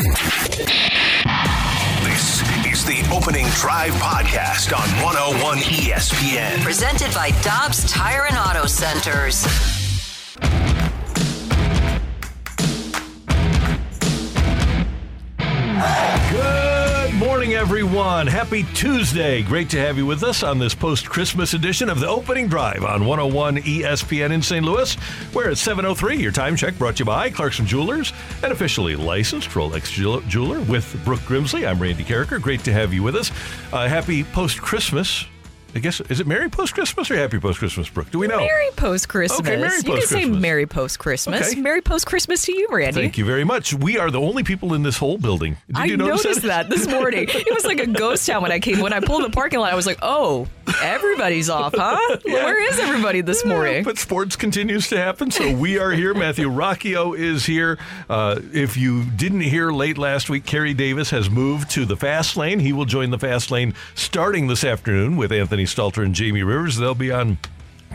This is the Opening Drive Podcast on 101 ESPN. Presented by Dobbs Tire and Auto Centers. Good morning, everyone. Happy Tuesday. Great to have you with us on this post Christmas edition of the opening drive on 101 ESPN in St. Louis, where at 7.03. Your time check brought to you by Clarkson Jewelers, an officially licensed Rolex jeweler with Brooke Grimsley. I'm Randy Karraker. Great to have you with us. Uh, happy post Christmas. I guess is it Merry Post Christmas or Happy Post Christmas, Brooke? Do we know? Merry post Christmas. Okay, Merry you can say. Merry post Christmas. Okay. Merry post Christmas to you, Randy. Thank you very much. We are the only people in this whole building. Did I you notice noticed that? this morning. It was like a ghost town when I came. When I pulled in the parking lot, I was like, "Oh, everybody's off, huh? Where is everybody this morning?" But sports continues to happen, so we are here. Matthew Rocchio is here. Uh, if you didn't hear late last week, Carey Davis has moved to the fast lane. He will join the fast lane starting this afternoon with Anthony Stalter and Jamie Rivers. They'll be on.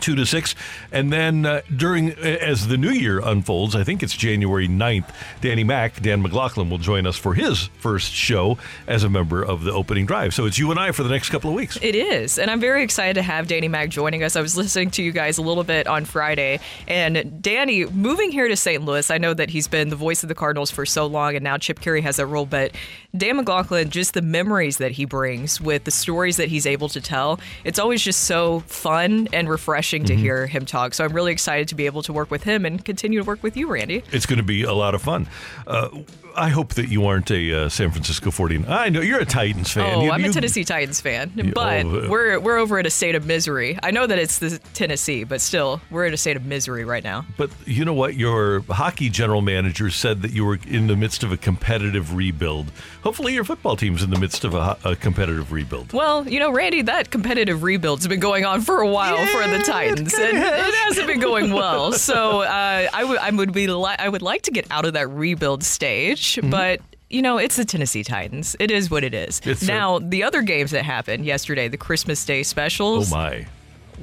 Two to six. And then uh, during, as the new year unfolds, I think it's January 9th, Danny Mack, Dan McLaughlin, will join us for his first show as a member of the opening drive. So it's you and I for the next couple of weeks. It is, and I'm very excited to have Danny Mac joining us. I was listening to you guys a little bit on Friday, and Danny moving here to St. Louis. I know that he's been the voice of the Cardinals for so long, and now Chip Caray has that role. But Dan McLaughlin, just the memories that he brings with the stories that he's able to tell, it's always just so fun and refreshing to hear him talk. So I'm really excited to be able to work with him and continue to work with you, Randy. It's going to be a lot of fun. Uh, I hope that you aren't a uh, San Francisco 49. I know you're a Titans fan. Oh, You- I'm you- a Tennessee Titans fan, but oh, uh, we're we're over at a state of misery. I know that it's the Tennessee, but still, we're in a state of misery right now. But you know what? Your hockey general manager said that you were in the midst of a competitive rebuild. Hopefully, your football team's in the midst of a, a competitive rebuild. Well, you know, Randy, that competitive rebuild's been going on for a while for the Yeah, it Titans, and has. it hasn't been going well. So uh, I would would be li- I would like to get out of that rebuild stage, Mm-hmm. but. You know, it's the Tennessee Titans. It is what it is. It's a- now, the other games that happened yesterday, the Christmas Day specials. Oh my!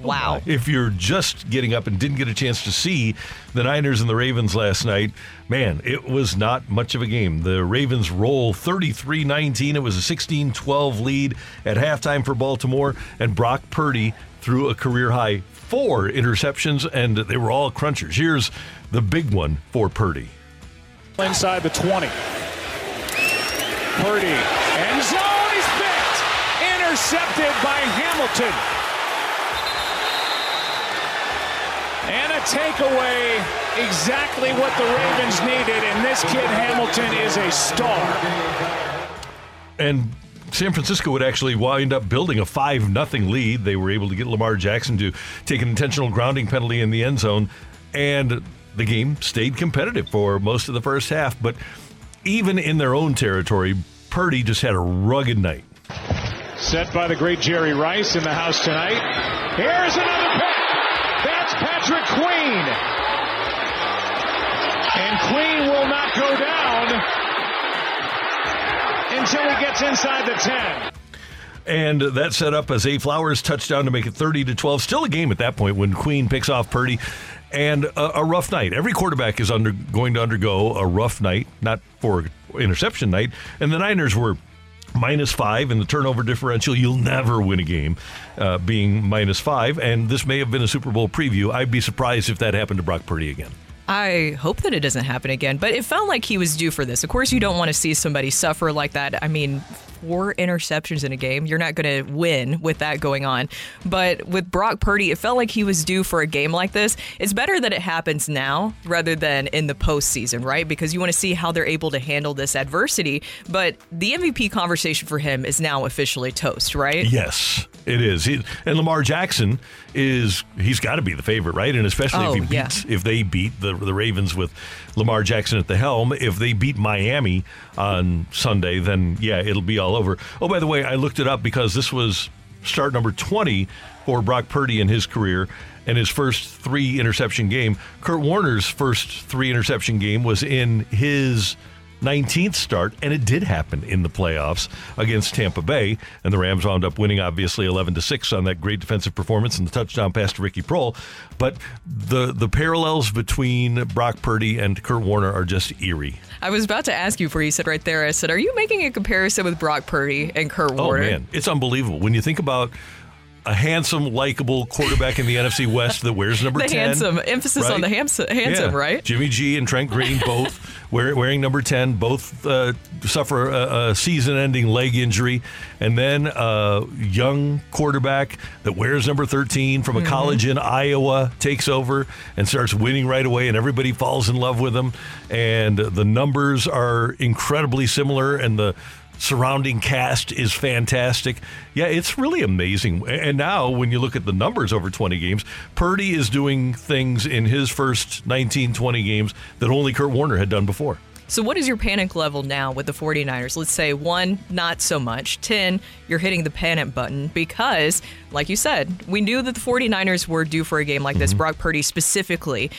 wow. Oh, if you're just getting up and didn't get a chance to see the Niners and the Ravens last night, man, it was not much of a game. The Ravens roll 33 19. It was a 16 12 lead at halftime for Baltimore, and Brock Purdy threw a career high four interceptions, and they were all crunchers. Here's the big one for Purdy. Inside the 20. Purdy, end zone, he's picked. Intercepted by Hamilton. And a takeaway, exactly what the Ravens needed. And this kid Hamilton is a star. and San Francisco would actually wind up building a 5 nothing lead. They were able to get Lamar Jackson to take an intentional grounding penalty in the end zone, and the game stayed competitive for most of the first half. But even in their own territory, Purdy just had a rugged night. Set by the great Jerry Rice in the house tonight. Here's another pick. That's Patrick Queen. And Queen will not go down until he gets inside the 10. And that set up as a Flowers touchdown to make it 30 to 12. Still a game at that point when Queen picks off Purdy. And a, a rough night. Every quarterback is under going to undergo a rough night, not for interception night. And the Niners were minus five in the turnover differential. You'll never win a game uh, being minus five. And this may have been a Super Bowl preview. I'd be surprised if that happened to Brock Purdy again. I hope that it doesn't happen again, but it felt like he was due for this. Of course, you don't want to see somebody suffer like that. I mean, four interceptions in a game. You're not going to win with that going on. But with Brock Purdy, it felt like he was due for a game like this. It's better that it happens now rather than in the postseason, right? Because you want to see how they're able to handle this adversity. But the MVP conversation for him is now officially toast, right? Yes, it is. He, and Lamar Jackson is he's got to be the favorite, right? And especially Oh, if he yeah. beats if they beat the the Ravens with Lamar Jackson at the helm. If they beat Miami on Sunday, then yeah, it'll be all over. Oh, by the way, I looked it up because this was start number 20 for Brock Purdy in his career and his first three interception game. Kurt Warner's first three interception game was in his 19th start, and it did happen in the playoffs against Tampa Bay, and the Rams wound up winning obviously 11 to six on that great defensive performance and the touchdown pass to Ricky Proehl. But the the parallels between Brock Purdy and Kurt Warner are just eerie. I was about to ask you before you said right there, I said, Are you making a comparison with Brock Purdy and Kurt Warner? Oh Warner? man, it's unbelievable when you think about a handsome, likable quarterback in the NFC West that wears number The 10. handsome, emphasis on the handsome, handsome Yeah. right? Jimmy G and Trent Green both wear, wearing number 10, both uh, suffer a, a season ending leg injury. And then a young quarterback that wears number 13 from a Mm-hmm. college in Iowa takes over and starts winning right away, and everybody falls in love with him. And the numbers are incredibly similar, and the surrounding cast is fantastic. Yeah, it's really amazing. And now, when you look at the numbers over 20 games, Purdy is doing things in his first 19, 20 games that only Kurt Warner had done before. So, what is your panic level now with the 49ers? Let's say one, not so much. 10, you're hitting the panic button because, like you said, we knew that the 49ers were due for a game like Mm-hmm. this, Brock Purdy specifically.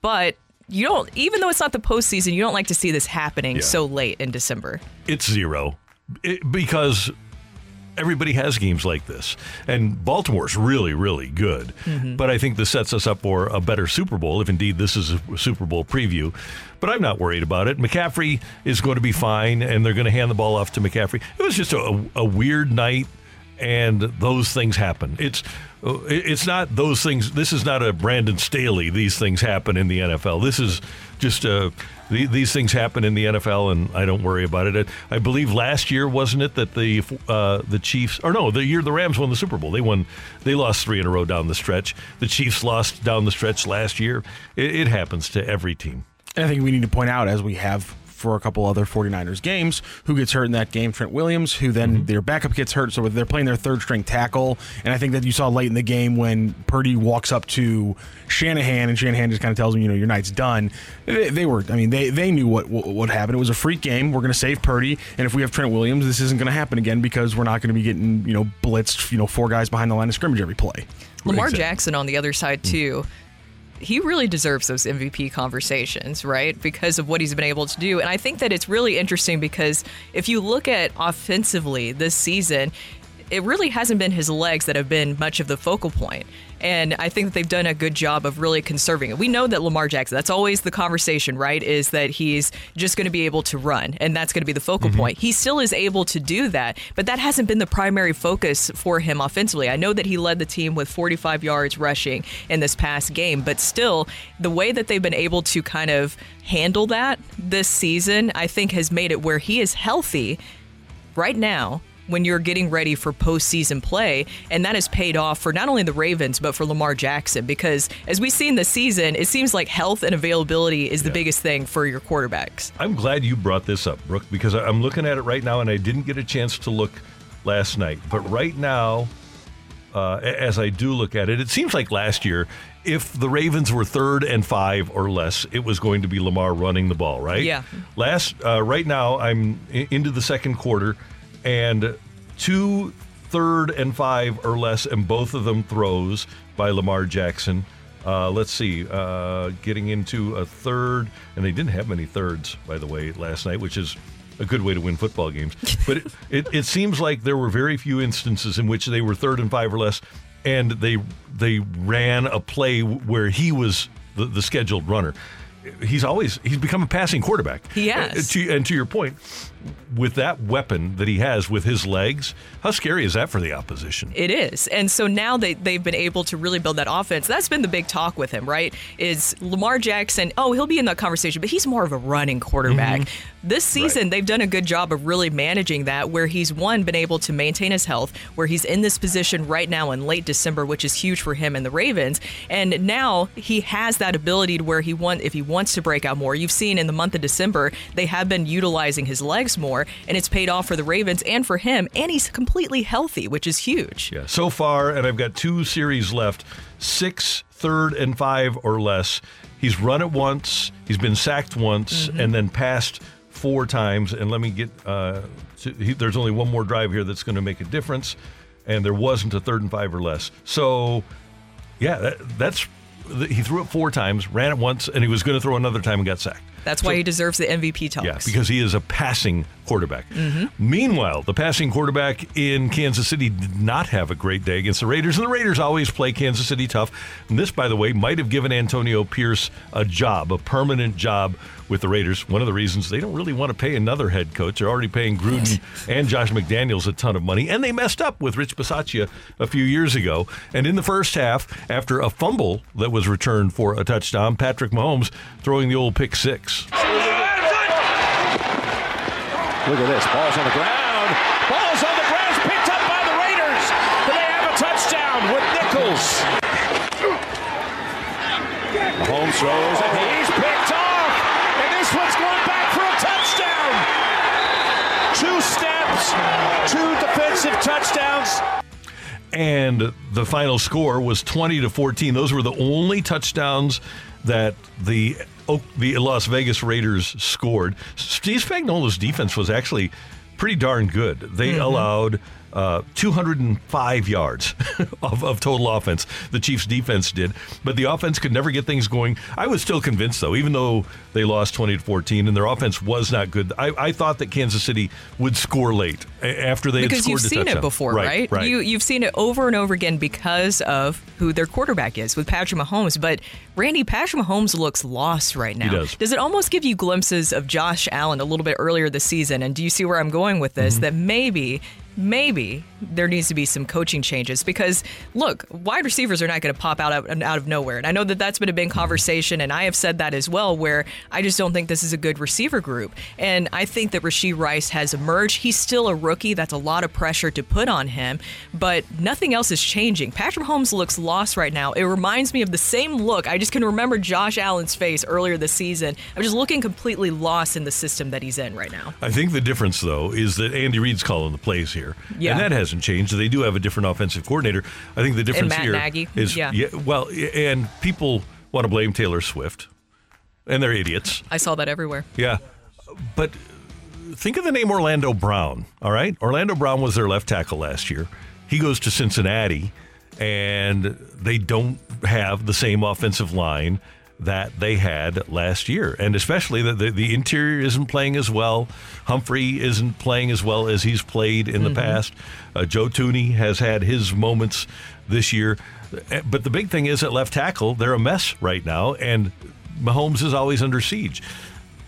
But you don't, even though it's not the postseason, you don't like to see this happening Yeah. so late in December. It's zero It- because everybody has games like this. And Baltimore's really, really good. Mm-hmm. But I think this sets us up for a better Super Bowl, if indeed this is a Super Bowl preview. But I'm not worried about it. McCaffrey is going to be fine, and they're going to hand the ball off to McCaffrey. It was just a, a weird night, and those things happen. It's it's not those things. This is not a Brandon Staley. These things happen in the NFL. This is just a these things happen in the NFL, and I don't worry about it. I believe last year wasn't it that the uh, the Chiefs, or no, the year the Rams won the Super Bowl. They won, they lost three in a row down the stretch. The Chiefs lost down the stretch last year. It, it happens to every team. I think we need to point out, as we have for a couple other 49ers games, who gets hurt in that game? Trent Williams, who then mm-hmm. their backup gets hurt. So they're playing their third string tackle. And I think that you saw late in the game when Purdy walks up to Shanahan and Shanahan just kind of tells him, you know, your night's done. They, they were, I mean, they, they knew what, what what happened. It was a freak game. We're going to save Purdy. And if we have Trent Williams, this isn't going to happen again because we're not going to be getting, you know, blitzed, you know, four guys behind the line of scrimmage every play. Lamar Jackson on the other side hmm. too. He really deserves those MVP conversations, right? Because of what he's been able to do. And I think that it's really interesting because if you look at offensively this season, it really hasn't been his legs that have been much of the focal point. And I think that they've done a good job of really conserving it. We know that Lamar Jackson, that's always the conversation, right? Is that he's just going to be able to run, and that's going to be the focal mm-hmm. point. He still is able to do that, but that hasn't been the primary focus for him offensively. I know that he led the team with 45 yards rushing in this past game, but still, the way that they've been able to kind of handle that this season, I think has made it where he is healthy right now when you're getting ready for postseason play. And that has paid off for not only the Ravens, but for Lamar Jackson. Because as we've seen this season, it seems like health and availability is the Yeah. biggest thing for your quarterbacks. I'm glad you brought this up, Brooke, because I'm looking at it right now, and I didn't get a chance to look last night. But right now, uh, as I do look at it, it seems like last year, if the Ravens were third and five or less, it was going to be Lamar running the ball, right? Yeah. Last, uh, right now, I'm into the second quarter, and two third and five or less, and both of them throws by Lamar Jackson. Uh, let's see, uh, getting into a third, and they didn't have many thirds, by the way, last night, which is a good way to win football games. But it, it, it seems like there were very few instances in which they were third and five or less, and they they ran a play where he was the, the scheduled runner. he's always he's become a passing quarterback. He has. And to, and to your point, with that weapon that he has with his legs, how scary is that for the opposition? It is. And so now they, they've been able to really build that offense. That's been the big talk with him, right? Is Lamar Jackson, oh, he'll be in that conversation, but he's more of a running quarterback. Mm-hmm. This season, they've done a good job of really managing that, where he's, one, been able to maintain his health, where he's in this position right now in late December, which is huge for him and the Ravens. And now he has that ability to where he want, if he wants to break out more, you've seen in the month of December, they have been utilizing his legs more, and it's paid off for the Ravens and for him, and he's completely healthy, which is huge. Yeah. So far, and I've got two series left six, third, and five or less. He's run it once, he's been sacked once, Mm-hmm. and then passed four times. And let me get uh, to, he, there's only one more drive here that's going to make a difference, and there wasn't a third and five or less. So, yeah, that, that's he threw it four times, ran it once, and he was going to throw another time and got sacked. That's why he deserves the MVP talks. Yeah, because he is a passing quarterback. Mm-hmm. Meanwhile, the passing quarterback in Kansas City did not have a great day against the Raiders, and the Raiders always play Kansas City tough. And this, by the way, might have given Antonio Pierce a job, a permanent job with the Raiders. One of the reasons they don't really want to pay another head coach. They're already paying Gruden and Josh McDaniels a ton of money, and they messed up with Rich Bisaccia a few years ago. And in the first half, after a fumble that was returned for a touchdown, Patrick Mahomes throwing the old pick six. Look at this. Ball's on the ground. Ball's on the ground. It's picked up by the Raiders. And they have a touchdown with Nichols. Mahomes throws and he's picked off. And this one's going back for a touchdown. Two two defensive touchdowns. and the final score was 20 to 14 those were the only touchdowns that the Oak- the Las Vegas Raiders scored. Steve Spagnuolo's defense was actually pretty darn good. They mm-hmm. allowed uh, 205 yards of, of total offense. The Chiefs' defense did, but the offense could never get things going. I was still convinced, though, even though they lost 20 to 14 and their offense was not good. I, I thought that Kansas City would score late after they had because you've seen it before, right? Right. You you've seen it over and over again because of who their quarterback is with Patrick Mahomes. But Randy, Patrick Mahomes looks lost right now. does. it almost give you glimpses of Josh Allen a little bit earlier this season? And do you see where I'm going with Mm-hmm. this? That maybe. Maybe there needs to be some coaching changes because look, wide receivers are not going to pop out of, out of nowhere, and I know that that's been a big conversation, and I have said that as well. Where I just don't think this is a good receiver group, and I think that Rashee Rice has emerged. He's still a rookie. That's a lot of pressure to put on him, but nothing else is changing. Patrick Mahomes looks lost right now. It reminds me of the same look. I just can remember Josh Allen's face earlier this season. I'm just looking completely lost in the system that he's in right now. I think the difference, though, is that Andy Reid's calling the plays here, Yeah. and that hasn't changed. They do have a different offensive coordinator. I think the difference here Nagy, is yeah. well, and people want to blame Taylor Swift, and they're idiots. I saw that everywhere. Yeah, but think of the name Orlando Brown. All right, Orlando Brown was their left tackle last year. He goes to Cincinnati, and they don't have the same offensive line that they had last year, and especially that the, the interior isn't playing as well. Humphrey isn't playing as well as he's played in the past. Uh, Joe Thuney has had his moments this year, Uh, but the big thing is at left tackle they're a mess right now, and Mahomes is always under siege.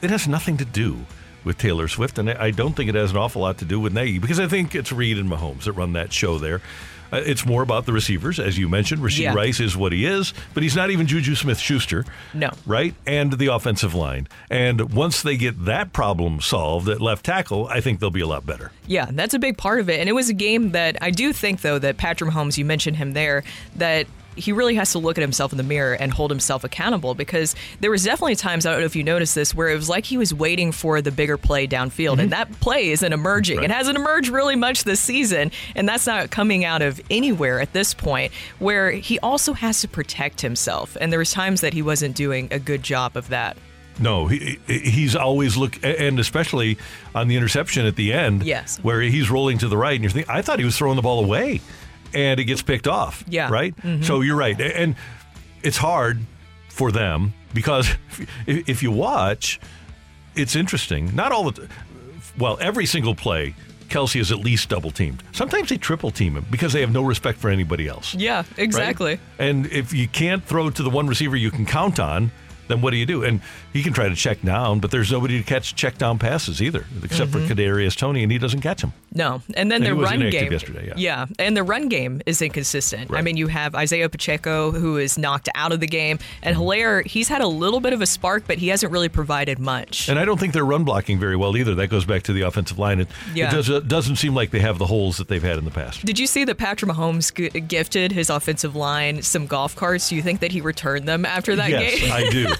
It has nothing to do with Taylor Swift, and I I don't think it has an awful lot to do with Nagy because I think it's Reid and Mahomes that run that show there. Uh, it's more about the receivers, as you mentioned. Rashee Yeah. Rice is what he is, but he's not even Juju Smith Schuster. No. Right? And the offensive line. And once they get that problem solved at left tackle, I think they'll be a lot better. Yeah, that's a big part of it. And it was a game that I do think, though, that Patrick Mahomes, you mentioned him there, that he really has to look at himself in the mirror and hold himself accountable because there was definitely times, I don't know if you noticed this, where it was like he was waiting for the bigger play downfield. And mm-hmm. that play isn't emerging. Right. It hasn't emerged really much this season. And that's not coming out of anywhere at this point, where he also has to protect himself. And there was times that he wasn't doing a good job of that. No, he, he's always look, and especially on the interception at the end, Yes. where he's rolling to the right, and you're thinking, I thought he was throwing the ball away, and it gets picked off. Yeah. right. Mm-hmm. So you're right, and it's hard for them because if, if you watch, it's interesting. Not all the, well, every single play. Kelce is at least double teamed. Sometimes they triple team him because they have no respect for anybody else. Yeah, right? exactly. And if you can't throw to the one receiver you can count on, then what do you do? And he can try to check down, but there's nobody to catch check down passes either, except Mhm. for Kadarius Toney, and he doesn't catch them. No, and then And the he run game. yesterday, yeah. yeah, and the run game is inconsistent. I mean, you have Isaiah Pacheco who is knocked out of the game, and Helaire. He's had a little bit of a spark, but he hasn't really provided much. And I don't think they're run blocking very well either. That goes back to the offensive line. It, Yeah. it does, it doesn't seem like they have the holes that they've had in the past. Did you see that Patrick Mahomes g- gifted his offensive line some golf carts? Do you think that he returned them after that yes, game? I do.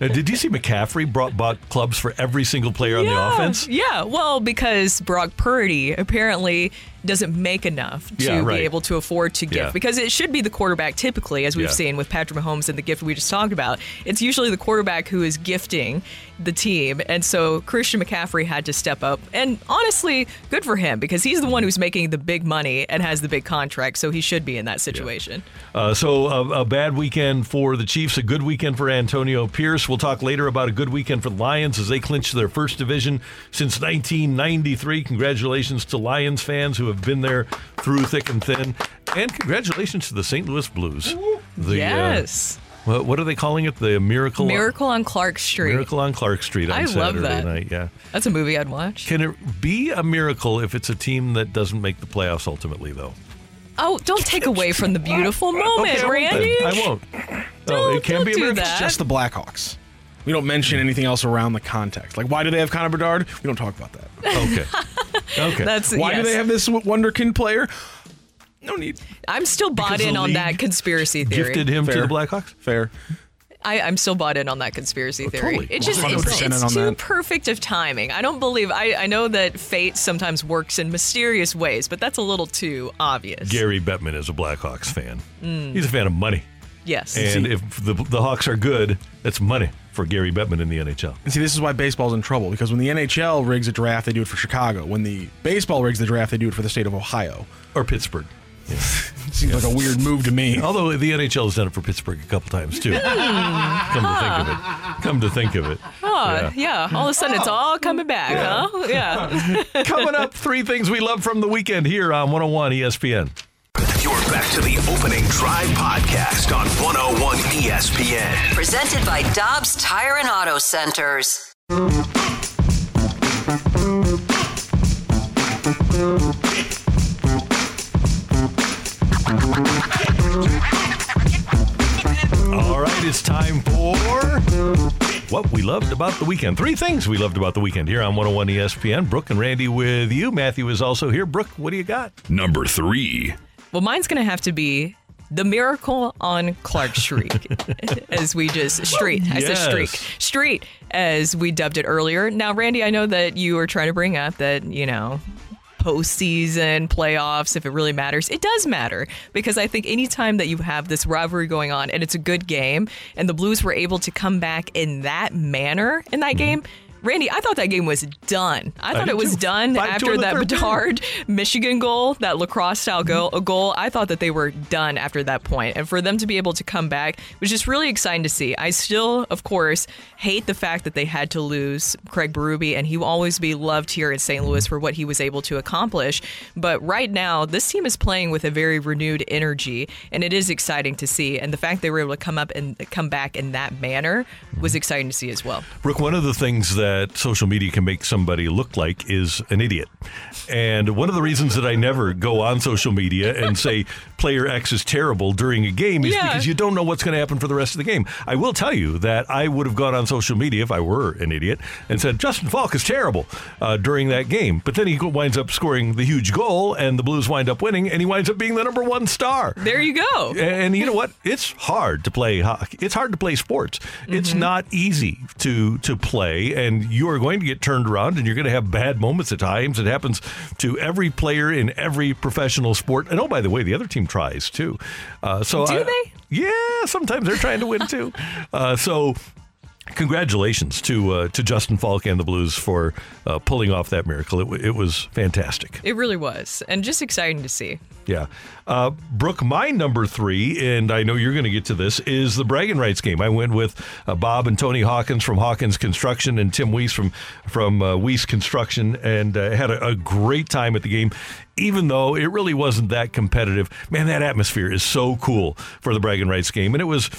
Uh, did you see McCaffrey brought bought clubs for every single player on the offense? Yeah, well, because Brock Purdy apparently doesn't make enough to Yeah, right. be able to afford to gift Yeah. because it should be the quarterback typically, as we've Yeah. seen with Patrick Mahomes and the gift we just talked about. It's usually the quarterback who is gifting the team, and so Christian McCaffrey had to step up. And honestly, good for him because he's the one who's making the big money and has the big contract, so he should be in that situation. Uh, so a, a bad weekend for the Chiefs, a good weekend for Antonio Pierce. We'll talk later about a good weekend for the Lions as they clinch their first division since 1993. Congratulations to Lions fans who have been there through thick and thin, and congratulations to the St. Louis Blues. The, uh, yes. what, what are they calling it? The Miracle Miracle on Clark Street. Miracle on Clark Street on I love Saturday that. night. Yeah. That's a movie I'd watch. Can it be a miracle if it's a team that doesn't make the playoffs ultimately, though? Oh, don't take away from the beautiful moment, Okay, I won't Randy. then. I won't. Don't- it can don't be a do miracle. that. Just the Blackhawks. We don't mention anything else around the context. Like, why do they have Connor Bedard? We don't talk about that. Okay. Okay. That's Why do they have this wonderkin player? No need. I'm still bought Because in on that conspiracy theory. Gifted him to the Blackhawks? Fair. I, I'm still bought in on that conspiracy theory. totally. It just it's, 100% it's too that. perfect of timing. I don't believe. I, I know that fate sometimes works in mysterious ways, but that's a little too obvious. Gary Bettman is a Blackhawks fan. Mm. He's a fan of money. Yes. And if the, the Hawks are good, that's money for Gary Bettman in the NHL. And see, this is why baseball's in trouble because when the NHL rigs a draft, they do it for Chicago. When the baseball rigs the draft, they do it for the state of Ohio. Or Pittsburgh. Seems like a weird move to me. Although the NHL has done it for Pittsburgh a couple times too. Come to think of it. Come to think of it. Oh, yeah. All of a sudden, it's all coming back, huh? Yeah. Coming up, three things we love from the weekend here on 101 ESPN. You're back to the opening drive podcast on 101 ESPN. Presented by Dobbs Tire and Auto Centers. All right, it's time for what we loved about the weekend. Three things we loved about the weekend here on 101 ESPN. Brooke and Randy with you. Matthew is also here. Brooke, what do you got? Number three. Well, mine's going to have to be the miracle on Clark Street, as we just street. I said streak, street, as we dubbed it earlier. Now, Randy, I know that you were trying to bring up that you know postseason playoffs, if it really matters, it does matter because I think anytime that you have this rivalry going on and it's a good game, and the Blues were able to come back in that manner in that mm-hmm. game. Randy, I thought that game was done. I thought it was too. done 5-2 after that third period. Bedard Michigan goal, that lacrosse style goal, a goal. I thought that they were done after that point. point, and for them to be able to come back was just really exciting to see. I still, of course, hate the fact that they had to lose Craig Berube, and he will always be loved here in St. Louis for what he was able to accomplish. But right now, this team is playing with a very renewed energy, and it is exciting to see. And the fact they were able to come up and come back in that manner was exciting to see as well. Brooke, one of the things that social media can make somebody look like is an idiot. And one of the reasons that I never go on social media and say player X is terrible during a game is Yeah. because you don't know what's going to happen for the rest of the game. I will tell you that I would have gone on social media if I were an idiot and said Justin Faulk is terrible uh, during that game. But then he winds up scoring the huge goal and the Blues wind up winning and he winds up being the number one star. There you go. And you know what? It's hard to play hockey. It's hard to play sports. It's not easy to to play, and you are going to get turned around, and you're going to have bad moments at times. It happens to every player in every professional sport. And oh, by the way, the other team tries too. Uh, so Do I- they? Yeah, sometimes they're trying to win too. Uh, so congratulations to uh, to Justin Faulk and the Blues for uh, pulling off that miracle. It, w- it was fantastic. It really was, and just exciting to see. Yeah. Uh, Brooke, my number three, and I know you're going to get to this, is the bragging rights game. I went with uh, Bob and Tony Hawkins from Hawkins Construction and Tim Weiss from from uh, Weiss Construction, and uh, had a, a great time at the game. Even though it really wasn't that competitive, man, that atmosphere is so cool for the bragging rights game, and it was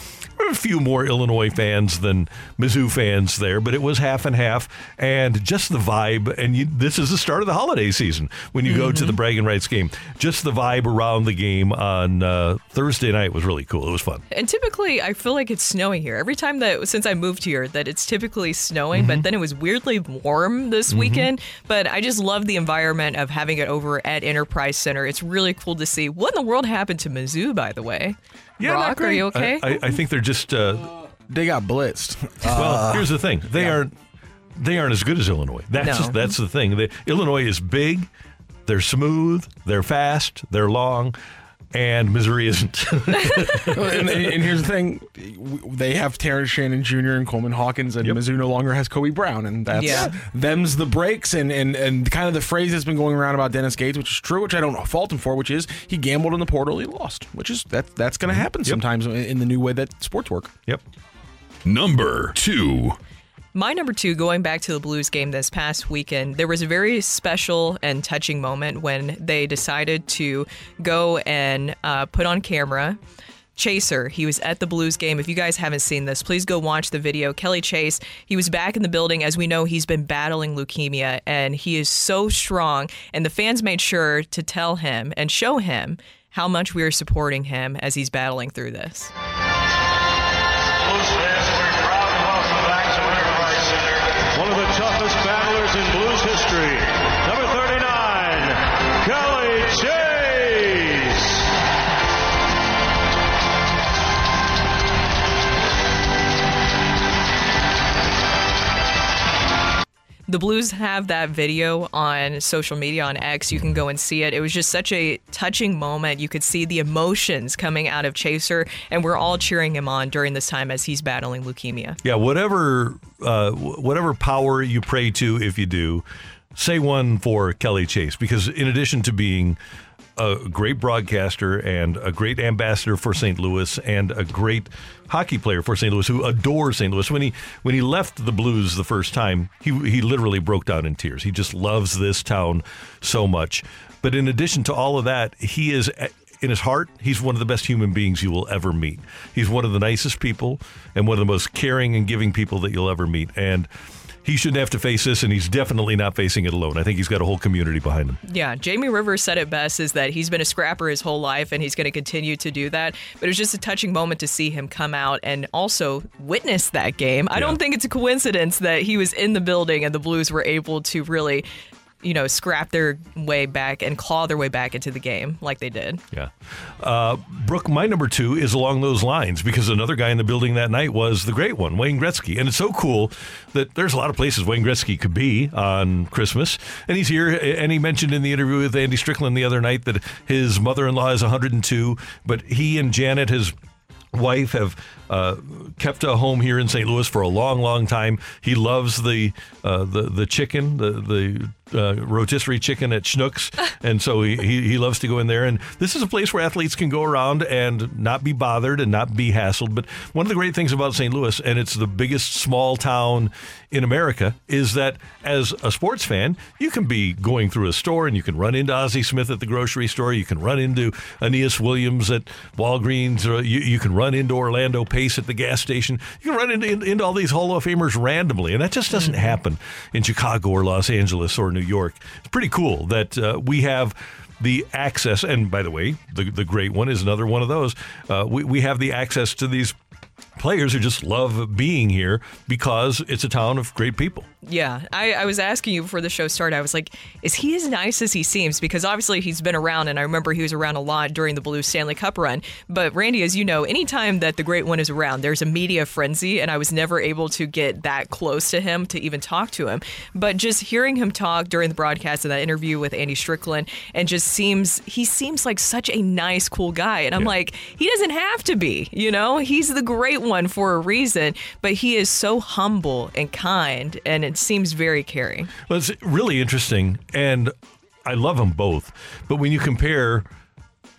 a few more Illinois fans than Mizzou fans there, but it was half and half, and just the vibe. And you, this is the start of the holiday season when you go to the bragging rights game. Just the vibe around the game on uh, Thursday night was really cool. It was fun. And typically, I feel like it's snowing here. Every time that since I moved here, that it's typically snowing, but then it was weirdly warm this weekend. But I just love the environment of having it over at Enterprise Center. It's really cool to see. What in the world happened to Mizzou, by the way? Yeah, Rock, not are you okay? I, I, I think they're just. Uh, They got blitzed. well, here's the thing: they aren't. They aren't as good as Illinois. That's No. just, that's the thing. They, Illinois is big. They're smooth. They're fast. They're long. And Missouri isn't. and, and here's the thing: they have Terrence Shannon Jr. and Coleman Hawkins, and Yep. Mizzou no longer has Kobe Brown, and that's Yeah. them's the breaks, and and and kind of the phrase that's been going around about Dennis Gates, which is true, which I don't fault him for, which is he gambled in the portal, he lost, which is that that's going to mm-hmm. happen sometimes in- in the new way that sports work. yep. Number two. My number two, going back to the Blues game this past weekend, there was a very special and touching moment when they decided to go and uh, put on camera. Chaser, he was at the Blues game. If you guys haven't seen this, please go watch the video. Kelly Chase, he was back in the building. As we know, he's been battling leukemia and he is so strong. And the fans made sure to tell him and show him how much we are supporting him as he's battling through this. The Blues have that video on social media on X. You can go and see it. It was just such a touching moment. You could see the emotions coming out of Chaser, and we're all cheering him on during this time as he's battling leukemia. Yeah, whatever uh, whatever power you pray to, if you do, say one for Kelly Chase because in addition to being a great broadcaster and a great ambassador for St. Louis and a great hockey player for St. Louis who adores St. Louis. When he when he left the Blues the first time, he he literally broke down in tears. He just loves this town so much. But in addition to all of that, he is in his heart, he's one of the best human beings you will ever meet. He's one of the nicest people and one of the most caring and giving people that you'll ever meet. And he shouldn't have to face this, and he's definitely not facing it alone. I think he's got a whole community behind him. Yeah, Jamie Rivers said it best is that he's been a scrapper his whole life and he's going to continue to do that. But it was just a touching moment to see him come out and also witness that game. I Yeah. don't think it's a coincidence that he was in the building and the Blues were able to really, you know, scrap their way back and claw their way back into the game like they did. Yeah. Uh, Brooke, my number two is along those lines because another guy in the building that night was the great one, Wayne Gretzky. And it's so cool that there's a lot of places Wayne Gretzky could be on Christmas. And he's here. And he mentioned in the interview with Andy Strickland the other night that his mother in law is 102, but he and Janet, his wife have uh, kept a home here in St. Louis for a long, long time. He loves the uh, the the chicken, the the uh, rotisserie chicken at Schnucks, and so he, he he loves to go in there. And this is a place where athletes can go around and not be bothered and not be hassled. But one of the great things about St. Louis, and it's the biggest small town in America, is that as a sports fan, you can be going through a store and you can run into Ozzie Smith at the grocery store. You can run into Aeneas Williams at Walgreens. Or you, you can run into Orlando Pace at the gas station. You can run into, into all these Hall of Famers randomly, and that just doesn't happen in Chicago or Los Angeles or New York. It's pretty cool that uh, we have the access. And by the way, the the great one is another one of those. Uh, we we have the access to these players who just love being here because it's a town of great people. Yeah, I, I was asking you before the show started. I was like, is he as nice as he seems? Because obviously he's been around, and I remember he was around a lot during the Blue Stanley Cup run. But Randy, as you know, anytime that the Great One is around, there's a media frenzy, and I was never able to get that close to him to even talk to him. But just hearing him talk during the broadcast of that interview with Andy Strickland, and just seems he seems like such a nice, cool guy. And I'm Yeah. like, he doesn't have to be, you know? He's the Great one for a reason, but he is so humble and kind, and it seems very caring. Well, it's really interesting, and I love them both. But when you compare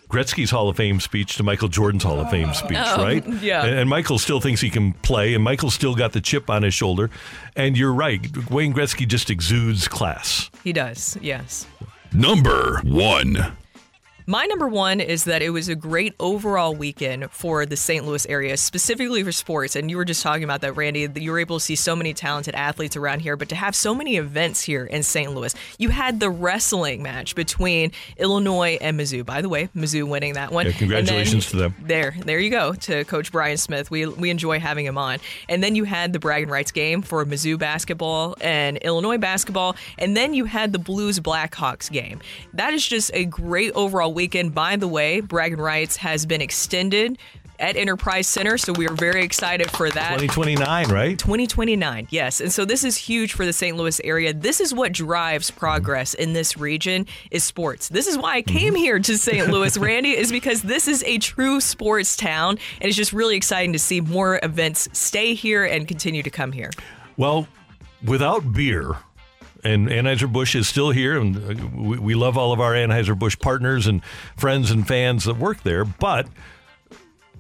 Gretzky's Hall of Fame speech to Michael Jordan's Hall of Fame speech, Oh, right? yeah. And, and Michael still thinks he can play, and Michael still got the chip on his shoulder. And you're right, Wayne Gretzky just exudes class. He does, yes. Number one. My number one is that it was a great overall weekend for the St. Louis area, specifically for sports. And you were just talking about that, Randy. that You were able to see so many talented athletes around here, but to have so many events here in St. Louis. You had the wrestling match between Illinois and Mizzou. By the way, Mizzou winning that one. Yeah, congratulations to them. There, there you go to Coach Brian Smith. We we enjoy having him on. And then you had the bragging rights game for Mizzou basketball and Illinois basketball, and then you had the Blues Blackhawks game. That is just a great overall weekend. By the way, bragging rights has been extended at Enterprise Center, so we are very excited for that. 2029, right? 2029, yes. And so this is huge for the St. Louis area. This is what drives progress in this region is sports. This is why I mm-hmm. came here to St. Louis, Randy, is because this is a true sports town. And it's just really exciting to see more events stay here and continue to come here. Well, without beer, and Anheuser-Busch is still here, and uh, we, we love all of our Anheuser-Busch partners and friends and fans that work there, but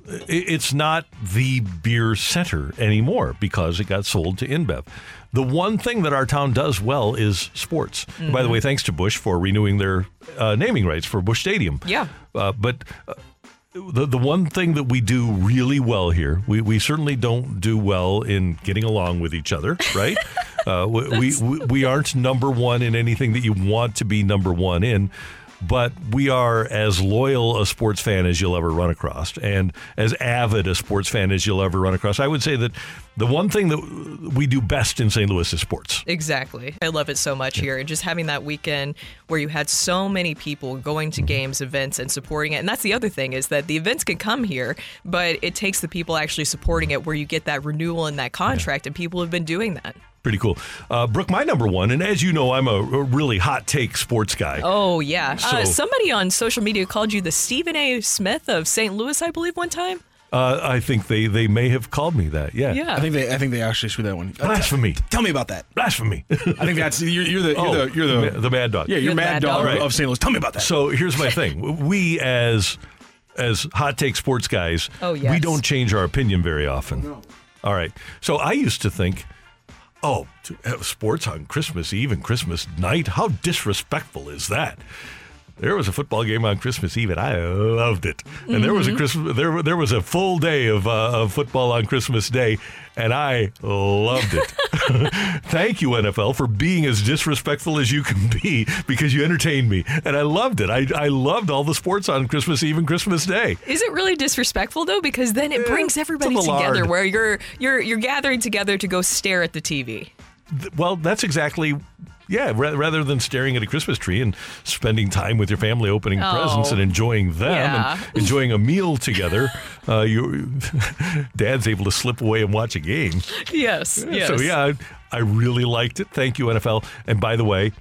it's not the beer center anymore because it got sold to InBev. The one thing that our town does well is sports. And By the Mhm. way, thanks to Busch for renewing their uh, naming rights for Busch Stadium. Yeah. Uh, but uh, the the one thing that we do really well here, we, we certainly don't do well in getting along with each other, right? uh, we, we, we we aren't number one in anything that you want to be number one in. But we are as loyal a sports fan as you'll ever run across, and as avid a sports fan as you'll ever run across. I would say that the one thing that we do best in St. Louis is sports. Exactly. I love it so much here. And just having that weekend where you had so many people going to mm-hmm. games, events, and supporting it. And that's the other thing is that the events can come here, but it takes the people actually supporting it where you get that renewal in that contract. And people have been doing that. Pretty cool. Uh, Brooke, my number one, and as you know, I'm a, a really hot take sports guy. Oh, yeah. uh, somebody on social media called you the Stephen A. Smith of St. Louis, I believe, one time. Uh, I think they, they may have called me that. Yeah. Yeah. I think they I think they actually screwed that one. Uh, Blasphemy. Tell me about that. Blasphemy. I think that's you're, you're the you're Oh, the you're the, ma- the mad dog. Yeah, you're, mad, dog, Right. of St. Louis. Tell me about that. So here's my thing. We as as hot take sports guys, Oh, yes. we don't change our opinion very often. All right. So I used to think, oh, to have sports on Christmas Eve and Christmas night, how disrespectful is that? There was a football game on Christmas Eve, and I loved it. And there was a Mm-hmm. Mhm. Christmas, there there was a full day of uh, of football on Christmas Day, and I loved it. Thank you, NFL, for being as disrespectful as you can be because you entertained me, and I loved it. I I loved all the sports on Christmas Eve and Christmas Day. Is it really disrespectful though? Because then it brings everybody together, where you're you're you're gathering together to go stare at the TV. Well, that's exactly. Yeah, ra- rather than staring at a Christmas tree and spending time with your family, opening Oh. presents and enjoying them Yeah. and enjoying a meal together, uh, you, Dad's able to slip away and watch a game. Yes, yes. So yeah, I, I really liked it. Thank you, NFL. And by the way,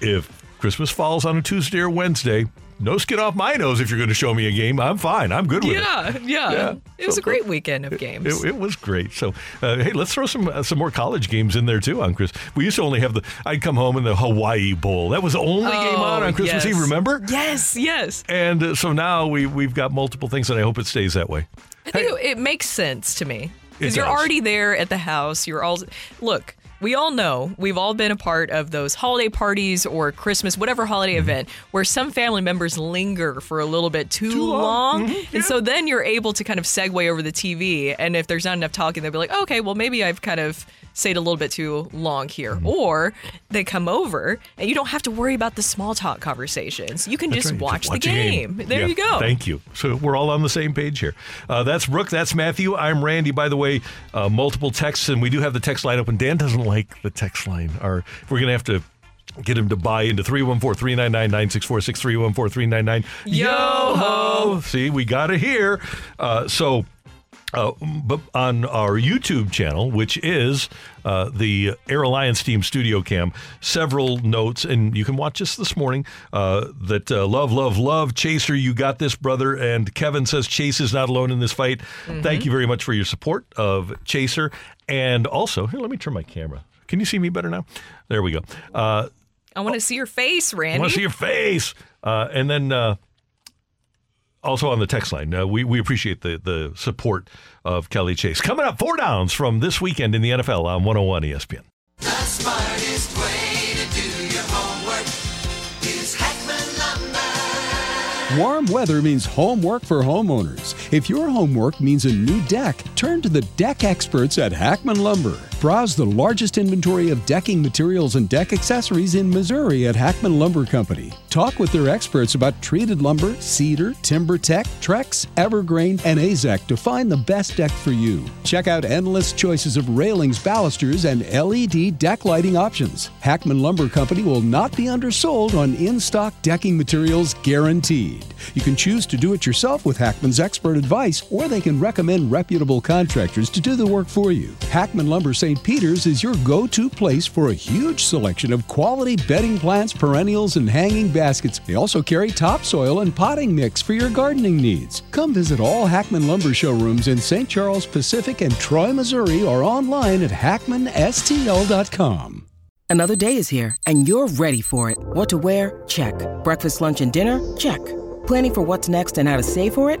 if Christmas falls on a Tuesday or Wednesday, no skin off my nose. If you're going to show me a game, I'm fine. I'm good with Yeah, it. yeah, Yeah. It was So- a great weekend of games. It, it was great. So, uh, hey, let's throw some uh, some more college games in there too on Chris. We used to only have the. I'd come home in the Hawaii Bowl. That was the only game on Oh, on Christmas yes. Eve. Remember? Yes, yes. And uh, so now we we've got multiple things, and I hope it stays that way. I think it, it makes sense to me because you're does. already there at the house. You're all look. We all know we've all been a part of those holiday parties or Christmas, whatever holiday Mm-hmm. event, where some family members linger for a little bit too, Too long. long, Mhm. and so then you're able to kind of segue over the TV. And if there's not enough talking, they'll be like, "Okay, well maybe I've kind of stayed a little bit too long here," Mm-hmm. or they come over and you don't have to worry about the small talk conversations. You can just right. watch, Watch the a game. There Yeah, you go. Thank you. So we're all on the same page here. Uh, that's Brooke. That's Matthew. I'm Randy. By the way, uh, multiple texts, and we do have the text line open. Dan doesn't like the text line. Or we're going to have to. Get him to buy into 314 399 9646 314 399. Yo ho! See, we got it here. Uh, so Uh, but on our YouTube channel, which is uh, the Air Alliance Team Studio Cam, several notes, and you can watch this this morning. Uh, that uh, love, love, love, Chaser, you got this, brother. And Kevin says Chase is not alone in this fight. Thank you very much for your support of Chaser, and also here, let me turn my camera. Can you see me better now? There we go. Uh, I want to see your face, Randy. I want to see your face. Uh, and then uh, also on the text line, uh, we, we appreciate the, the support of Kelly Chase. Coming up, four downs from this weekend in the NFL on 101 ESPN. The smartest way to do your homework is Hackman Lumber. Warm weather means homework for homeowners. If your homework means a new deck, turn to the deck experts at Hackman Lumber. Browse the largest inventory of decking materials and deck accessories in Missouri at Hackman Lumber Company. Talk with their experts about treated lumber, cedar, TimberTech, Trex, Evergreen, and Azek to find the best deck for you. Check out endless choices of railings, balusters, and LED deck lighting options. Hackman Lumber Company will not be undersold on in stock decking materials guaranteed. You can choose to do it yourself with Hackman's expert advice, or they can recommend reputable contractors to do the work for you. Hackman Lumber St. Peter's is your go to place for a huge selection of quality bedding plants, perennials, and hanging baskets. They also carry topsoil and potting mix for your gardening needs. Come visit all Hackman Lumber showrooms in St. Charles Pacific and Troy, Missouri, or online at hackmanstl.com. Another day is here, and you're ready for it. What to wear? Check. Breakfast, lunch, and dinner? Check. Planning for what's next and how to save for it?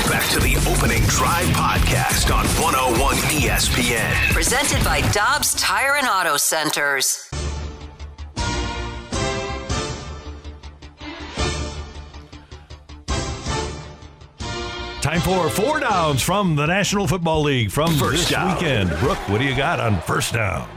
back to the opening drive podcast on 101 ESPN. Presented by Dobbs Tire and Auto Centers. Time for four downs from the National Football League from First this down. weekend. Brooke, what do you got on first down?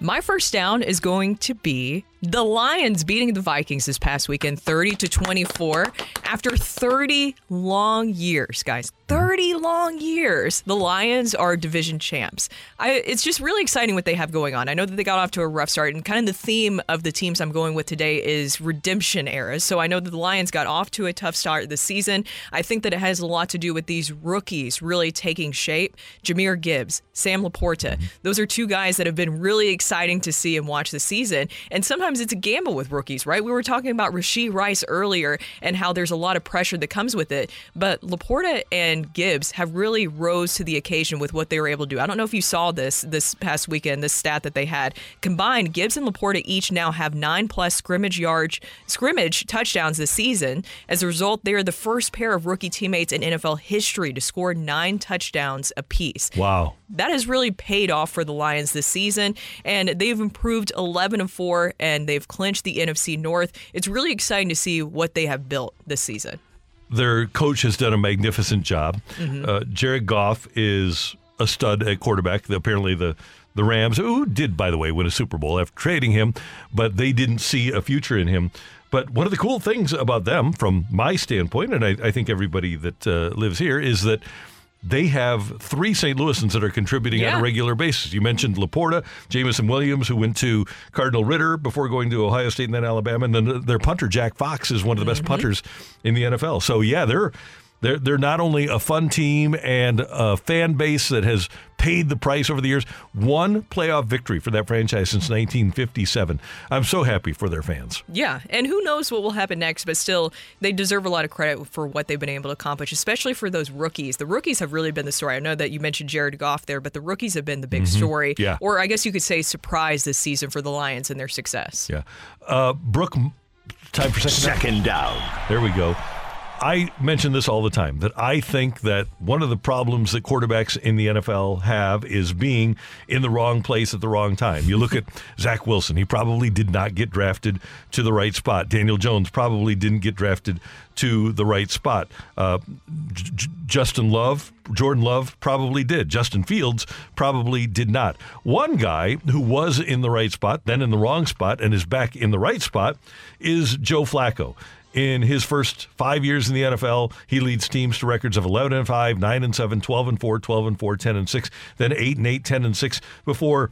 My first down is going to be the Lions beating the Vikings this past weekend 30 to 24 after 30 long years, guys. 30 long years. The Lions are division champs. I, it's just really exciting what they have going on. I know that they got off to a rough start, and kind of the theme of the teams I'm going with today is redemption eras. So I know that the Lions got off to a tough start this season. I think that it has a lot to do with these rookies really taking shape. Jahmyr Gibbs, Sam Laporta. Mm-hmm. Those are two guys that have been really exciting to see and watch this season. And sometimes it's a gamble with rookies, right? We were talking about Rashee Rice earlier and how there's a lot of pressure that comes with it. But Laporta and Gibbs have really rose to the occasion with what they were able to do. I don't know if you saw this this past weekend, this stat that they had. Combined, Gibbs and Laporta each now have nine plus scrimmage yards, scrimmage touchdowns this season. As a result, they are the first pair of rookie teammates in NFL history to score nine touchdowns apiece Wow. that has really paid off for the Lions this season, and they've improved 11 and 4, and they've clinched the NFC North. It's really exciting to see what they have built this season. Their coach has done a magnificent job. Mhm. Uh, Jared Goff is a stud at quarterback. Apparently, the the Rams, who did, by the way, win a Super Bowl after trading him, but they didn't see a future in him. But one of the cool things about them, from my standpoint, and I, I think everybody that uh, lives here, is that they have three St. Louisans that are contributing on a regular basis. You mentioned Laporta, Jameson Williams, who went to Cardinal Ritter before going to Ohio State and then Alabama, and then their punter Jack Fox is one of the best mm-hmm. punters in the NFL. So yeah, they're they're they're not only a fun team and a fan base that has paid the price over the years. One playoff victory for that franchise since 1957. I'm so happy for their fans. Yeah, and who knows what will happen next, but still, they deserve a lot of credit for what they've been able to accomplish, especially for those rookies. The rookies have really been the story. I know that you mentioned Jared Goff there, but the rookies have been the big Mhm. story. Yeah. Or I guess you could say surprise this season for the Lions and their success. Yeah. Uh, Brooke, time for second, Second down. There we go. I mention this all the time that I think that one of the problems that quarterbacks in the NFL have is being in the wrong place at the wrong time. You look at Zach Wilson, he probably did not get drafted to the right spot. Daniel Jones probably didn't get drafted to the right spot. Uh, J- Justin Love, Jordan Love probably did. Justin Fields probably did not. One guy who was in the right spot, then in the wrong spot, and is back in the right spot is Joe Flacco. In his first five years in the NFL, he leads teams to records of 11 and 5, 9 and 7, 12 and 4, 12 and 4, 10 and 6, then 8 and 8, 10 and 6 before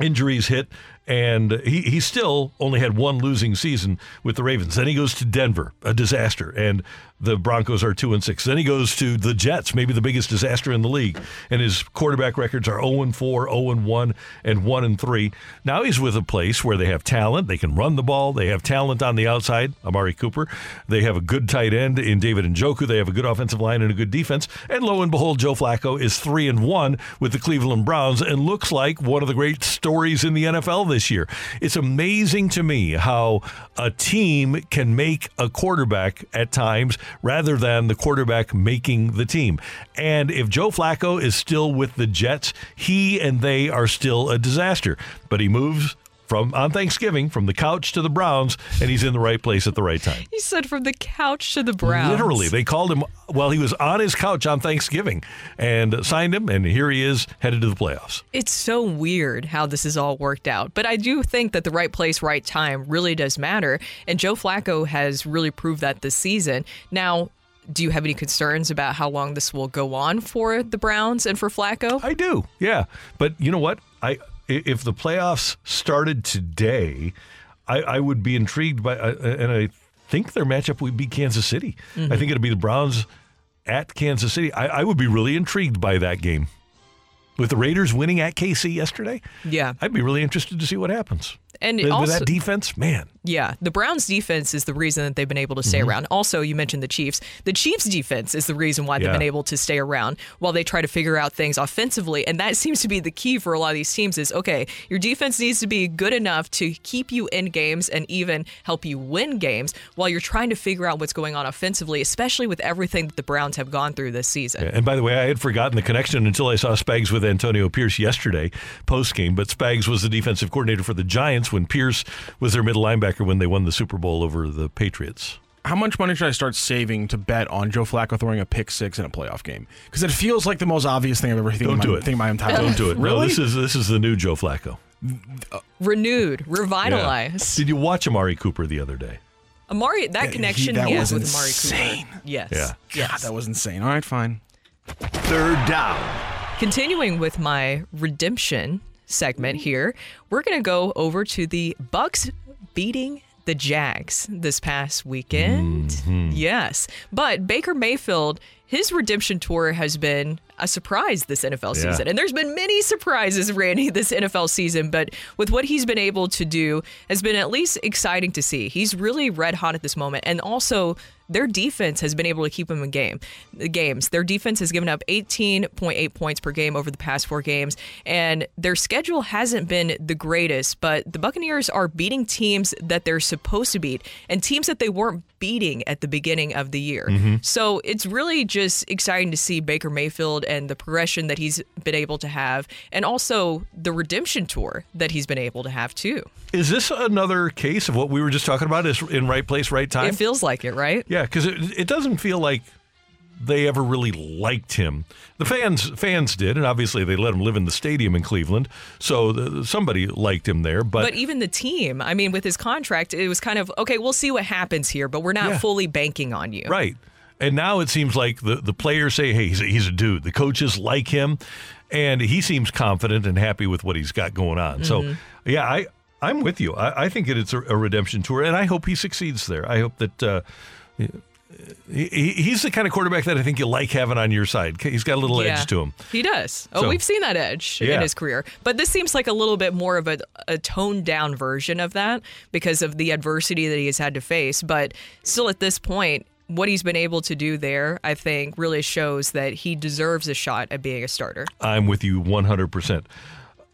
injuries hit and he, he still only had one losing season with the Ravens. Then he goes to Denver, a disaster, and the Broncos are two and six. Then he goes to the Jets, maybe the biggest disaster in the league, and his quarterback records are 0 and 4, 0 and 1, and 1 and 3. Now he's with a place where they have talent, they can run the ball, they have talent on the outside, Amari Cooper, they have a good tight end in David and Njoku, they have a good offensive line and a good defense, and lo and behold, Joe Flacco is 3 and 1 with the Cleveland Browns and looks like one of the great stories in the NFL this year. It's amazing to me how a team can make a quarterback at times rather than the quarterback making the team. And if Joe Flacco is still with the Jets, he and they are still a disaster. But he moves from on Thanksgiving from the couch to the Browns, and he's in the right place at the right time. He said from the couch to the Browns. Literally, they called him while he was on his couch on Thanksgiving and signed him, and here he is headed to the playoffs. It's so weird how this has all worked out. But I do think that the right place, right time really does matter. And Joe Flacco has really proved that this season. Now, do you have any concerns about how long this will go on for the Browns and for Flacco? I do, yeah. But you know what? I if the playoffs started today, I, I would be intrigued by, uh, and I think their matchup would be Kansas City. Mhm. I think it'd be the Browns at Kansas City. I, I would be really intrigued by that game. With the Raiders winning at KC yesterday, Yeah. I'd be really interested to see what happens. And also- that defense, man. Yeah, the Browns defense is the reason that they've been able to stay Mhm. around. Also, you mentioned the Chiefs. The Chiefs defense is the reason why they've been able to stay around while they try to figure out things offensively. And that seems to be the key for a lot of these teams is okay, your defense needs to be good enough to keep you in games and even help you win games while you're trying to figure out what's going on offensively, especially with everything that the Browns have gone through this season. And by the way, I had forgotten the connection until I saw Spags with Antonio Pierce yesterday post game. But Spags was the defensive coordinator for the Giants when Pierce was their middle linebacker when they won the Super Bowl over the Patriots. How much money should I start saving to bet on Joe Flacco throwing a pick six in a playoff game? Because it feels like the most obvious thing I've ever think Don't in do my, it. think in my entire Don't do it. Really? No, this is this is the new Joe Flacco. Renewed, Yeah. revitalized. Did you watch Amari Cooper the other day? Amari, that Yeah, connection he- that he has was with Amari insane. Cooper. Yes. Yeah. Yes. that was insane. All right, fine. Third down. Continuing with my redemption segment here, we're going to go over to the Bucks beating the Jags this past weekend. Mm-hmm. Yes. But Baker Mayfield, his redemption tour has been a surprise this NFL Yeah. season. And there's been many surprises, Randy, this NFL season, but with what he's been able to do has been at least exciting to see. He's really red hot at this moment. And also their defense has been able to keep him in game games. Their defense has given up 18.8 points per game over the past four games, and their schedule hasn't been the greatest. But the Buccaneers are beating teams that they're supposed to beat, and teams that they weren't beating at the beginning of the year. Mhm. So it's really just exciting to see Baker Mayfield and the progression that he's been able to have, and also the redemption tour that he's been able to have too. Is this another case of what we were just talking about? Is in right place, right time? It feels like it, right? Yeah, because it, it doesn't feel like they ever really liked him. The fans fans did, and obviously they let him live in the stadium in Cleveland, so the, somebody liked him there. But, But, even the team, I mean, with his contract, it was kind of okay. We'll see what happens here, but we're not Yeah. fully banking on you. right, and now it seems like the the players say, "Hey, he's a, he's a dude." The coaches like him, and he seems confident and happy with what he's got going on. So, Mhm. yeah, I I'm with you. I, I think it's a, a redemption tour, and I hope he succeeds there. I hope that. Uh, he, he- he's the kind of quarterback that I think you like having on your side. He's got a little Yeah. edge to him. He does. Oh, So- we've seen that edge Yeah. in his career. But this seems like a little bit more of a, a toned down version of that because of the adversity that he has had to face. But still, at this point, what he's been able to do there, I think, really shows that he deserves a shot at being a starter. I'm with you 100%.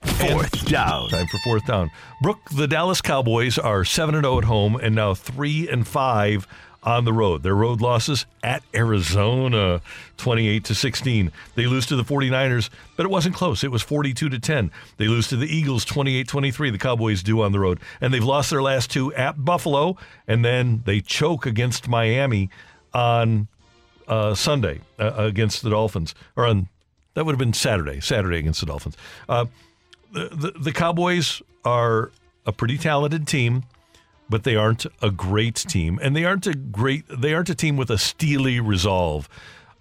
Fourth down. Time for fourth down. Brooke, the Dallas Cowboys are 7 and 0 at home and now 3 and 5 on the road. Their road losses at Arizona, 28 to 16. They lose to the 49ers, but it wasn't close. It was 42 to 10. They lose to the Eagles 28-23. The Cowboys do on the road. And they've lost their last two at Buffalo and then they choke against Miami on uh, Sunday uh, against the Dolphins or on that would have been Saturday, Saturday against the Dolphins. Uh, the, the the Cowboys are a pretty talented team but they aren't a great team, and they aren't a great. They aren't a team with a steely resolve.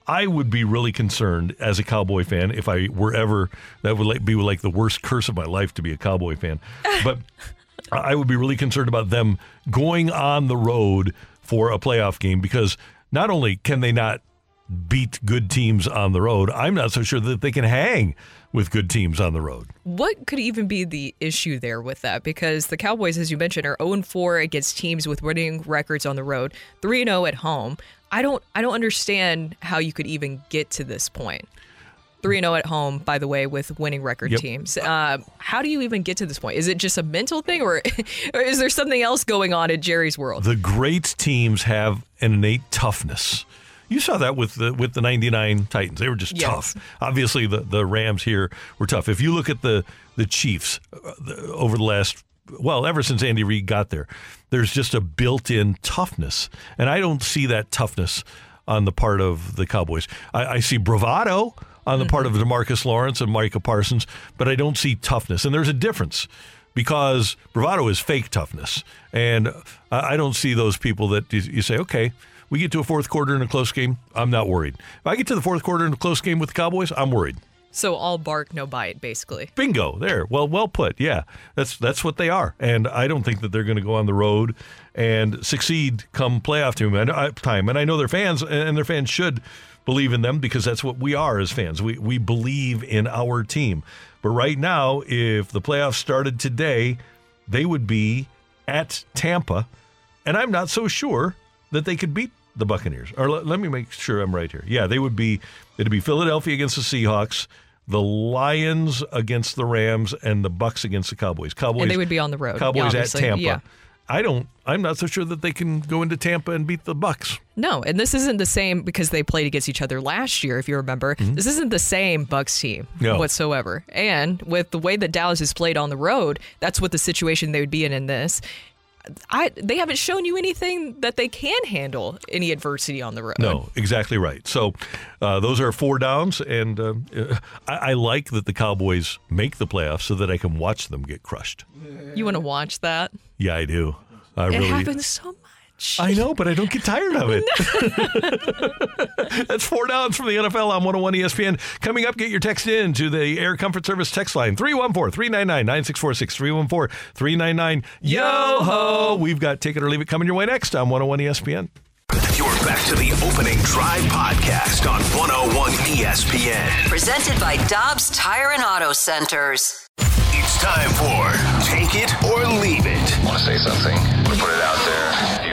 I would be really concerned as a Cowboy fan if I were ever. That would be like the worst curse of my life to be a Cowboy fan. But I would be really concerned about them going on the road for a playoff game because not only can they not beat good teams on the road, I'm not so sure that they can hang with good teams on the road. What could even be the issue there with that? Because the Cowboys, as you mentioned, are 0 4 against teams with winning records on the road, 3 0 at home. I don't I don't understand how you could even get to this point. 3 0 at home, by the way, with winning record Yep. teams. Uh, how do you even get to this point? Is it just a mental thing, or, or is there something else going on in Jerry's world? The great teams have an innate toughness. You saw that with the with the 99 Titans. They were just Yes. tough. Obviously the the Rams here were tough. If you look at the the Chiefs uh, over the last well, ever since Andy Reid got there, there's just a built-in toughness. And I don't see that toughness on the part of the Cowboys. I, I see bravado on the part of Demarcus Lawrence and Micah Parsons, but I don't see toughness. And there's a difference because bravado is fake toughness. And I I don't see those people that you, you say, okay, we get to a fourth quarter in a close game, I'm not worried. If I get to the fourth quarter in a close game with the Cowboys, I'm worried. So all bark, no bite, basically. Bingo, there. Well, well put. Yeah, that's that's what they are, and I don't think that they're going to go on the road and succeed come playoff time. And I, time, and I know their fans, and their fans should believe in them because that's what we are as fans. We we believe in our team. But right now, if the playoffs started today, they would be at Tampa, and I'm not so sure that they could beat the Buccaneers. Or let, let me make sure I'm right here. Yeah, they would be. It'd be Philadelphia against the Seahawks, the Lions against the Rams, and the Bucks against the Cowboys. Cowboys. And they would be on the road, Cowboys at obviously, Tampa. yeah. I don't. I'm not so sure that they can go into Tampa and beat the Bucks. No, and this isn't the same because they played against each other last year, if you remember. Mm-hmm. This isn't the same Bucks team No. whatsoever. And with the way that Dallas has played on the road, that's what the situation they would be in in this. I they haven't shown you anything that they can handle any adversity on the road. No, exactly right. So uh, those are four downs, and uh, I, I like that the Cowboys make the playoffs so that I can watch them get crushed. You want to watch that? Yeah, I do. I it really. happens so much. I know, but I don't get tired of it. That's four downs from the NFL on 101 ESPN. Coming up, get your text in to the Air Comfort Service text line 314 399 9646 314 399 Yo ho. We've got Take It or Leave It coming your way next on 101 ESPN. You're back to the opening drive podcast on 101 ESPN. Presented by Dobbs Tire and Auto Centers. It's time for Take It or Leave It. Want to say something? Want to put it out there?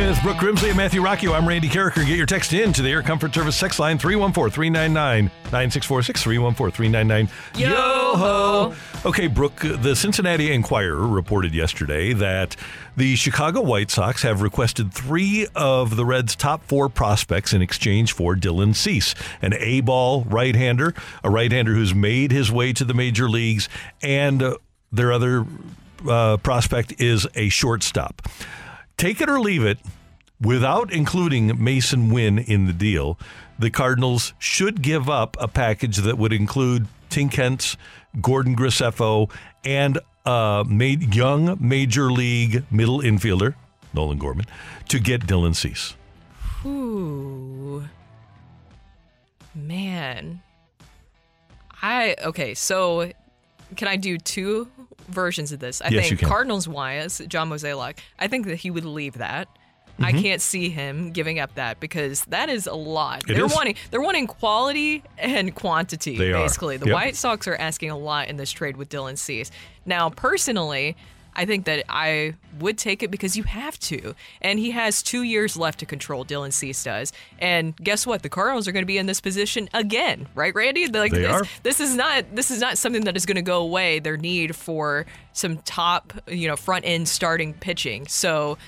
With Brooke Grimsley and Matthew Rocchio, I'm Randy Karraker. Get your text in to the Air Comfort Service text line 314 399 9646 314 399 Yo ho! Okay, Brooke, the Cincinnati Enquirer reported yesterday that the Chicago White Sox have requested three of the Reds' top four prospects in exchange for Dylan Cease, an A ball right hander, a right hander who's made his way to the major leagues, and uh, their other uh, prospect is a shortstop. Take it or leave it, without including Masyn Winn in the deal, the Cardinals should give up a package that would include Tink Hence, Gordon Graceffo, and a young major league middle infielder, Nolan Gorman, to get Dylan Cease. Ooh. Man. I okay, so can I do two versions of this? I Yes, think. Cardinals wise, John Mozeliak, I think that he would leave that. I Mhm. can't see him giving up that because that is a lot. It they're is. wanting they're wanting quality and quantity. They are. basically, the Yep. White Sox are asking a lot in this trade with Dylan Cease. Now, personally. I think that I would take it because you have to. And he has two years left to control, Dylan Cease does. And guess what? The Cardinals are going to be in this position again, right, Randy? Like They this, are. this is not this is not something that is going to go away. Their need for some top, you know, front end starting pitching. So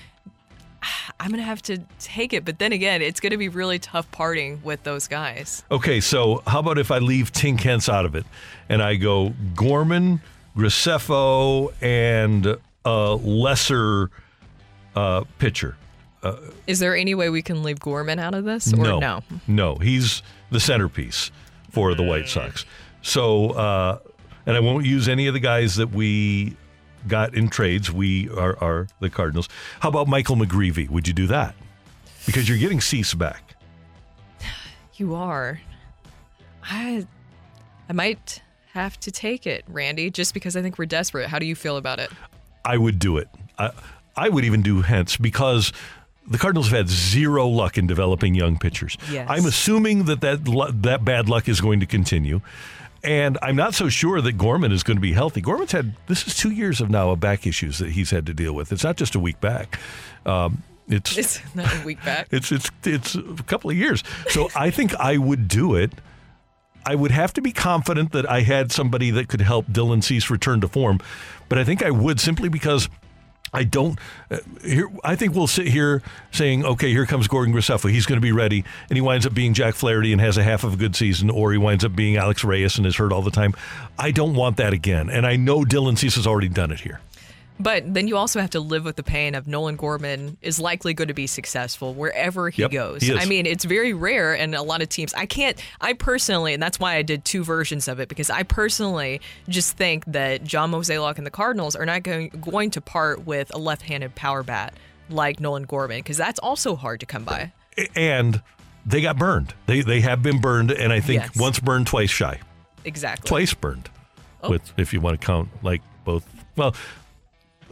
I'm gonna have to take it. But then again, it's going to be really tough parting with those guys. Okay, so how about if I leave Tink Hence out of it and I go Gorman, Graceffo, and a lesser uh, pitcher? Uh, Is there any way we can leave Gorman out of this, or no, no? no, he's the centerpiece for the White Sox. So, uh, and I won't use any of the guys that we got in trades. We are, are the Cardinals. How about Michael McGreevy? Would you do that? Because you're getting Cease back. You are. I, I might have to take it, Randy, just because I think we're desperate. How do you feel about it? I would do it. I, I would even do Hence because the Cardinals have had zero luck in developing young pitchers. Yes. I'm assuming that that, lu- that bad luck is going to continue. And I'm not so sure that Gorman is going to be healthy. Gorman's had this is two years of now of back issues that he's had to deal with. It's not just a weak back. Um, it's It's not a weak back. it's it's it's a couple of years. So I think I would do it. I would have to be confident that I had somebody that could help Dylan Cease return to form, but I think I would simply because I don't. Uh, here, I think we'll sit here saying, "Okay, here comes Gordon Graceffo. He's going to be ready," and he winds up being Jack Flaherty and has a half of a good season, or he winds up being Alex Reyes and is hurt all the time. I don't want that again, and I know Dylan Cease has already done it here. But then you also have to live with the pain of Nolan Gorman is likely going to be successful wherever he Yep, goes. he. I mean, it's very rare, and a lot of teams. I can't. I personally, and that's why I did two versions of it because I personally just think that John Mozeliak and the Cardinals are not going going to part with a left-handed power bat like Nolan Gorman because that's also hard to come by. And they got burned. They they have been burned, and I think Yes. once burned, twice shy. Exactly. twice burned Oh. with if you want to count like both well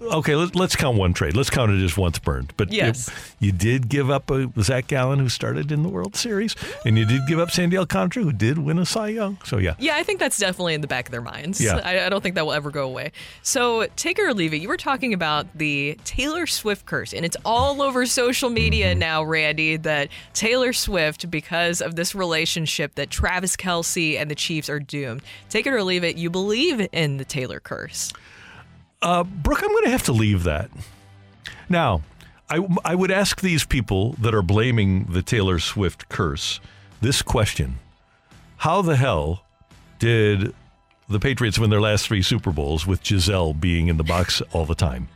okay let, let's count one trade let's count it as once burned but Yes. it- you did give up a zach gallen who started in the world series and you did give up sandy alcantara who did win a cy young so yeah Yeah, I think that's definitely in the back of their minds. Yeah. I, I don't think that will ever go away. So, take it or leave it. You were talking about the Taylor Swift curse, and it's all over social media mm-hmm. now, Randy, that Taylor Swift, because of this relationship, that Travis Kelce and the Chiefs are doomed. Take it or leave it. You believe in the Taylor curse. Uh, Brooke, I'm going to have to leave that. Now, I, I would ask these people that are blaming the Taylor Swift curse this question How the hell did the Patriots win their last three Super Bowls with Gisele being in the box all the time?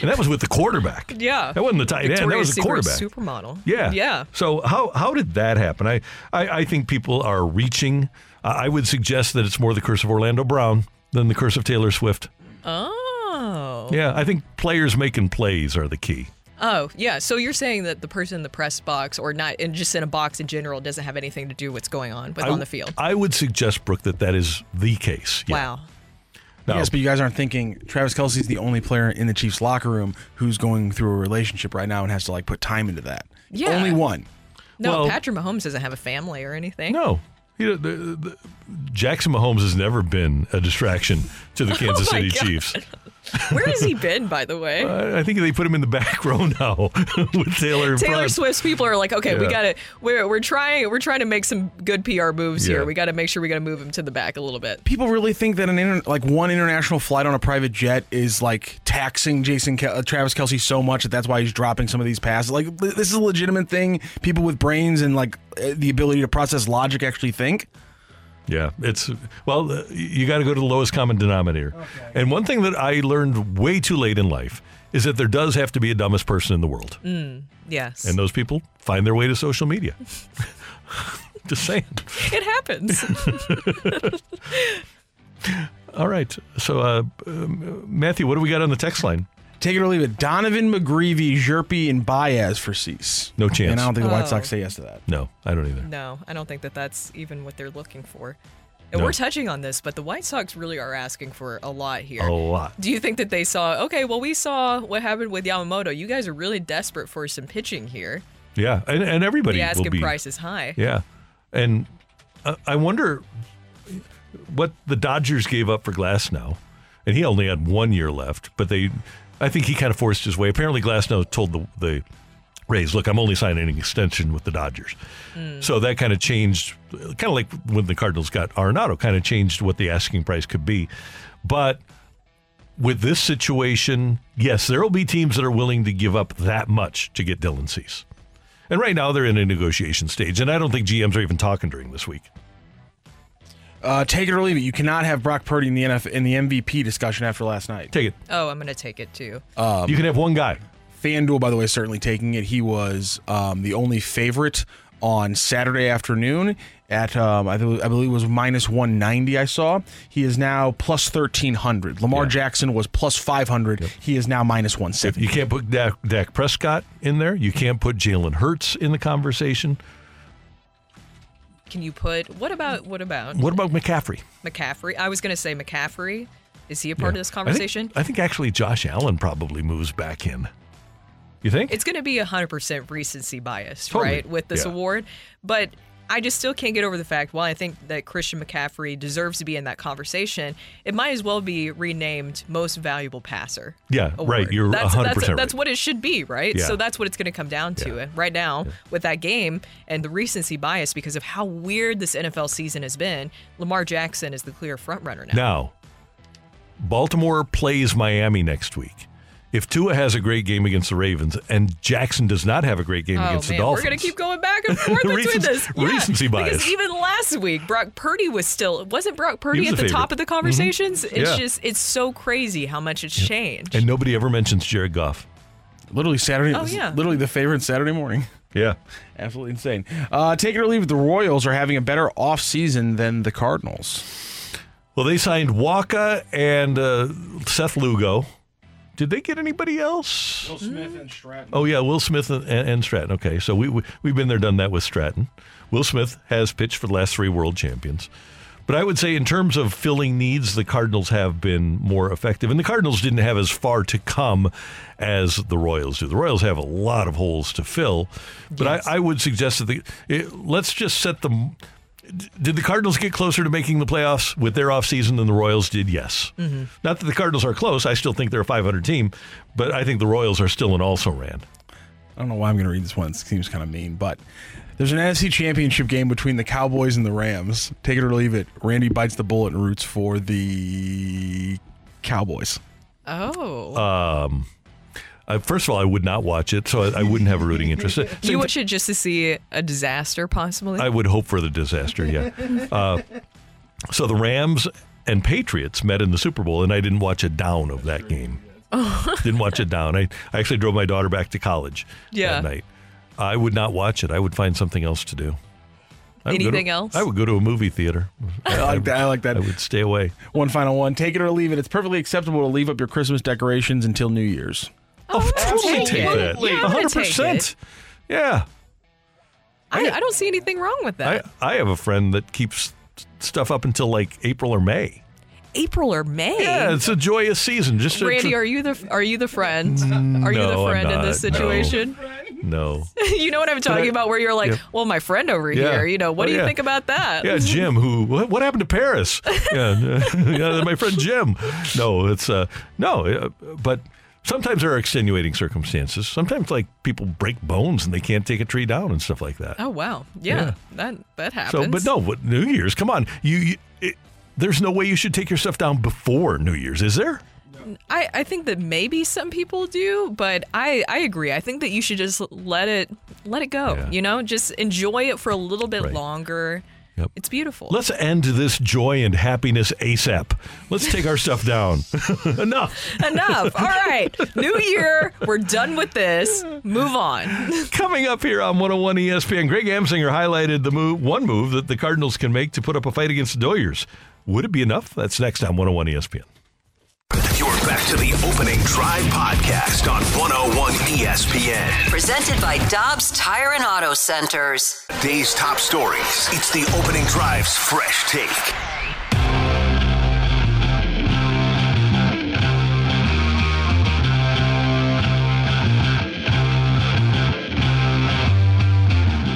And that was with the quarterback. Yeah. That wasn't the tight end, that was the quarterback. Supermodel. Yeah. Yeah. So how how did that happen? I I, I think people are reaching. Uh, I would suggest that it's more the curse of Orlando Brown than the curse of Taylor Swift. Oh. Yeah, I think players making plays are the key. Oh, yeah. So you're saying that the person in the press box or not, and just in a box in general, doesn't have anything to do with what's going on with I- on the field? I would suggest, Brooke, that that is the case. Yeah. Wow. No. Yes, but you guys aren't thinking Travis Kelce's the only player in the Chiefs locker room who's going through a relationship right now and has to like put time into that. Yeah. Only one. No, Well- Patrick Mahomes doesn't have a family or anything. No. You know, the, the, Jackson Mahomes has never been a distraction to the oh Kansas Oh City God. Chiefs. Where has he been, by the way? I I think they put him in the back row now with Taylor Taylor front. Swift's people are like, okay, we got to we're we're trying we're trying to make some good PR moves Yeah. here. We got to make sure we got to move him to the back a little bit. People really think that an inter- like one international flight on a private jet is like taxing Jason Kel- uh, Travis Kelce so much that that's why he's dropping some of these passes. Like this is a legitimate thing. People with brains and like uh, the ability to process logic actually think. Yeah, it's well, uh, you got to go to the lowest common denominator. And one thing that I learned way too late in life is that there does have to be a dumbest person in the world, Mm, yes. and those people find their way to social media. Just saying. it happens. All right, so uh, um, Matthew, what do we got on the text line? Take it or leave it. Donovan McGreevy, Jerpy, and Baez for Cease. No chance. And I don't think the White Oh. Sox say yes to that. No, I don't either. no, I don't think that that's even what they're looking for. And No. we're touching on this, but the White Sox really are asking for a lot here. A lot. Do you think that they saw, okay, well, we saw what happened with Yamamoto. You guys are really desperate for some pitching here. Yeah, and, and everybody the will asking be. price is high. Yeah, and uh, I wonder what the Dodgers gave up for Glasnow, and he only had one year left. But they, I think he kind of forced his way. Apparently, Glasnow told the the Rays, "Look, I'm only signing an extension with the Dodgers." Hmm. So that kind of changed, kind of like when the Cardinals got Arenado, kind of changed what the asking price could be. But with this situation, yes, there will be teams that are willing to give up that much to get Dylan Cease. And right now they're in a negotiation stage, and I don't think GMs are even talking during this week. Uh, take it or leave it. You cannot have Brock Purdy in the NF in the MVP discussion after last night. Take it. Oh, I'm going to take it too. Um, you can have one guy. FanDuel, by the way, is certainly taking it. He was um, the only favorite on Saturday afternoon at um, I, th- I believe it was minus 190. I saw he is now plus 1300. Lamar Jackson was plus 500. He is now minus 170. You can't put Dak, Dak Prescott in there. You can't put Jalen Hurts in the conversation. Can you put, what about, what about What about McCaffrey? McCaffrey? I was going to say McCaffrey. Is he a part of this I think- conversation? I think, actually Josh Allen probably moves back in. You think? It's going to be 100% recency bias, Totally. right, with this Yeah. award. But I just still can't get over the fact, while I think that Christian McCaffrey deserves to be in that conversation, it might as well be renamed Most Valuable Passer. Yeah, award. right. You're that's, 100% that's, right. that's what it should be, right? Yeah. So that's what it's going to come down to. And right now, with that game and the recency bias, because of how weird this NFL season has been, Lamar Jackson is the clear front runner now. Now, Baltimore plays Miami next week. If Tua has a great game against the Ravens and Jackson does not have a great game oh against man, the Dolphins, we're gonna keep going back and forth between Recency- this. Yeah, recency bias. Because even last week, Brock Purdy was still wasn't Brock Purdy was at the favorite. top of the conversations. Mhm. It's Yeah. just it's so crazy how much it's changed. and nobody ever mentions Jared Goff. Literally Saturday. Oh, yeah. Literally the favorite Saturday morning. Yeah. Absolutely insane. Uh, take it or leave it. The Royals are having a better offseason than the Cardinals. Well, they signed Wacha and uh, Seth Lugo. Did they get anybody else? Will Smith and Stratton. Oh yeah, Will Smith and, and Stratton. Okay, so we, we we've been there, done that with Stratton. Will Smith has pitched for the last three World Champions, but I would say in terms of filling needs, the Cardinals have been more effective, and the Cardinals didn't have as far to come as the Royals do. The Royals have a lot of holes to fill, but I, I would suggest that the it, let's just set them. Did the Cardinals get closer to making the playoffs with their offseason than the Royals did? Yes. Mhm. Not that the Cardinals are close. I still think they're a 500 team, but I think the Royals are still an also ran. I don't know why I'm going to read this one. It seems kind of mean, but there's an NFC Championship game between the Cowboys and the Rams. Take it or leave it. Randy bites the bullet and roots for the Cowboys. Oh, Um, uh, first of all, I would not watch it, so I, I wouldn't have a rooting interest. you Same watch it just to see a disaster, possibly. I would hope for the disaster, yeah. Uh, so the Rams and Patriots met in the Super Bowl, and I didn't watch a down of that game. didn't watch it down. I, I actually drove my daughter back to college Yeah. that night. I would not watch it. I would find something else to do. I would go to- Anything else? I would go to a movie theater. I like that. I like that. I would stay away. One final one. Take it or leave it. It's perfectly acceptable to leave up your Christmas decorations until New Year's. Oh, Totally take that. Yeah, I'm gonna 100%. it. Yeah. I, I don't see anything wrong with that. I, I have a friend that keeps stuff up until like April or May. April or May. Yeah, it's a joyous season. Just to- Randy, are you the are you the friend? Are you No, the I'm friend in this not. No. situation? no. you know what I'm talking I- about? Where you're like, Yeah. well, my friend over Yeah. here. You know, what Oh, do you yeah. think about that? Yeah, Jim. Who? What, what happened to Paris? Yeah, yeah, my friend Jim. No, it's uh, no, uh, but sometimes there are extenuating circumstances. Sometimes like people break bones and they can't take a tree down and stuff like that. Oh wow, yeah, Yeah. that that happens. So, but no, what, New Year's. Come on, you. you it, there's no way you should take your stuff down before New Year's, is there? I, I think that maybe some people do, but I, I agree. I think that you should just let it let it go. You know, just enjoy it for a little bit Right. longer. Yep. It's beautiful. Let's end this joy and happiness ASAP. Let's take our stuff down. Enough. Enough. All right. New year. We're done with this. Move on. Coming up here on 101 ESPN, Greg Amsinger highlighted the move, one move that the Cardinals can make to put up a fight against the Doyers. Would it be enough? That's next on 101 ESPN to the Opening Drive Podcast on 101 ESPN. Presented by Dobbs Tire and Auto Centers. Day's top stories. It's the Opening Drive's fresh take.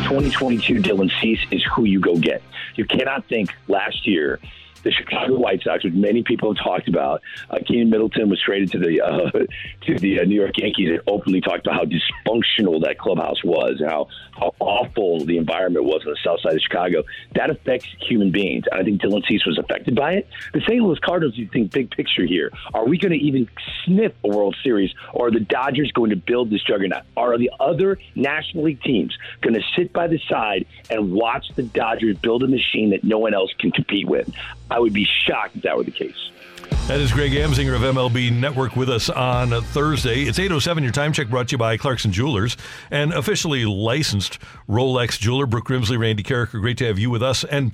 Twenty twenty two Dylan Cease is who you go get. You cannot think last year the Chicago White Sox, which many people have talked about. Uh, Keynan Middleton was traded to the uh, to the uh, New York Yankees and openly talked about how dysfunctional that clubhouse was and how, how awful the environment was on the south side of Chicago. That affects human beings. And I think Dylan Cease was affected by it. The St. Louis Cardinals, you think big picture here, are we going to even sniff a World Series or are the Dodgers going to build this juggernaut? Are the other National League teams going to sit by the side and watch the Dodgers build a machine that no one else can compete with? I would be shocked if that were the case. That is Greg Amsinger of MLB Network with us on Thursday. It's 8.07, your time check brought to you by Clarkson Jewelers and officially licensed Rolex jeweler. Brooke Grimsley, Randy Karraker, great to have you with us. And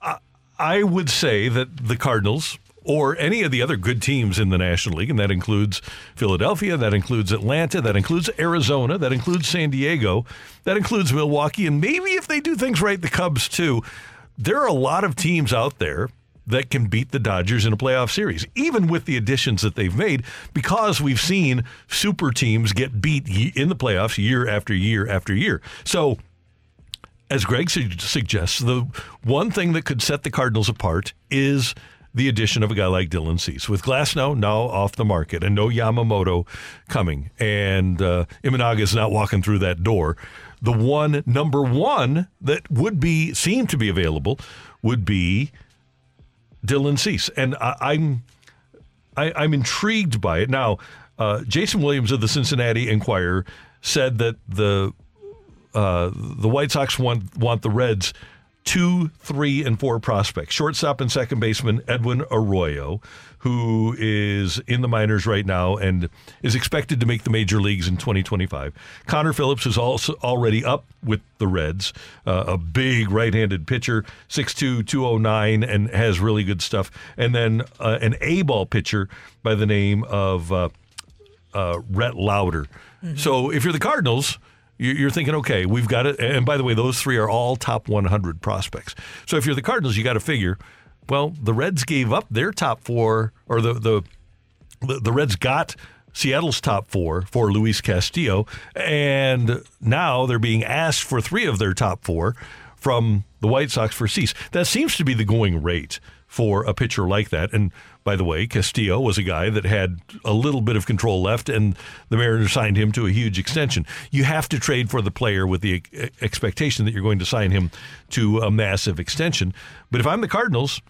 I, I would say that the Cardinals or any of the other good teams in the National League, and that includes Philadelphia, that includes Atlanta, that includes Arizona, that includes San Diego, that includes Milwaukee, and maybe if they do things right, the Cubs too. There are a lot of teams out there that can beat the Dodgers in a playoff series, even with the additions that they've made, because we've seen super teams get beat in the playoffs year after year after year. So, as Greg su- suggests, the one thing that could set the Cardinals apart is the addition of a guy like Dylan Cease. With Glasnow now off the market and no Yamamoto coming, and uh, Imanaga is not walking through that door, the one number one that would be seem to be available would be Dylan Cease, and I, I'm I, I'm intrigued by it. Now, uh, Jason Williams of the Cincinnati Enquirer said that the uh, the White Sox want want the Reds two, three, and four prospects. Shortstop and second baseman Edwin Arroyo, who is in the minors right now and is expected to make the major leagues in 2025. Connor Phillips is also already up with the Reds, uh, a big right-handed pitcher, 6'2", 209, and has really good stuff. And then uh, an A-ball pitcher by the name of uh, uh, Rhett Lowder. So if you're the Cardinals, you're thinking, okay, we've got it. And by the way, those three are all top 100 prospects. So if you're the Cardinals, you got to figure, well, the Reds gave up their top four, or the the the, Reds got Seattle's top four for Luis Castillo, and now they're being asked for three of their top four from the White Sox for Cease. That seems to be the going rate for a pitcher like that. And by the way, Castillo was a guy that had a little bit of control left, and the Mariners signed him to a huge extension. You have to trade for the player with the expectation that you're going to sign him to a massive extension. But if I'm the Cardinals,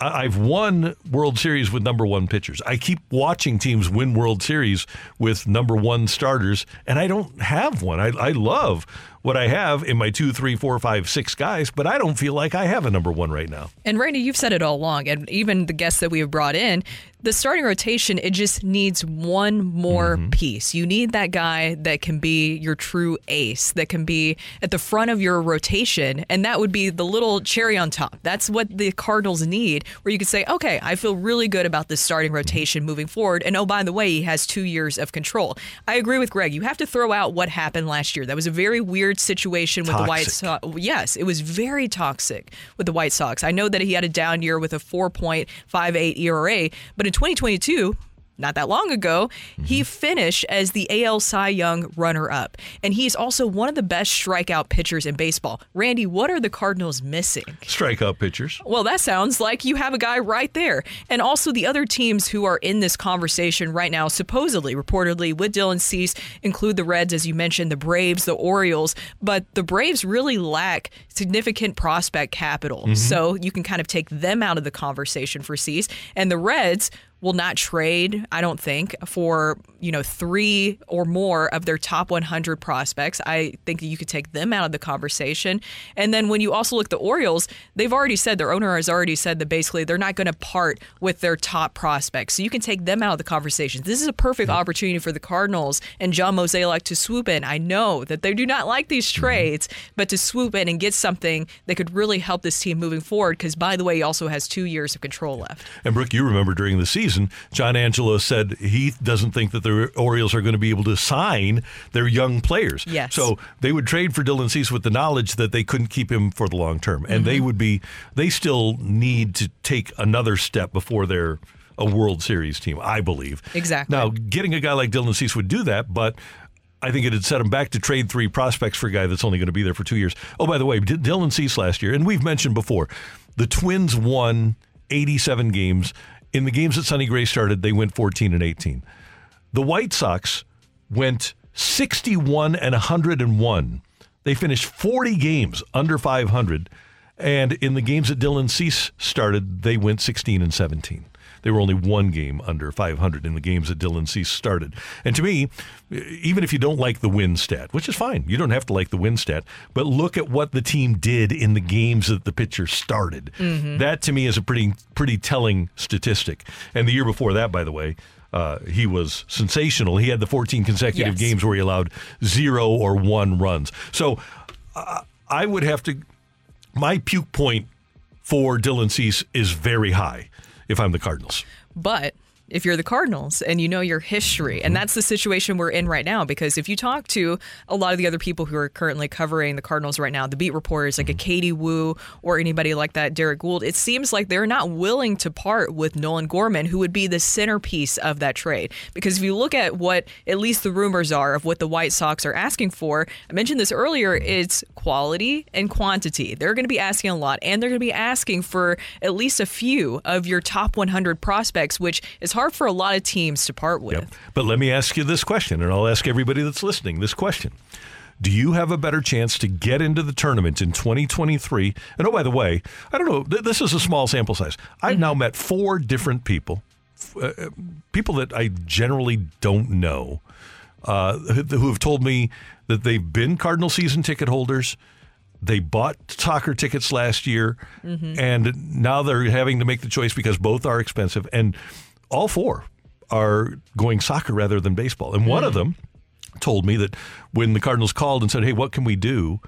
I've won World Series with number one pitchers. I keep watching teams win World Series with number one starters, and I don't have one. I, I love what I have in my two, three, four, five, six guys, but I don't feel like I have a number one right now. And Randy, you've said it all along, and even the guests that we have brought in, the starting rotation, it just needs one more Mm-hmm. piece. You need that guy that can be your true ace, that can be at the front of your rotation, and that would be the little cherry on top. That's what the Cardinals need, where you could say, okay, I feel really good about this starting rotation moving forward. And oh, by the way, he has two years of control. I agree with Greg. You have to throw out what happened last year. That was a very weird situation with the White Sox. Yes, it was very toxic with the White Sox. I know that he had a down year with a 4.58 ERA, but in 2022, not that long ago, he finished as the AL Cy Young runner up. And he's also one of the best strikeout pitchers in baseball. Randy, what are the Cardinals missing? Strikeout pitchers. Well, that sounds like you have a guy right there. And also, the other teams who are in this conversation right now, supposedly, reportedly, with Dylan Cease, include the Reds, as you mentioned, the Braves, the Orioles. But the Braves really lack significant prospect capital. Mhm. So you can kind of take them out of the conversation for Cease. And the Reds will not trade, I don't think, for, you know, three or more of their top 100 prospects. I think you could take them out of the conversation. And then when you also look at the Orioles, they've already said, their owner has already said that basically they're not going to part with their top prospects. So you can take them out of the conversation. This is a perfect opportunity for the Cardinals and John Mozeliak to swoop in. I know that they do not like these mm-hmm. trades, but to swoop in and get something that could really help this team moving forward. Because, by the way, he also has two years of control left. And Brooke, you remember during the season, John Angelo said he doesn't think that the Orioles are going to be able to sign their young players. Yes. So they would trade for Dylan Cease with the knowledge that they couldn't keep him for the long term, and they Mhm. would be. They still need to take another step before they're a World Series team, I believe. Exactly. Now, getting a guy like Dylan Cease would do that, but I think it had set them back to trade three prospects for a guy that's only going to be there for two years. Oh, by the way, D- Dylan Cease last year, and we've mentioned before, the Twins won 87 games. In the games that Sonny Gray started, they went 14 and 18. The White Sox went 61 and 101. They finished 40 games under 500. And in the games that Dylan Cease started, they went 16 and 17. They were only one game under 500 in the games that Dylan Cease started. And to me, even if you don't like the win stat, which is fine, you don't have to like the win stat, but look at what the team did in the games that the pitcher started. Mhm. That to me is a pretty pretty telling statistic. And the year before that, by the way, uh, he was sensational. He had the 14 consecutive Yes. games where he allowed zero or one runs. So uh, I would have to. My puke point for Dylan Cease is very high if I'm the Cardinals. But if you're the Cardinals and you know your history, and mm-hmm. that's the situation we're in right now, because if you talk to a lot of the other people who are currently covering the Cardinals right now, the beat reporters like a mm-hmm. Katie Woo or anybody like that, Derrick Goold, it seems like they're not willing to part with Nolan Gorman, who would be the centerpiece of that trade. Because if you look at what at least the rumors are of what the White Sox are asking for, I mentioned this earlier, it's quality and quantity. They're going to be asking a lot, and they're going to be asking for at least a few of your top 100 prospects, which is hard for a lot of teams to part with. But let me ask you this question, and I'll ask everybody that's listening this question. Do you have a better chance to get into the tournament in 2023? And oh, by the way, I don't know, th- this is a small sample size. I've now met four different people, uh, people that I generally don't know, uh, who have told me that they've been Cardinal season ticket holders. They bought soccer tickets last year, Mhm. and now they're having to make the choice because both are expensive. And all four are going soccer rather than baseball. And one of hmm. them told me that when the Cardinals called and said, "Hey, what can we do?"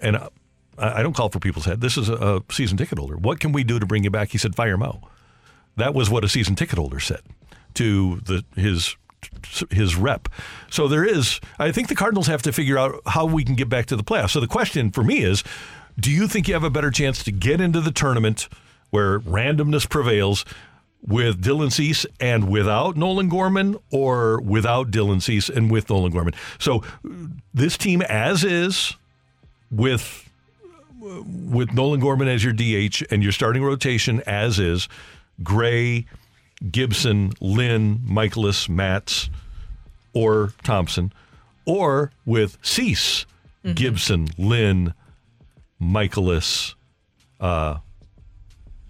and I I don't call for people's head. This is a, a season ticket holder. What can we do to bring you back? He said, "Fire Mo." That was what a season ticket holder said to the his his rep. So there is. I think the Cardinals have to figure out how we can get back to the playoffs. So the question for me is, do you think you have a better chance to get into the tournament where randomness prevails? With Dylan Cease and without Nolan Gorman, or without Dylan Cease and with Nolan Gorman. So this team, as is, with with Nolan Gorman as your DH and your starting rotation as is, Gray, Gibson, Lynn, Mikolas, Matz or Thompson, or with Cease, Gibson, Lynn, Mikolas, uh,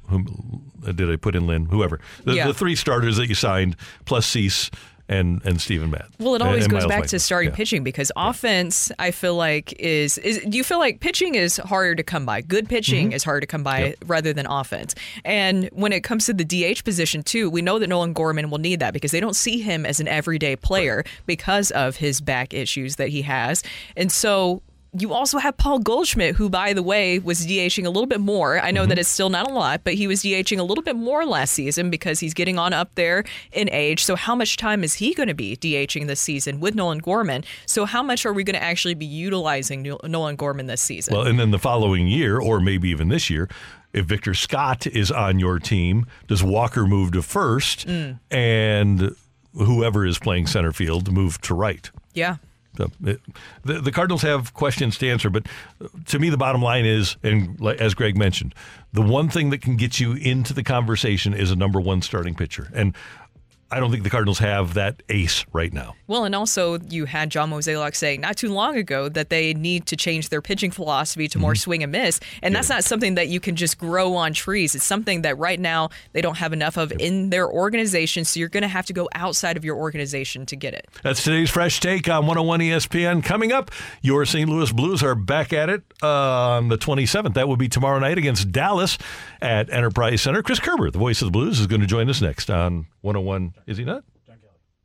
whom did I put in Lynn? Whoever the, Yeah. the three starters that you signed plus Cease and and Steven Matz. Well, it always and goes Miles back to starting Yeah. pitching because offense, I feel like is is. Do you feel like pitching is harder to come by? Good pitching Mhm. is harder to come by rather than offense. And when it comes to the DH position too, we know that Nolan Gorman will need that because they don't see him as an everyday player because of his back issues that he has, and so. You also have Paul Goldschmidt, who, by the way, was DHing a little bit more. I know Mm-hmm. that it's still not a lot, but he was DHing a little bit more last season because he's getting on up there in age. So, how much time is he going to be DHing this season with Nolan Gorman? So, how much are we going to actually be utilizing Nolan Gorman this season? Well, and then the following year, or maybe even this year, if Victor Scott is on your team, does Walker move to first, Mm. and whoever is playing center field move to right? yeah. So it, the, the Cardinals have questions to answer, but to me, the bottom line is, and as Greg mentioned, the one thing that can get you into the conversation is a number one starting pitcher, and I don't think the Cardinals have that ace right now. Well, and also you had John Mozeliak saying not too long ago that they need to change their pitching philosophy to Mm-hmm. more swing and miss, and that's not something that you can just grow on trees. It's something that right now they don't have enough of in their organization, so you're going to have to go outside of your organization to get it. That's today's fresh take on 101 ESPN. Coming up, your St. Louis Blues are back at it on the 27th. That will be tomorrow night against Dallas at Enterprise Center. Chris Kerber, the voice of the Blues, is going to join us next on 101. Is he not?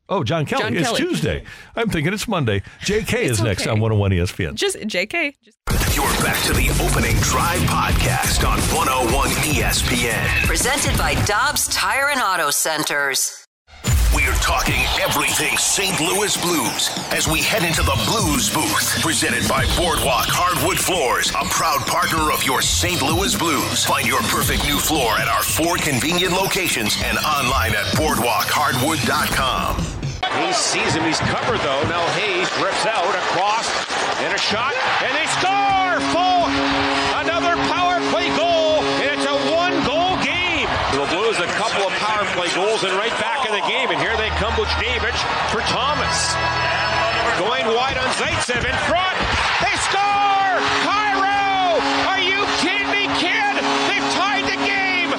Oh, John Kelly. John it's Kelly. Tuesday. I'm thinking it's Monday. JK is It's next on 101 ESPN. Just JK. Just You're back to the opening drive podcast on 101 ESPN. Presented by Dobbs Tire and Auto Centers. We're talking everything St. Louis Blues as we head into the Blues booth. Presented by Boardwalk Hardwood Floors, a proud partner of your St. Louis Blues. Find your perfect new floor at our four convenient locations and online at boardwalkhardwood.com. He sees him. He's covered though. Now Hayes rips out across and a shot, and they score! On Zaitsev in front. They score! Kyrou! Are you kidding me, kid? They've tied the game.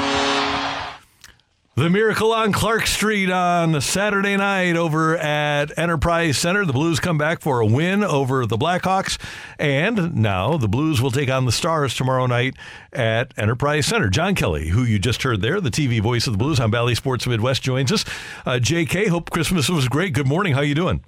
The Miracle on Clark Street on Saturday night over at Enterprise Center. The Blues come back for a win over the Blackhawks. And now the Blues will take on the Stars tomorrow night at Enterprise Center. John Kelly, who you just heard there, the TV voice of the Blues on Bally Sports Midwest, joins us. Uh, JK, hope Christmas was great. Good morning. How are you doing?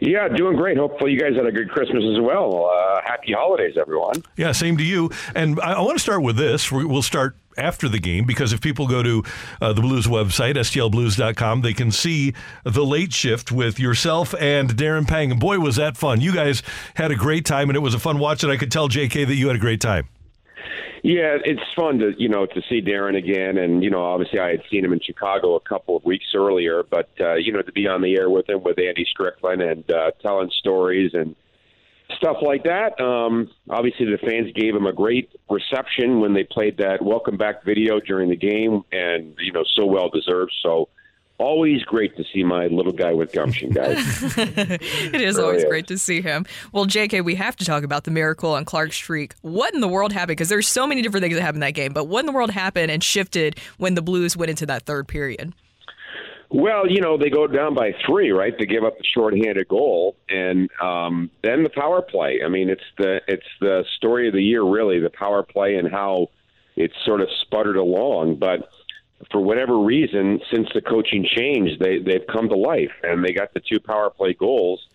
Yeah, doing great. Hopefully, you guys had a good Christmas as well. Uh, happy holidays, everyone. Yeah, same to you. And I, I want to start with this. We- We'll start after the game because if people go to uh, the Blues website, stlblues.com, they can see the late shift with yourself and Darren Pang. And boy, was that fun. You guys had a great time, and it was a fun watch. And I could tell, JK, that you had a great time. Yeah, it's fun to you know to see Darren again, and you know obviously I had seen him in Chicago a couple of weeks earlier, but uh, you know to be on the air with him with Andy Strickland and uh, telling stories and stuff like that. Um, obviously, the fans gave him a great reception when they played that welcome back video during the game, and you know so well deserved. So always great to see my little guy with gumption, guys. it is Really always is. great to see him. Well, JK, we have to talk about the miracle on Clark Street. What in the world happened? Because there's so many different things that happened in that game, but what in the world happened and shifted when the Blues went into that third period? Well, you know, they go down by three, right? To give up the shorthanded goal, and um, then the power play. I mean, it's the it's the story of the year, really, the power play and how it's sort of sputtered along. But for whatever reason, since the coaching changed, they they've come to life, and they got the two power play goals.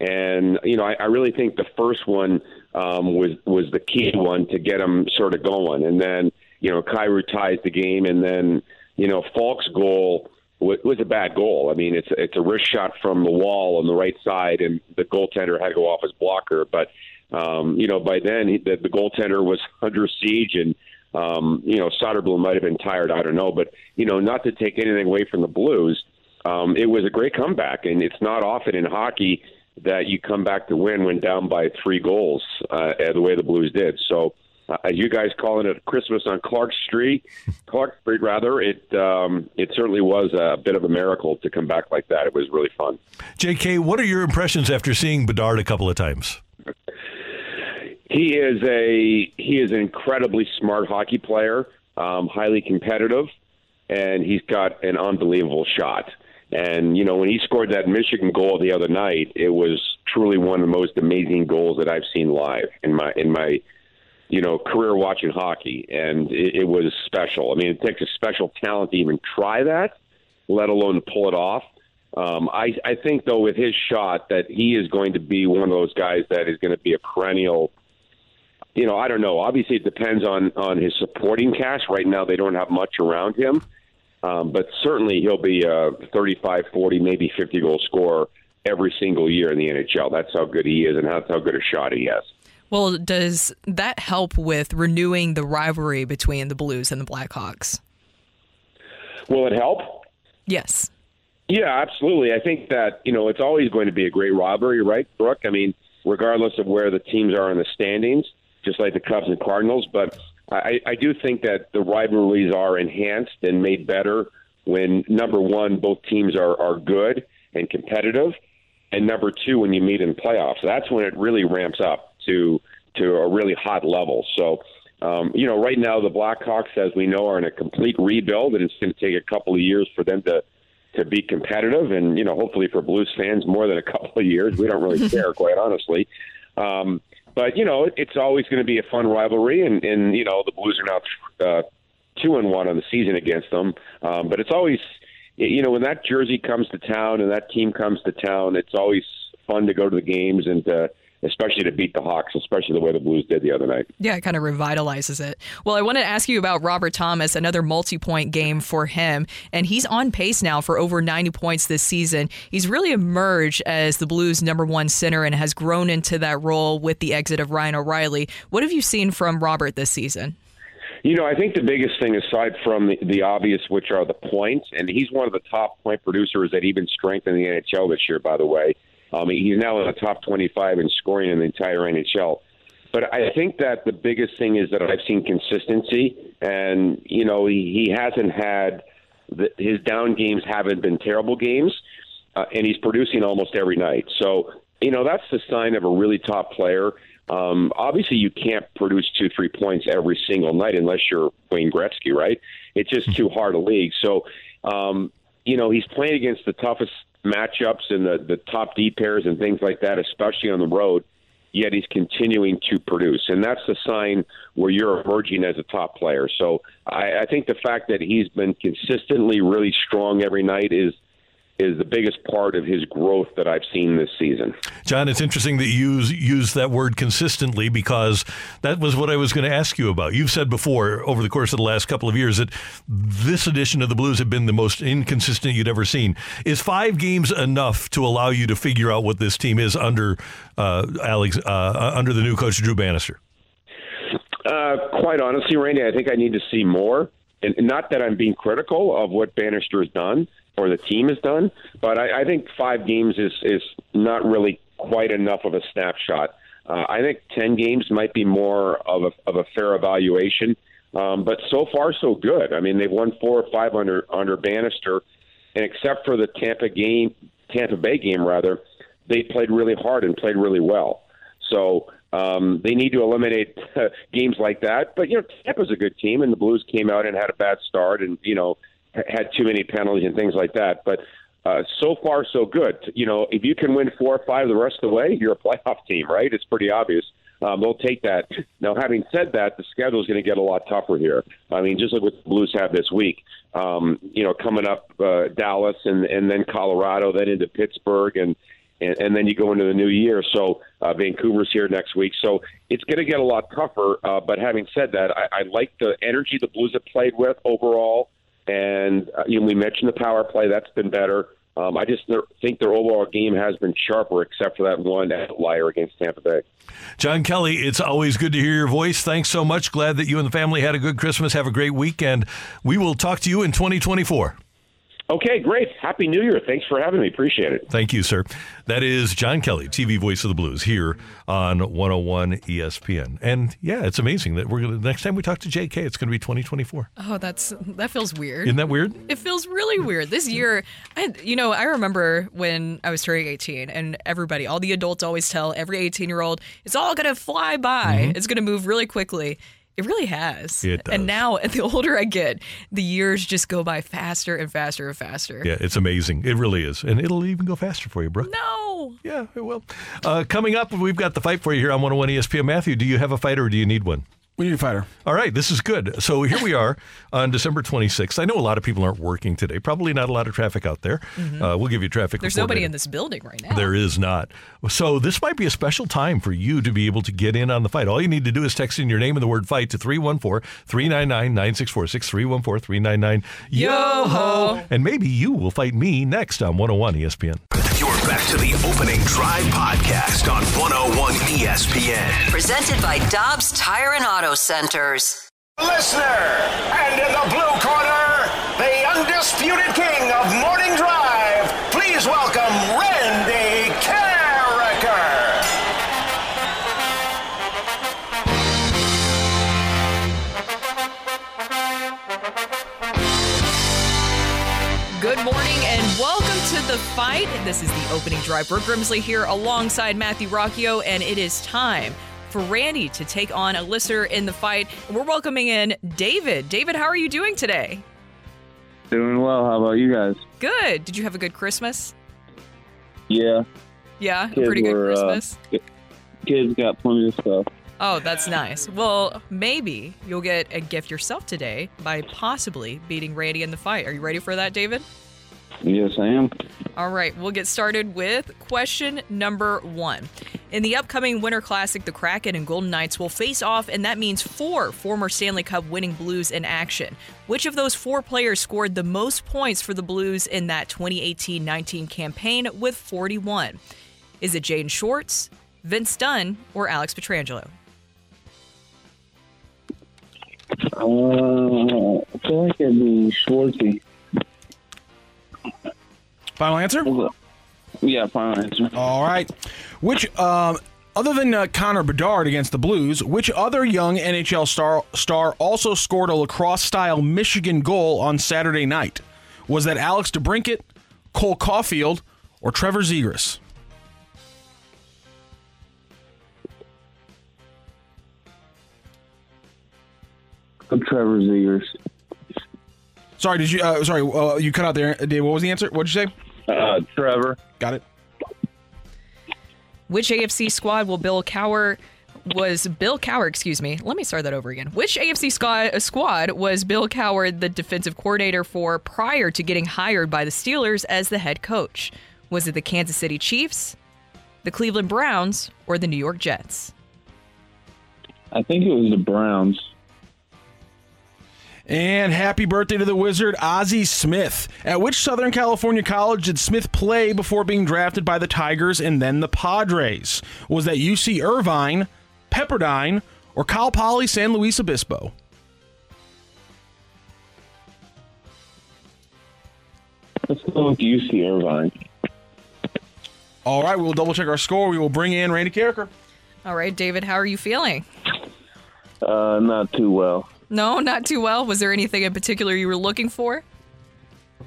And you know, I, I really think the first one um, was was the key one to get them sort of going. And then you know, Kyrou ties the game, and then you know, Faulk's goal wa- was a bad goal. I mean, it's it's a wrist shot from the wall on the right side, and the goaltender had to go off his blocker. But um, you know, by then he, the, the goaltender was under siege, and um, you know, Soderblom might have been tired. I don't know, but you know, not to take anything away from the Blues, um, it was a great comeback, and it's not often in hockey that you come back to win when down by three goals, uh, the way the Blues did. So. Uh, as you guys calling it Christmas on Clark Street, Clark Street rather, it um, it certainly was a bit of a miracle to come back like that. It was really fun. JK, what are your impressions after seeing Bedard a couple of times? He is a he is an incredibly smart hockey player, um, highly competitive, and he's got an unbelievable shot. And you know when he scored that Michigan goal the other night, it was truly one of the most amazing goals that I've seen live in my in my you know career watching hockey, and it, it was special. I mean, it takes a special talent to even try that, let alone to pull it off. Um, I, I think though with his shot that he is going to be one of those guys that is going to be a perennial you know, I don't know. Obviously, it depends on on his supporting cast. Right now, they don't have much around him, um, but certainly he'll be a 35, 40, maybe 50 goal scorer every single year in the NHL. That's how good he is, and that's how good a shot he has. Well, does that help with renewing the rivalry between the Blues and the Blackhawks? Will it help? Yes. Yeah, absolutely. I think that you know it's always going to be a great rivalry, right, Brooke? I mean, regardless of where the teams are in the standings, just like the Cubs and Cardinals. But I, I do think that the rivalries are enhanced and made better when number one, both teams are are good and competitive, and number two, when you meet in playoffs, that's when it really ramps up to to a really hot level. So. Um, you know, right now the Blackhawks, as we know, are in a complete rebuild, and it's going to take a couple of years for them to to be competitive, and you know, hopefully for Blues fans, more than a couple of years. We don't really care, quite honestly. Um, but you know, it's always going to be a fun rivalry, and, and you know, the Blues are now uh, two and one on the season against them. Um, but it's always, you know, when that jersey comes to town and that team comes to town, it's always fun to go to the games and uh, especially to beat the Hawks, especially the way the Blues did the other night. Yeah, it kind of revitalizes it. Well, I wanted to ask you about Robert Thomas, another multi point game for him. And he's on pace now for over 90 points this season. He's really emerged as the Blues' number one center and has grown into that role with the exit of Ryan O'Reilly. What have you seen from Robert this season? You know, I think the biggest thing, aside from the, the obvious, which are the points, and he's one of the top point producers at even strength in the NHL this year, by the way. Um, he's now in the top 25 in scoring in the entire NHL. But I think that the biggest thing is that I've seen consistency, and you know he, he hasn't had the, his down games haven't been terrible games, uh, and he's producing almost every night. So you know that's the sign of a really top player. Um, obviously, you can't produce two, three points every single night unless you're Wayne Gretzky, right? It's just too hard a league. So, um, you know, he's playing against the toughest matchups and the, the top D pairs and things like that, especially on the road. Yet he's continuing to produce, and that's the sign where you're emerging as a top player. So I, I think the fact that he's been consistently really strong every night is is the biggest part of his growth that I've seen this season. John, it's interesting that you use, use that word consistently because that was what I was going to ask you about. You've said before over the course of the last couple of years that this edition of the Blues have been the most inconsistent you'd ever seen. Is five games enough to allow you to figure out what this team is under uh, Alex uh, under the new coach Drew Bannister? Uh, quite honestly, Randy, I think I need to see more. And not that I'm being critical of what Bannister has done or the team has done, but I, I think five games is is not really quite enough of a snapshot. Uh, I think ten games might be more of a of a fair evaluation. Um, but so far, so good. I mean, they've won four or five under under Bannister, and except for the Tampa game, Tampa Bay game rather, they played really hard and played really well. So um, they need to eliminate uh, games like that. But you know, Tampa's a good team, and the Blues came out and had a bad start, and you know, had too many penalties and things like that. But uh, so far, so good. You know, if you can win four or five the rest of the way, you're a playoff team, right? It's pretty obvious. Um, they'll take that. Now, having said that, the schedule is going to get a lot tougher here. I mean, just like what the Blues have this week. Um, you know, coming up uh, Dallas and and then Colorado, then into Pittsburgh, and and, and then you go into the new year. So uh, Vancouver's here next week. So it's going to get a lot tougher. Uh, but having said that, I, I like the energy the Blues have played with overall. And uh, you know, we mentioned the power play; that's been better. Um, I just think their overall game has been sharper, except for that one outlier against Tampa Bay. John Kelly, it's always good to hear your voice. Thanks so much. Glad that you and the family had a good Christmas. Have a great weekend. We will talk to you in 2024. Okay, great. Happy New Year. Thanks for having me. Appreciate it. Thank you, sir. That is John Kelly, TV voice of the Blues, here on 101 ESPN. And yeah, it's amazing that we're going to, next time we talk to JK, it's going to be 2024. Oh, that's that feels weird. Isn't that weird? It feels really weird. This year, I, you know, I remember when I was turning 18, and everybody, all the adults always tell every 18 year old, it's all going to fly by. Mm-hmm. It's going to move really quickly. It really has. It does. And now, the older I get, the years just go by faster and faster and faster. Yeah, it's amazing. It really is. And it'll even go faster for you, Brooke. No. Yeah, it will. Uh, coming up, we've got the fight for you here on 101 ESPN. Matthew, do you have a fighter or do you need one? We need a fighter. All right, this is good. So here we are on December 26th. I know a lot of people aren't working today. Probably not a lot of traffic out there. Mhm. Uh, we'll give you traffic There's nobody later. in this building right now. There is not. So this might be a special time for you to be able to get in on the fight. All you need to do is text in your name and the word fight to 314-399-9646, 314-399 Yo-ho. And maybe you will fight me next on 101 ESPN. You're back to the opening drive podcast on 101 ESPN. Presented by Dobbs Tire and Auto Centers. Listener, and in the blue corner, the undisputed king of morning drive. Please welcome Randy fight. This is the opening drive. Brooke Grimsley here alongside Matthew Rocchio, and it is time for Randy to take on a listener in the fight. And we're welcoming in David. David, how are you doing today? Doing well. How about you guys? Good. Did you have a good Christmas? Yeah. Yeah, a Kids pretty good were, uh, Christmas. ki- kids got plenty of stuff. Oh, that's nice. Well, maybe you'll get a gift yourself today by possibly beating Randy in the fight. Are you ready for that, David? Yes, I am. All right, we'll get started with question number one. In the upcoming Winter Classic, the Kraken and Golden Knights will face off, and that means four former Stanley Cup winning Blues in action. Which of those four players scored the most points for the Blues in that 2018 19 campaign with 41? Is it Jaden Schwartz, Vince Dunn, or Alex Pietrangelo? Uh, I feel like it'd be Schwartzy. Final answer? Yeah, final answer. All right. Which, um, other than uh, Connor Bedard against the Blues, which other young NHL star star also scored a lacrosse style Michigan goal on Saturday night? Was that Alex DeBrincat, Cole Caufield, or Trevor Zegras? Trevor Zegras. Sorry, did you? Uh, sorry, uh, you cut out there, Dave. What was the answer? What did you say? Uh, Trevor. Got it. Which AFC squad will Bill Cowher was Bill Cowher, excuse me. Let me start that over again. Which AFC squad, uh, squad was Bill Cowher the defensive coordinator for prior to getting hired by the Steelers as the head coach? Was it the Kansas City Chiefs, the Cleveland Browns, or the New York Jets? I think it was the Browns. And happy birthday to the wizard, Ozzie Smith. At which Southern California college did Smith play before being drafted by the Tigers and then the Padres? Was that UC Irvine, Pepperdine, or Cal Poly San Luis Obispo? Let's go with UC Irvine. All right, we will double check our score. We will bring in Randy Karraker. All right, David, how are you feeling? Uh, not too well. No, not too well. Was there anything in particular you were looking for?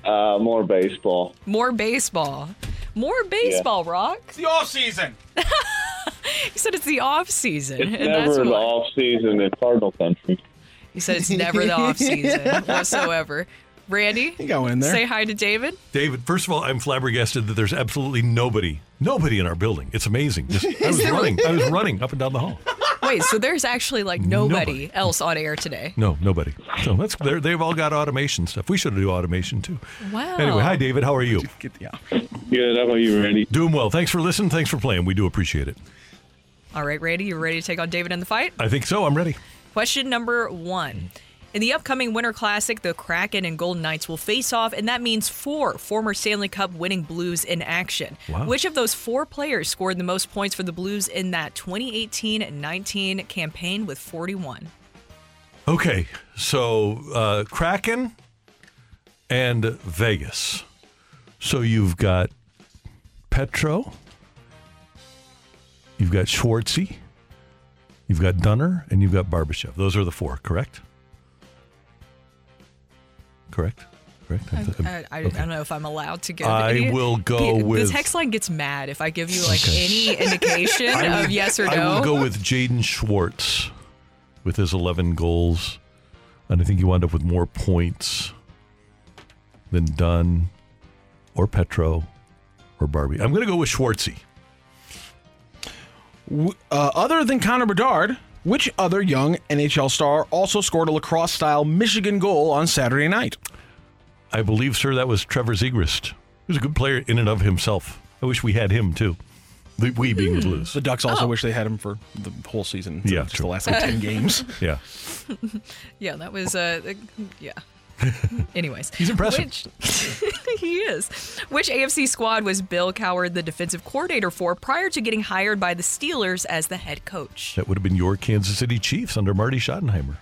Uh, more baseball. More baseball. More baseball, Rock. It's the off season. he said it's the off season. It's and that's never the why. off season in Cardinal country. He said it's never the off season whatsoever. Randy, you go in there. Say hi to David. David, first of all, I'm flabbergasted that there's absolutely nobody, nobody in our building. It's amazing. Just, I was running. I was running up and down the hall. Wait, so there's actually like nobody, else on air today. No, nobody. So that's they're, they've all got automation stuff. We should do automation too. Wow. Anyway, hi David. How are you? Good. How about you, Randy? Doing well. Thanks for listening. Thanks for playing. We do appreciate it. All right, Randy, you ready to take on David in the fight? I think so. I'm ready. Question number one. In the upcoming Winter Classic, the Kraken and Golden Knights will face off, and that means four former Stanley Cup winning Blues in action. Wow. Which of those four players scored the most points for the Blues in that 2018 19 campaign with 41? Okay, so uh, Kraken and Vegas. So you've got Petro, you've got Schwartzy, you've got Dunner, and you've got Barbashev. Those are the four, correct? Correct. Correct. I, I'm- I, I, okay. I don't know if I'm allowed to give. I any- will go the, with- The text line gets mad if I give you like Okay. any indication I of yes or no. I will go with Jaden Schwartz with his 11 goals, and I think he wound up with more points than Dunn or Petro or Barbie. I'm going to go with Schwartzy. Uh, other than Connor Bedard, which other young NHL star also scored a lacrosse style Michigan goal on Saturday night? I believe, sir, that was Trevor Zegras. He was a good player in and of himself. I wish we had him too. The, we being the Blues. The Ducks also Oh. wish they had him for the whole season. Yeah, just true. the last like ten games. Yeah. yeah, that was uh, yeah. Anyways, He's impressive. Which, he is. Which AFC squad was Bill Cowher the defensive coordinator for prior to getting hired by the Steelers as the head coach? That would have been your Kansas City Chiefs under Marty Schottenheimer.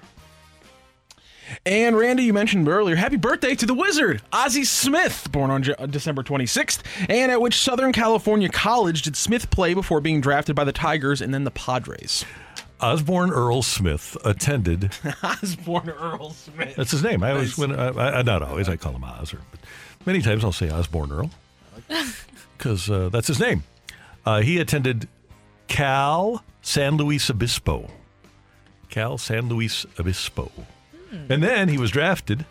And Randy, you mentioned earlier, happy birthday to the Wizard, Ozzie Smith, born on Je- December 26th. And at which Southern California college did Smith play before being drafted by the Tigers and then the Padres? Osborne Earl Smith attended. Osborne Earl Smith. That's his name. I always, when I, I, not always, I call him Oz, or, but many times I'll say Osborne Earl because uh, that's his name. Uh, he attended Cal San Luis Obispo. Cal San Luis Obispo. And then he was drafted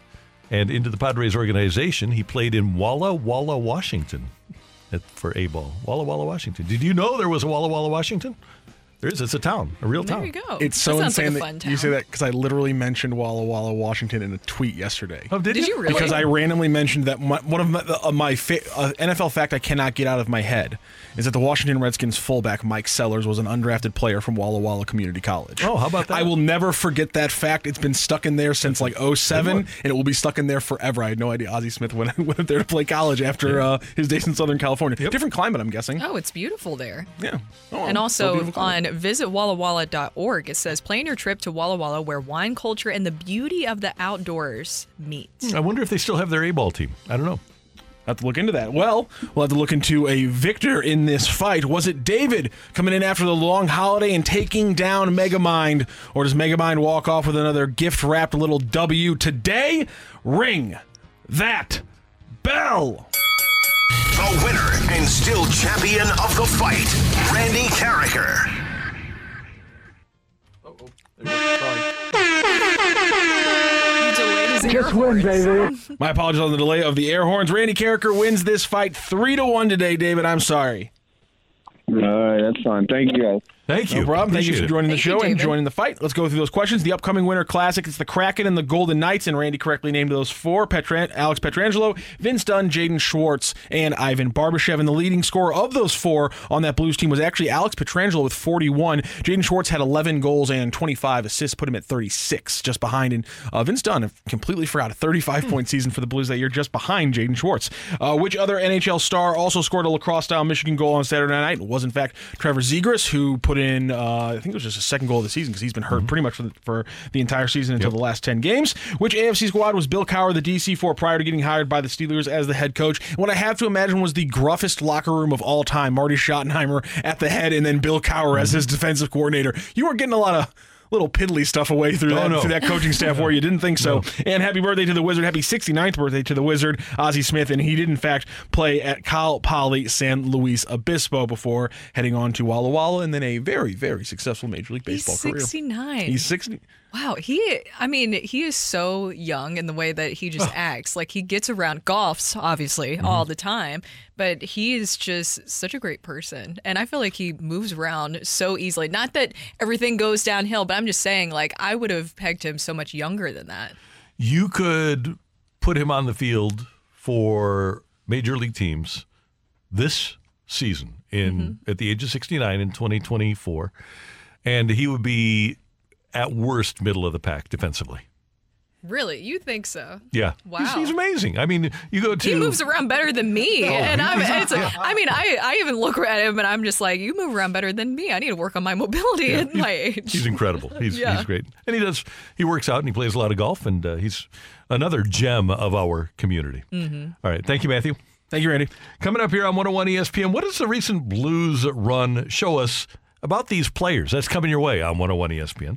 and into the Padres organization. He played in Walla Walla, Washington at, for A ball. Walla Walla, Washington. Did you know there was a Walla Walla, Washington? There is. It's a town, a real There town. There you go. It's so That sounds like insane a fun that you say that because I literally mentioned Walla Walla, Washington in a tweet yesterday. Oh, did, Did you really? Because I randomly mentioned that my, one of my, uh, my fa- uh, NFL fact I cannot get out of my head is that the Washington Redskins fullback Mike Sellers was an undrafted player from Walla Walla Community College. Oh, how about that? I will never forget that fact. It's been stuck in there since like 07, and it will be stuck in there forever. I had no idea Ozzie Smith went, went up there to play college after uh, his days in Southern California. Different climate, I'm guessing. Oh, it's beautiful there. Yeah. Oh, and also beautiful climate. Visit wallawalla.org. It says, plan your trip to Walla Walla where wine culture and the beauty of the outdoors meet. I wonder if they still have their A ball team. I don't know. Have to look into that. Well, we'll have to look into a victor in this fight. Was it David coming in after the long holiday and taking down Megamind, or does Megamind walk off with another gift wrapped little W today? Ring that bell. The winner and still champion of the fight, Randy Karraker. Just win, baby. My apologies on the delay of the air horns. Randy Karraker wins this fight three to one today, David. I'm sorry. All right, that's fine. Thank you guys. Thank No problem. Thank you Appreciate for it. joining the Thank you, show and David. joining the fight. Let's go through those questions. The upcoming Winter Classic. It's the Kraken and the Golden Knights, and Randy correctly named those four: Petran- Alex Pietrangelo, Vince Dunn, Jaden Schwartz, and Ivan Barbashev. And the leading scorer of those four on that Blues team was actually Alex Pietrangelo with 41. Jaden Schwartz had 11 goals and 25 assists, put him at 36, just behind. And uh, Vince Dunn, completely forgot, a 35 point season for the Blues that year, just behind Jaden Schwartz. Uh, which other NHL star also scored a lacrosse style Michigan goal on Saturday night? It was, in fact, Trevor Zegras, who put in, uh, I think it was just his second goal of the season because he's been hurt pretty much for the, for the entire season until the last 10 games. Which AFC squad was Bill Cowher, the DC for, prior to getting hired by the Steelers as the head coach? And what I have to imagine was the gruffest locker room of all time. Marty Schottenheimer at the head, and then Bill Cowher as his defensive coordinator. You were getting a lot of little piddly stuff away through Oh, that, no. through that coaching staff where you didn't think so. And happy birthday to the Wizard. Happy 69th birthday to the Wizard, Ozzie Smith. And he did, in fact, play at Cal Poly San Luis Obispo before heading on to Walla Walla and then a very, very successful Major League He's Baseball career. 69. He's 60. Wow, he I mean, he is so young in the way that he just acts. Like he gets around golfs obviously Mm-hmm. all the time, but he is just such a great person. And I feel like he moves around so easily. Not that everything goes downhill, but I'm just saying like I would have pegged him so much younger than that. You could put him on the field for major league teams this season in at the age of 69 in 2024 and he would be at worst middle of the pack defensively. Really? You think so? Yeah. Wow. He's, he's amazing. I mean, you go to He moves around better than me, Oh, and I'm. he's- It's, I mean, I, I even look at him and I'm just like, you move around better than me. I need to work on my mobility Yeah, at my age. He's incredible. He's Yeah. he's great, and he does. He works out and he plays a lot of golf, and uh, he's another gem of our community. Mhm. All right, thank you, Matthew. Thank you, Randy. Coming up here on 101 ESPN, what does the recent Blues run show us about these players? That's coming your way on 101 ESPN.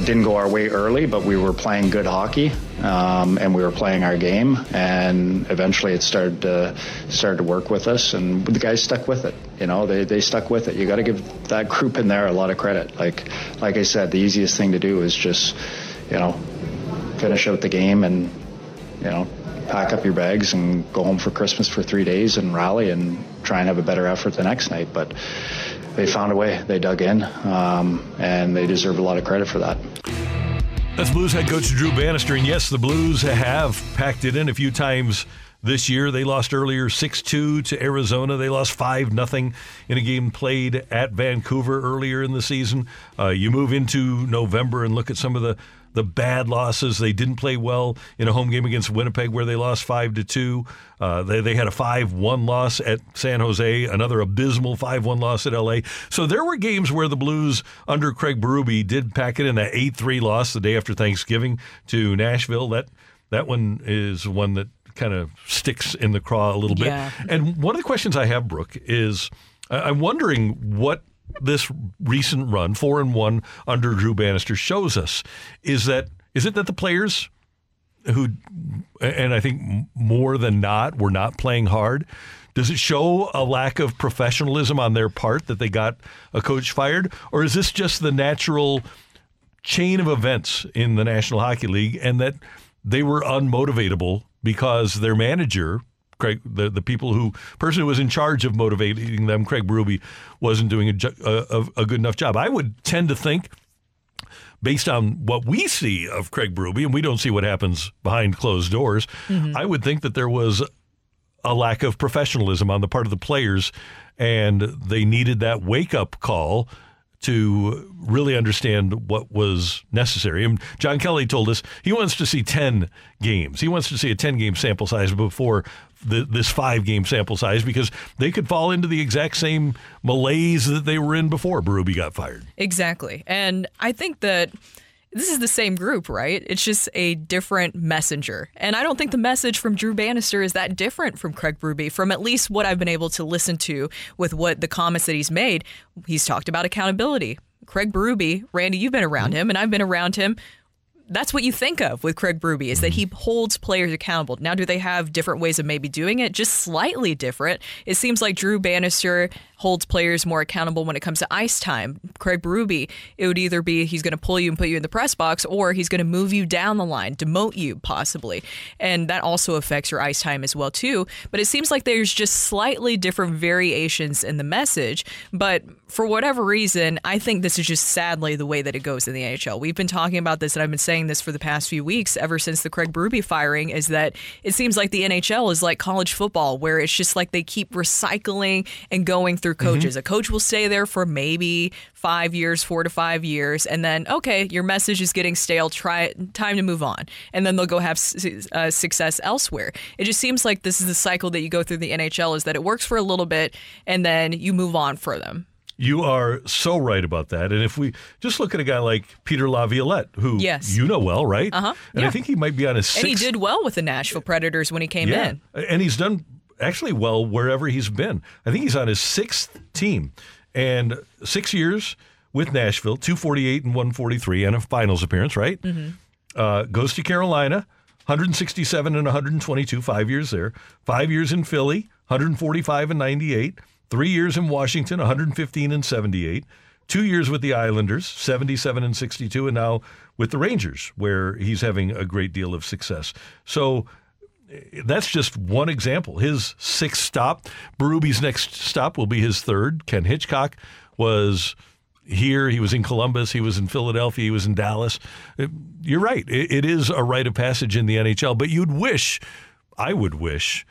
It didn't go our way early, but we were playing good hockey, um, and we were playing our game, and eventually it started to started to work with us, and the guys stuck with it. You know, they they stuck with it. You got to give that group in there a lot of credit. Like like I said, the easiest thing to do is just, you know, finish out the game and, you know, pack up your bags and go home for Christmas for three days and rally and try and have a better effort the next night. But they found a way. They dug in, um, and they deserve a lot of credit for that. That's Blues head coach Drew Bannister. And yes, the Blues have packed it in a few times this year. They lost earlier 6 2 to Arizona. They lost 5 0 in a game played at Vancouver earlier in the season. Uh, you move into November and look at some of the the bad losses. They didn't play well in a home game against Winnipeg where they lost five to two. Uh, they they had a five one loss at San Jose, another abysmal five one loss at LA. So there were games where the Blues under Craig Berube did pack it in an eight three loss the day after Thanksgiving to Nashville. That that one is one that kind of sticks in the craw a little bit. Yeah. And one of the questions I have, Brooke, is I'm wondering what this recent run, four and one under Drew Bannister, shows us. Is that is it that the players who, and I think more than not, were not playing hard? Does it show a lack of professionalism on their part that they got a coach fired, or is this just the natural chain of events in the National Hockey League, and that they were unmotivatable because their manager, Craig, the, the people who person who was in charge of motivating them, Craig Berube, wasn't doing a, ju- a, a good enough job. I would tend to think, based on what we see of Craig Berube, and we don't see what happens behind closed doors, Mm-hmm. I would think that there was a lack of professionalism on the part of the players, and they needed that wake up call to really understand what was necessary. And John Kelly told us he wants to see 10 games. He wants to see a 10 game sample size before the, this five game sample size because they could fall into the exact same malaise that they were in before Berube got fired. Exactly. And I think that this is the same group, right? It's just a different messenger. And I don't think the message from Drew Bannister is that different from Craig Berube, from at least what I've been able to listen to with what the comments that he's made. He's talked about accountability. Craig Berube, Randy, you've been around him, and I've been around him that's what you think of with Craig Berube is that he holds players accountable. Now, do they have different ways of maybe doing it? Just slightly different. It seems like Drew Bannister holds players more accountable when it comes to ice time. Craig Berube, it would either be he's going to pull you and put you in the press box, or he's going to move you down the line, demote you possibly, and that also affects your ice time as well too. But it seems like there's just slightly different variations in the message. But for whatever reason, I think this is just sadly the way that it goes in the NHL. We've been talking about this, and I've been saying this for the past few weeks, ever since the Craig Berube firing, is that it seems like the NHL is like college football, where it's just like they keep recycling and going through coaches. A coach will stay there for maybe five years, four to five years, and then okay, your message is getting stale. Try time to move on, and then they'll go have uh, success elsewhere. It just seems like this is the cycle that you go through the NHL is that it works for a little bit, and then you move on for them. You are so right about that. And if we just look at a guy like Peter Laviolette, who Yes. you know well, right? Uh-huh. And I think he might be on his And he did well with the Nashville Predators when he came yeah. in. And he's done actually well wherever he's been. I think he's on his sixth team. And six years with Nashville, 248 and 143, and a finals appearance, right? Mhm. Uh, goes to Carolina, 167 and 122, five years there. Five years in Philly, 145 and 98. Three years in Washington, 115 and 78. Two years with the Islanders, 77 and 62, and now with the Rangers, where he's having a great deal of success. So that's just one example. His sixth stop. Berube's next stop will be his third. Ken Hitchcock was here. He was in Columbus. He was in Philadelphia. He was in Dallas. Uh, You're right. It, it is a rite of passage in the NHL, but you'd wish, I would wish,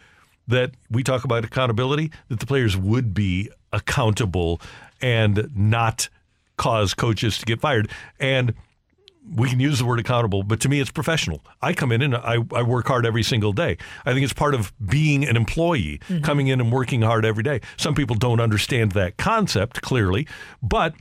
that we talk about accountability, that the players would be accountable and not cause coaches to get fired. And we can use the word accountable, but to me, it's professional. I come in and I, I work hard every single day. I think it's part of being an employee, Mhm. coming in and working hard every day. Some people don't understand that concept clearly, but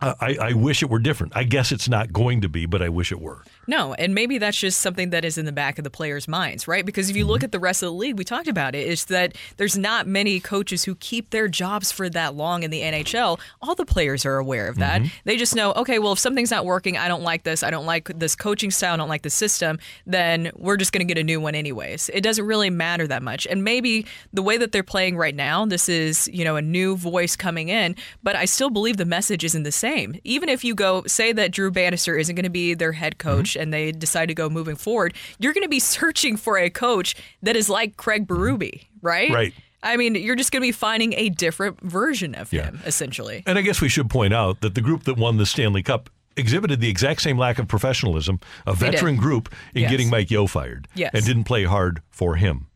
I, I wish it were different. I guess it's not going to be, but I wish it were. No, and maybe that's just something that is in the back of the players' minds, right? Because if you Mm-hmm. look at the rest of the league, we talked about it, is that there's not many coaches who keep their jobs for that long in the NHL. All the players are aware of that. Mm-hmm. They just know, okay, well, if something's not working, I don't like this, I don't like this coaching style, I don't like the system, then we're just going to get a new one anyways. It doesn't really matter that much. And maybe the way that they're playing right now, this is, you know, a new voice coming in, but I still believe the message isn't the same. Even if you go say that Drew Bannister isn't going to be their head mm-hmm. coach and they decide to go moving forward, you're going to be searching for a coach that is like Craig mm-hmm. Berube, right? Right. I mean, you're just going to be finding a different version of Yeah. him, essentially. And I guess we should point out that the group that won the Stanley Cup exhibited the exact same lack of professionalism, a veteran group, in Yes. getting Mike Yeo fired, Yes. and didn't play hard for him.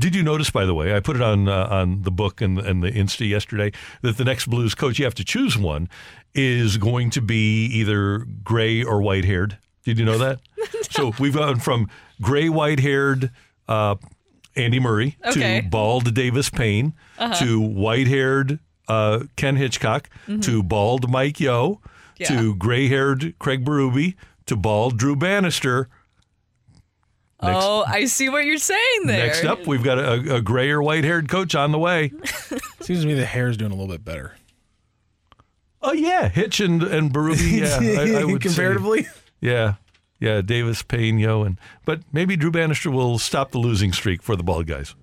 Did you notice, by the way, I put it on uh, on the book and, and the Insta yesterday that the next Blues coach, you have to choose one, is going to be either gray or white haired. Did you know that? So we've gone from gray, white haired uh, Andy Murray Okay. to bald Davis Payne Uh-huh. to white haired uh, Ken Hitchcock Mhm. to bald Mike Yeo Yeah. to gray haired Craig Berube to bald Drew Bannister. Next- oh, I see what you're saying there. Next up, we've got a, a gray or white haired coach on the way. Seems to me the hair's doing a little bit better. Oh yeah, Hitch and and Berube. Yeah, I, I would say- Comparatively? yeah, yeah. Davis, Payne, Yeo, and but maybe Drew Bannister will stop the losing streak for the bald guys.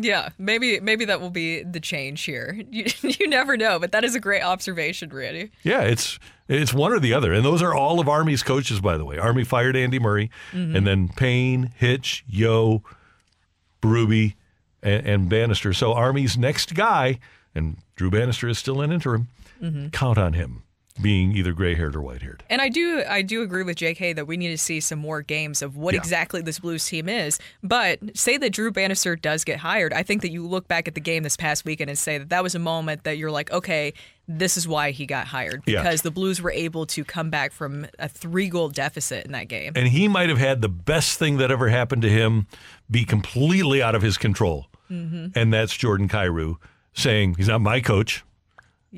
Yeah, maybe maybe that will be the change here. You, you never know, but that is a great observation, Randy. Yeah, it's it's one or the other, and those are all of Army's coaches, by the way. Army fired Andy Murray, Mhm. and then Payne, Hitch, Yeo, Berube, and, and Bannister. So Army's next guy, and Drew Bannister is still an interim. Mhm. Count on him. Being either gray haired or white haired. And I do I do agree with JK that we need to see some more games of what Yeah. exactly this Blues team is. But say that Drew Bannister does get hired, I think that you look back at the game this past weekend and say that that was a moment that you're like, okay, this is why he got hired Yeah. because the Blues were able to come back from a three goal deficit in that game. And he might have had the best thing that ever happened to him be completely out of his control. Mhm. And that's Jordan Kyrou saying, he's not my coach,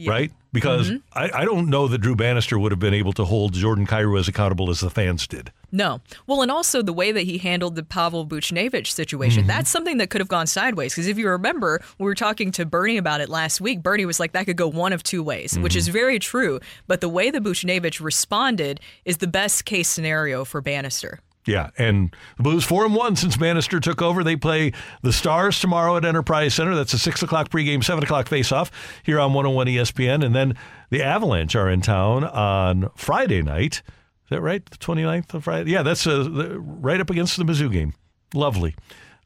right? Because Mhm. I, I don't know that Drew Bannister would have been able to hold Jordan Kyrou as accountable as the fans did. No. Well, and also the way that he handled the Pavel Buchnevich situation, Mhm. that's something that could have gone sideways. Because if you remember, we were talking to Bernie about it last week. Bernie was like, that could go one of two ways, which is very true. But the way that Buchnevich responded is the best case scenario for Bannister. Yeah, and the Blues four and one since Bannister took over. They play the Stars tomorrow at Enterprise Center. That's a six o'clock pregame, seven o'clock face-off here on 101 ESPN, and then the Avalanche are in town on Friday night. Is that right? The 29th of Friday. Yeah, that's uh, the, right up against the Mizzou game. Lovely.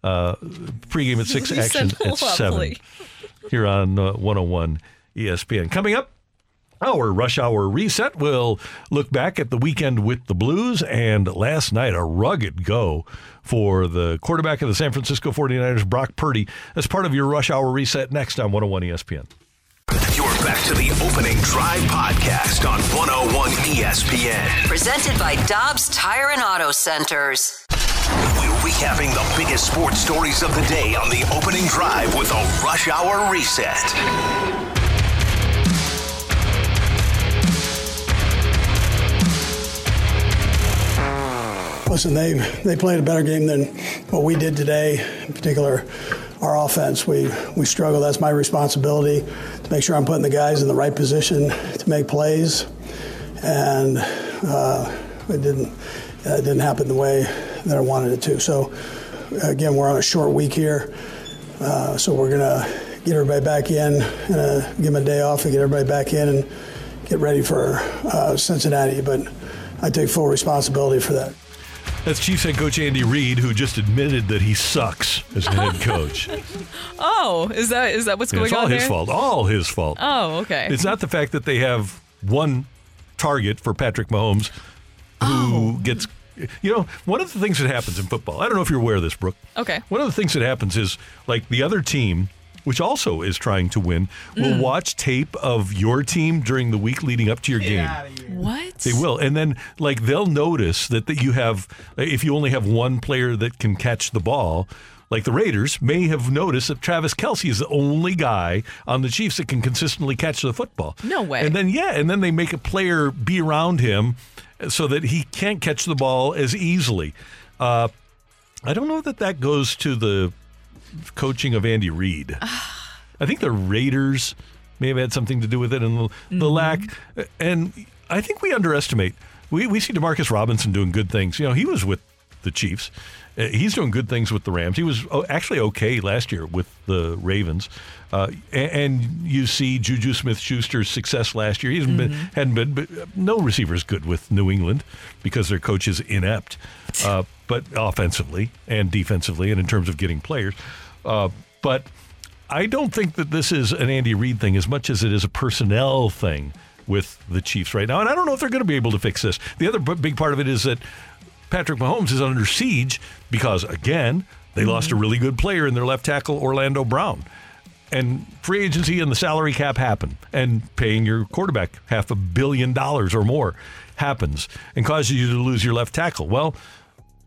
Uh, pregame at six, action at seven here on uh, 101 ESPN. Coming up. Our rush hour reset will look back at the weekend with the Blues and last night a rugged go for the quarterback of the San Francisco 49ers, Brock Purdy, as part of your rush hour reset next on 101 ESPN. You're back to the opening drive podcast on 101 ESPN. Presented by Dobbs Tire and Auto Centers. We're recapping the biggest sports stories of the day on the opening drive with a rush hour reset. Listen, they they played a better game than what we did today. In particular, our offense. We we struggle. That's my responsibility to make sure I'm putting the guys in the right position to make plays, and uh, it didn't it didn't happen the way that I wanted it to. So again, we're on a short week here, uh, so we're gonna get everybody back in, and uh, give them a day off, and get everybody back in, and get ready for uh, Cincinnati. But I take full responsibility for that. That's Chiefs head coach Andy Reid, who just admitted that he sucks as head coach. Oh, is that is that what's going on? it's all his there? fault. All his fault. Oh, okay. It's not the fact that they have one target for Patrick Mahomes who Oh. gets. You know, one of the things that happens in football, I don't know if you're aware of this, Brooke. Okay. One of the things that happens is like the other team, which also is trying to win, will Mm. watch tape of your team during the week leading up to your game. What? They will. And then, like, they'll notice that, that you have, if you only have one player that can catch the ball, like the Raiders may have noticed that Travis Kelce is the only guy on the Chiefs that can consistently catch the football. No way. And then, yeah, and then they make a player be around him so that he can't catch the ball as easily. Uh, I don't know that that goes to the coaching of Andy Reid. I think the Raiders may have had something to do with it and the, the Mm-hmm. lack. And I think we underestimate. We, we see Demarcus Robinson doing good things. You know, he was with the Chiefs. Uh, he's doing good things with the Rams. He was oh, actually okay last year with the Ravens. Uh, and, and you see Juju Smith-Schuster's success last year. He hasn't been Mm-hmm. hadn't been, but no receiver is good with New England because their coach is inept. Uh, but offensively and defensively, and in terms of getting players. Uh, but I don't think that this is an Andy Reid thing as much as it is a personnel thing with the Chiefs right now. And I don't know if they're going to be able to fix this. The other b- big part of it is that Patrick Mahomes is under siege because, again, they lost a really good player in their left tackle, Orlando Brown. And free agency and the salary cap happen, and paying your quarterback half a billion dollars or more happens and causes you to lose your left tackle. Well,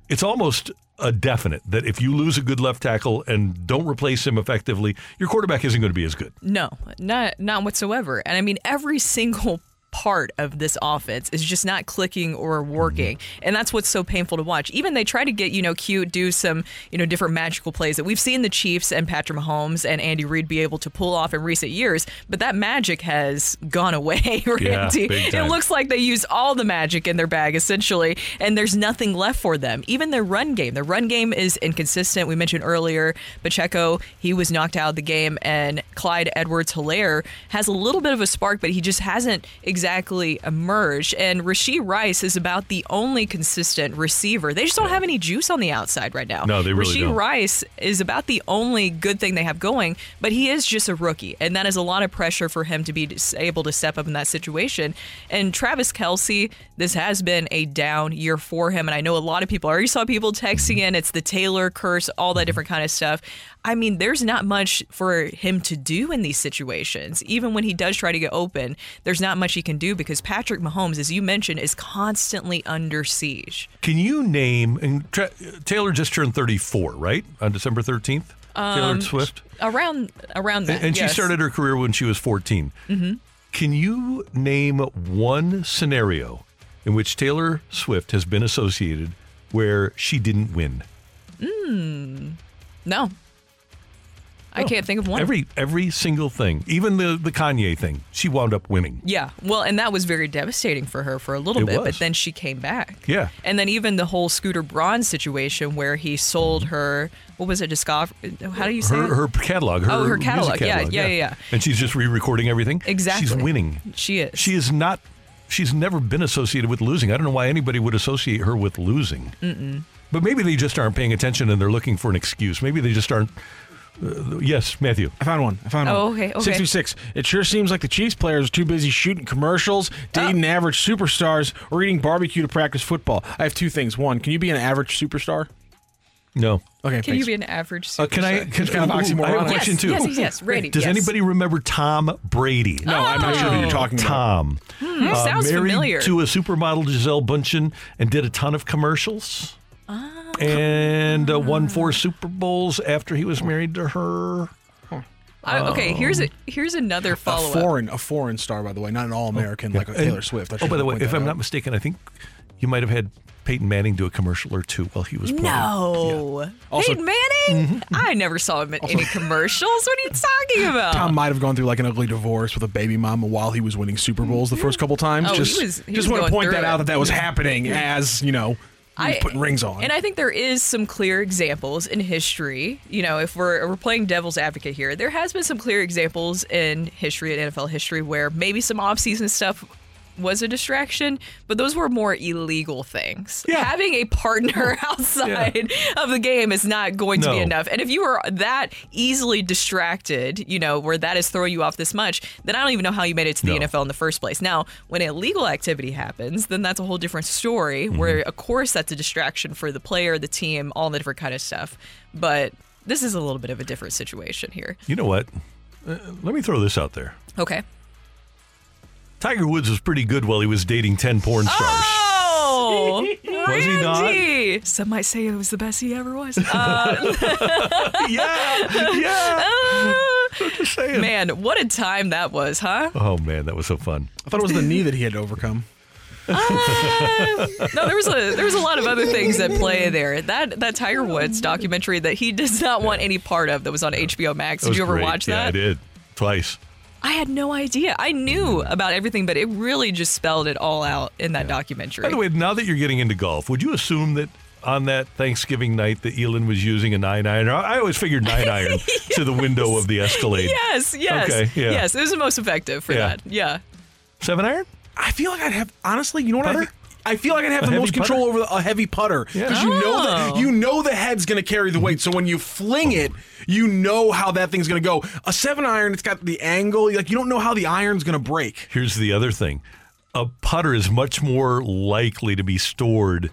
it's almost a definite that if you lose a good left tackle and don't replace him effectively, your quarterback isn't going to be as good. No, not not whatsoever. And I mean, every single part of this offense is just not clicking or working. Mm-hmm. And that's what's so painful to watch. Even they try to get, you know, cute, do some, you know, different magical plays that we've seen the Chiefs and Patrick Mahomes and Andy Reid be able to pull off in recent years, but that magic has gone away, Randy. big it looks like they use all the magic in their bag essentially, and there's nothing left for them. Even their run game. Their run game is inconsistent. We mentioned earlier Pacheco, he was knocked out of the game, and Clyde Edwards Helaire has a little bit of a spark, but he just hasn't exactly exactly emerged. And Rashee Rice is about the only consistent receiver. They just don't have any juice on the outside right now. No, they really Rashee don't. Rice is about the only good thing they have going, but he is just a rookie, and that is a lot of pressure for him to be able to step up in that situation. And Travis Kelce, this has been a down year for him, and I know a lot of people I already saw people texting in. It's the Taylor curse, all that different kind of stuff. I mean, there's not much for him to do in these situations. Even when he does try to get open, there's not much he can do because Patrick Mahomes, as you mentioned, is constantly under siege. Can you name and Tra- Taylor just turned 34, right? On December 13th? Taylor Um, Swift. Around around that, And, and she started her career when she was 14. hmm Can you name one scenario in which Taylor Swift has been associated where she didn't win? Mm. No. I can't think of one. Every every single thing, even the the Kanye thing, she wound up winning. yeah. Well, and that was very devastating for her for a little It bit, was. but then she came back. Yeah. And then even the whole Scooter Braun situation where he sold her, what was it, Discover? How do you say Her it? her catalog. Her Oh, her music catalog. Yeah, yeah, yeah, yeah. And she's just re-recording everything. Exactly. She's winning. She is. She is not. She's never been associated with losing. I don't know why anybody would associate her with losing. Mm-mm. But maybe they just aren't paying attention and they're looking for an excuse. Maybe they just aren't. Uh, yes, Matthew. I found one. I found Oh, one. okay, okay. 66. It sure seems like the Chiefs players are too busy shooting commercials, dating Oh. average superstars, or eating barbecue to practice football. I have two things. One, can you be an average superstar? No. Okay, Can thanks. you be an average Uh, can I? superstar? Can, kind of ooh, oxymoronic. I have a Yes, question too. yes, yes, yes, Randy, Does yes. anybody remember Tom Brady? No, I'm not sure who you're talking about. Tom. Hmm, sounds married familiar. to a supermodel Gisele Bundchen and did a ton of commercials. Ah. And uh, won four Super Bowls after he was married to her. I, okay, here's a here's another A follow up. foreign, a foreign star, by the way, not an all-American like a And- Taylor Swift. I Oh, should by the way, point if that I'm out. not mistaken, I think you might have had Peyton Manning do a commercial or two while he was playing. No. Also- Peyton Manning? I never saw him in any commercials. What are you talking about? Tom might have gone through like an ugly divorce with a baby mama while he was winning Super Bowls the first couple times. Oh, he just was- he just was want to going point through that out that that was happening as you know he was I- putting rings on. And I think there is some clear examples in history. You know, if we're we're playing devil's advocate here, there has been some clear examples in history, in NFL history, where maybe some off-season stuff was a distraction, but those were more illegal things. Having a partner outside of the game is not going to be enough. And if you are that easily distracted, you know, where that is throwing you off this much, then I don't even know how you made it to the No. NFL in the first place. Now, when illegal activity happens, then that's a whole different story where of course that's a distraction for the player, the team, all the different kind of stuff. But this is a little bit of a different situation here. You know what? Uh, let me throw this out there. Okay. Tiger Woods was pretty good while he was dating 10 porn stars. Oh, Was he not? Some might say it was the best he ever was. Uh, yeah, yeah. Just saying. Man, what a time that was, huh? Oh, man, that was so fun. I thought it was the knee that he had to overcome. No, there was a there was a lot of other things at play there. That that Tiger Woods documentary that he does not want any part of that was on HBO Max. Did you ever great. watch that? Yeah, I did. Twice. I had no idea. I knew about everything, but it really just spelled it all out in that documentary. By the way, now that you're getting into golf, would you assume that on that Thanksgiving night that Elin was using a nine iron? I always figured nine iron to the window of the Escalade. yes, yes, Okay, yeah. yes. It was the most effective for Yeah. that. Yeah. Seven iron? I feel like I'd have honestly. You know what? I, Putter? think? I feel like I'd have A the heavy most control over a heavy putter because you know that Oh. you know the head's going to carry the weight. So when you fling it, you know how that thing's going to go. A seven iron, it's got the angle. Like you don't know how the iron's going to break. Here's the other thing a putter is much more likely to be stored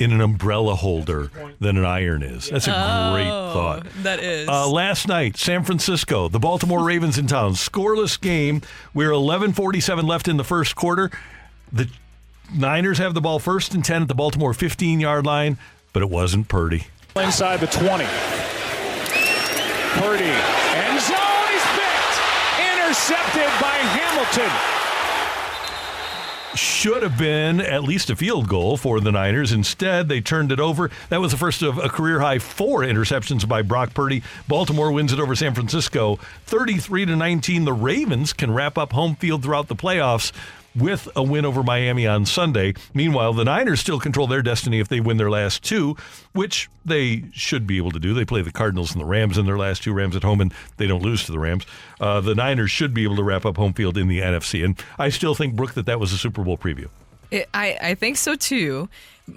in an umbrella holder than an iron is. That's a great Oh, thought. That is. Uh, last night, San Francisco, the Baltimore Ravens in town, scoreless game. We're 11:47 left in the first quarter. The Niners have the ball first and 10 at the Baltimore 15-yard line, but it wasn't Purdy. Inside the 20. Purdy. End zone. He's picked. Intercepted by Hamilton. Should have been at least a field goal for the Niners. Instead, they turned it over. That was the first of a career high four interceptions by Brock Purdy. Baltimore wins it over San Francisco, 33 to 19. The Ravens can wrap up home field throughout the playoffs. With a win over Miami on Sunday. Meanwhile, the Niners still control their destiny if they win their last two, which they should be able to do. They play the Cardinals and the Rams in their last two, Rams at home, and they don't lose to the Rams. Uh, the Niners should be able to wrap up home field in the NFC. And I still think, Brooke, that that was a Super Bowl preview. It, I, I think so too.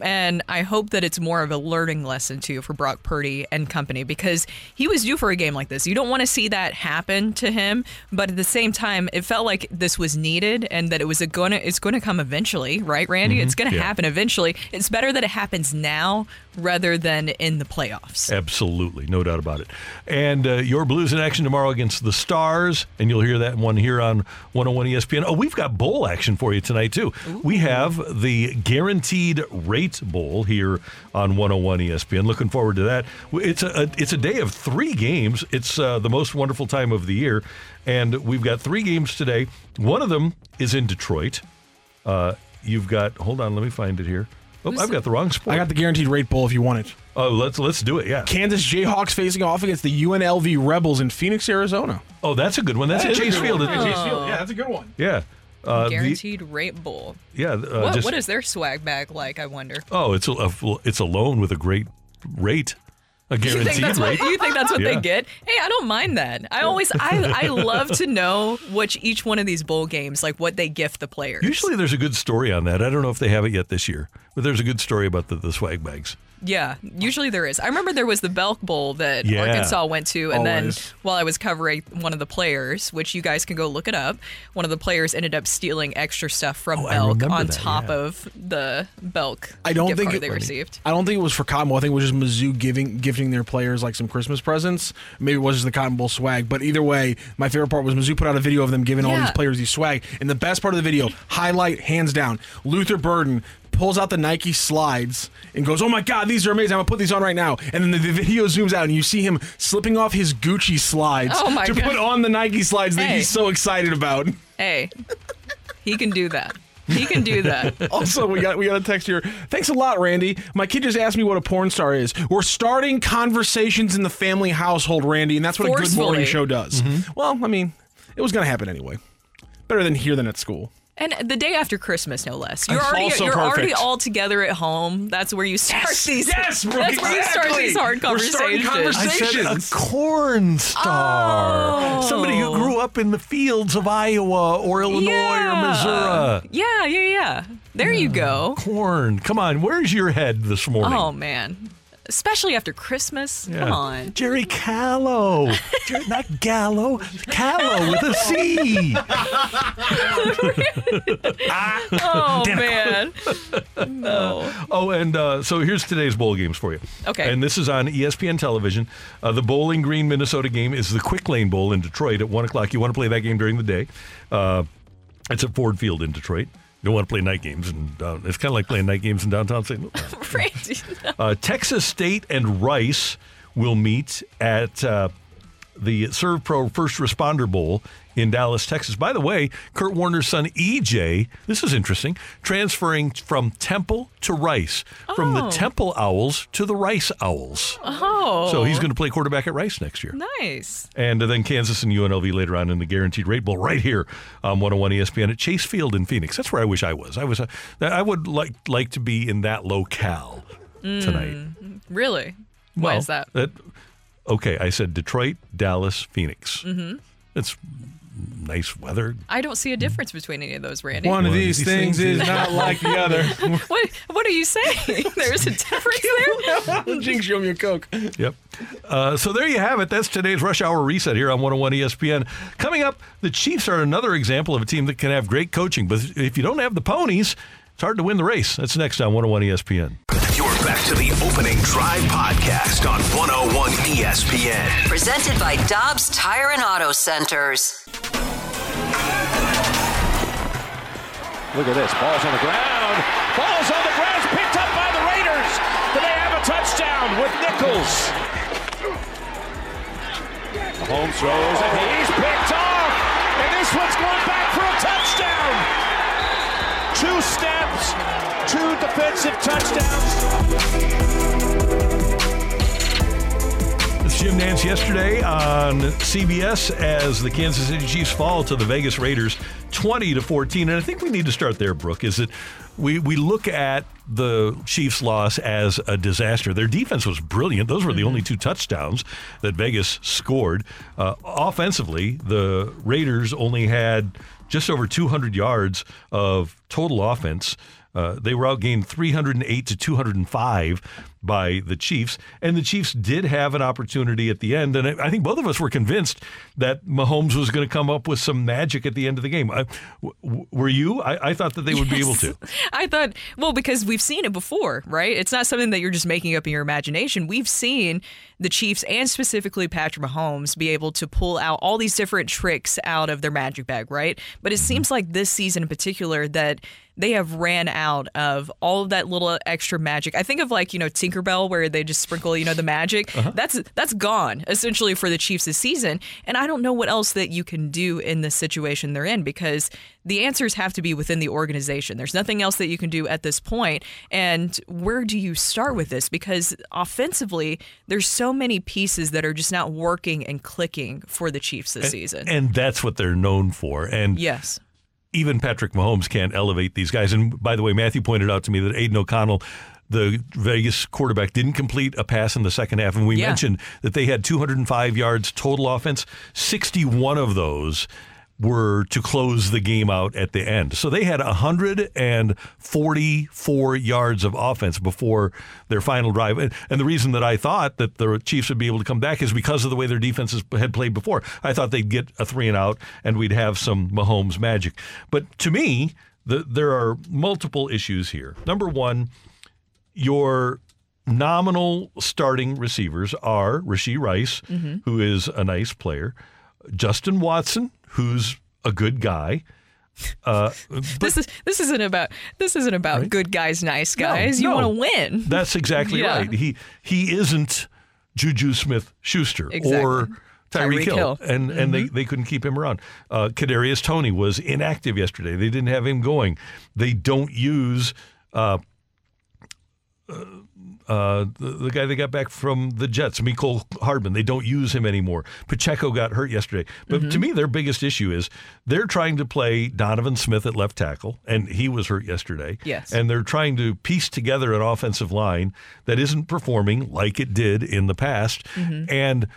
And I hope that it's more of a learning lesson too for Brock Purdy and company because he was due for a game like this. You don't want to see that happen to him, but at the same time, it felt like this was needed and that it was a gonna it's going to come eventually, right, Randy? Mhm. It's going to Yeah. happen eventually. It's better that it happens now rather than in the playoffs. Absolutely, no doubt about it. And uh, your Blues in action tomorrow against the Stars, and you'll hear that one here on 101 ESPN. Oh, we've got bowl action for you tonight too. We have the Guaranteed Rate Bowl here on 101 ESPN. Looking forward to that. It's a, a it's a day of three games. It's uh, the most wonderful time of the year, and we've got three games today. One of them is in Detroit. Uh, you've got hold on, let me find it here. Oh, I've got the wrong sport. I got the guaranteed rate bowl if you want it. Oh, let's let's do it. Yeah. Kansas Jayhawks facing off against the UNLV Rebels in Phoenix, Arizona. Oh, that's a good one. That's That at a Chase Field. one. Chase Field. Yeah, that's a good one. Yeah. Uh, the- Guaranteed rate bowl. yeah. Uh, what, just- what is their swag bag like? I wonder. Oh, it's a, a it's a loan with a great rate, a You think that's rate. what you think that's what Yeah. they get? Hey, I don't mind that. I always I, I love to know which each one of these bowl games like what they gift the players. Usually, there's a good story on that. I don't know if they have it yet this year, but there's a good story about the, the swag bags. Yeah, usually there is. I remember there was the Belk Bowl that Yeah. Arkansas went to, and Always. then while I was covering one of the players, which you guys can go look it up, one of the players ended up stealing extra stuff from Oh, Belk on that, top yeah. of the Belk I don't think it- they received. I don't think it was for Cotton Bowl. I think it was just Mizzou giving gifting their players like some Christmas presents. Maybe it was just the Cotton Bowl swag. But either way, my favorite part was Mizzou put out a video of them giving all these players these swag. And the best part of the video, highlight hands down, Luther Burden pulls out the Nike slides and goes, "Oh my God, these are amazing! I'm gonna put these on right now." And then the, the video zooms out and you see him slipping off his Gucci slides Oh to God. put on the Nike slides that Hey. he's so excited about. Hey, he can do that. He can do that. also, we got we got a text here. Thanks a lot, Randy. My kid just asked me what a porn star is. We're starting conversations in the family household, Randy, and that's what a good morning show does. Mm-hmm. Well, I mean, it was going to happen anyway. Better than here than at school. And the day after Christmas, no less. You're That's already also you're already all together at home. That's where you start Yes, these. yes, Brooke, that's where you start exactly. these hard We're starting conversations. I said a corn star. Oh. Somebody who grew up in the fields of Iowa or Illinois or Missouri. Yeah, yeah, yeah. There you go. Corn. Come on, where's your head this morning? Oh man, especially after Christmas. Yeah. Come on. Jerry Callow. Jerry, not Gallo. Callow with a C. Oh man. No. Oh, and uh, so here's today's bowl games for you. Okay. And this is on ESPN television. Uh, the Bowling Green, Minnesota game is the Quick Lane Bowl in Detroit at 1 o'clock. You want to play that game during the day. Uh, it's at Ford Field in Detroit. You don't want to play night games. and uh, It's kind of like playing night games in downtown St. Louis. Randy. Uh, Texas State and Rice will meet at uh, the Servpro First Responder Bowl in Dallas, Texas. By the way, Kurt Warner's son EJ, this is interesting, transferring from Temple to Rice, from the Oh. Temple Owls to the Rice Owls. Oh. So he's going to play quarterback at Rice next year. Nice. And then Kansas and UNLV later on in the Guaranteed Rate Bowl, right here on 101 ESPN at Chase Field in Phoenix. That's where I wish I was. I was. Uh, I would like like to be in that locale tonight. Mm, really? Why Well, is that? Okay, I said Detroit, Dallas, Phoenix. hmm It's nice weather. I don't see a difference between any of those, Randy. One of these things is not like the other. what What are you saying? There's a difference there. Jinx, show me a Coke. Yep. Uh, so there you have it. That's today's Rush Hour Reset here on 101 ESPN. Coming up, the Chiefs are another example of a team that can have great coaching, but if you don't have the ponies, it's hard to win the race. That's next on 101 ESPN. You're back to the opening drive podcast on 101 ESPN. Presented by Dobbs Tire and Auto Centers. Look at this. Ball's on the ground. Ball's on the ground. It's picked up by the Raiders. Do they have a touchdown with Nichols? Mahomes throws and he's picked off. And this one's going back for a touchdown. Two steps, two defensive touchdowns. It's Jim Nantz yesterday on CBS as the Kansas City Chiefs fall to the Vegas Raiders 20 to 14. And I think we need to start there, Brooke, is that we, we look at the Chiefs' loss as a disaster. Their defense was brilliant. Those were the only two touchdowns that Vegas scored. Uh, offensively, the Raiders only had just over 200 yards of total offense. Uh, they were outgained 308 to 205 by the Chiefs, and the Chiefs did have an opportunity at the end. And I think both of us were convinced that Mahomes was going to come up with some magic at the end of the game. I, w- were you? I, I thought that they would be able to. I thought, well, because we've seen it before, right? It's not something that you're just making up in your imagination. We've seen the Chiefs and specifically Patrick Mahomes be able to pull out all these different tricks out of their magic bag, right? But it mm-hmm. seems like this season in particular that they have ran out of all of that little extra magic. I think of like, you know, Tinkerbell where they just sprinkle, you know, the magic. Uh-huh. That's that's gone essentially for the Chiefs this season. And I don't know what else that you can do in the situation they're in because the answers have to be within the organization. There's nothing else that you can do at this point. And where do you start with this? Because offensively, there's so many pieces that are just not working and clicking for the Chiefs this season. And that's what they're known for. And yes. even Patrick Mahomes can't elevate these guys. And by the way, Matthew pointed out to me that Aidan O'Connell, the Vegas quarterback, didn't complete a pass in the second half. And we Yeah. mentioned that they had 205 yards total offense. 61 of those were to close the game out at the end. So they had 144 yards of offense before their final drive. And, and the reason that I thought that the Chiefs would be able to come back is because of the way their defenses had played before. I thought they'd get a three and out and we'd have some Mahomes magic. But to me, the, there are multiple issues here. Number one, your nominal starting receivers are Rashee Rice, Mhm. who is a nice player, Justin Watson, who's a good guy. Uh, this is this isn't about this isn't about good guys, nice guys. you no. want to win. That's exactly Yeah. right. He he isn't Juju Smith Schuster Exactly. or Tyreek Tyreek Hill, Hill. and and they, Mhm. they couldn't keep him around. Uh, Kadarius Toney was inactive yesterday. They didn't have him going. They don't use. Uh, uh, the, the guy they got back from the Jets, Mecole Hardman, they don't use him anymore. Pacheco got hurt yesterday. But Mm-hmm. to me, their biggest issue is they're trying to play Donovan Smith at left tackle, and he was hurt yesterday. Yes. And they're trying to piece together an offensive line that isn't performing like it did in the past. Mm-hmm. And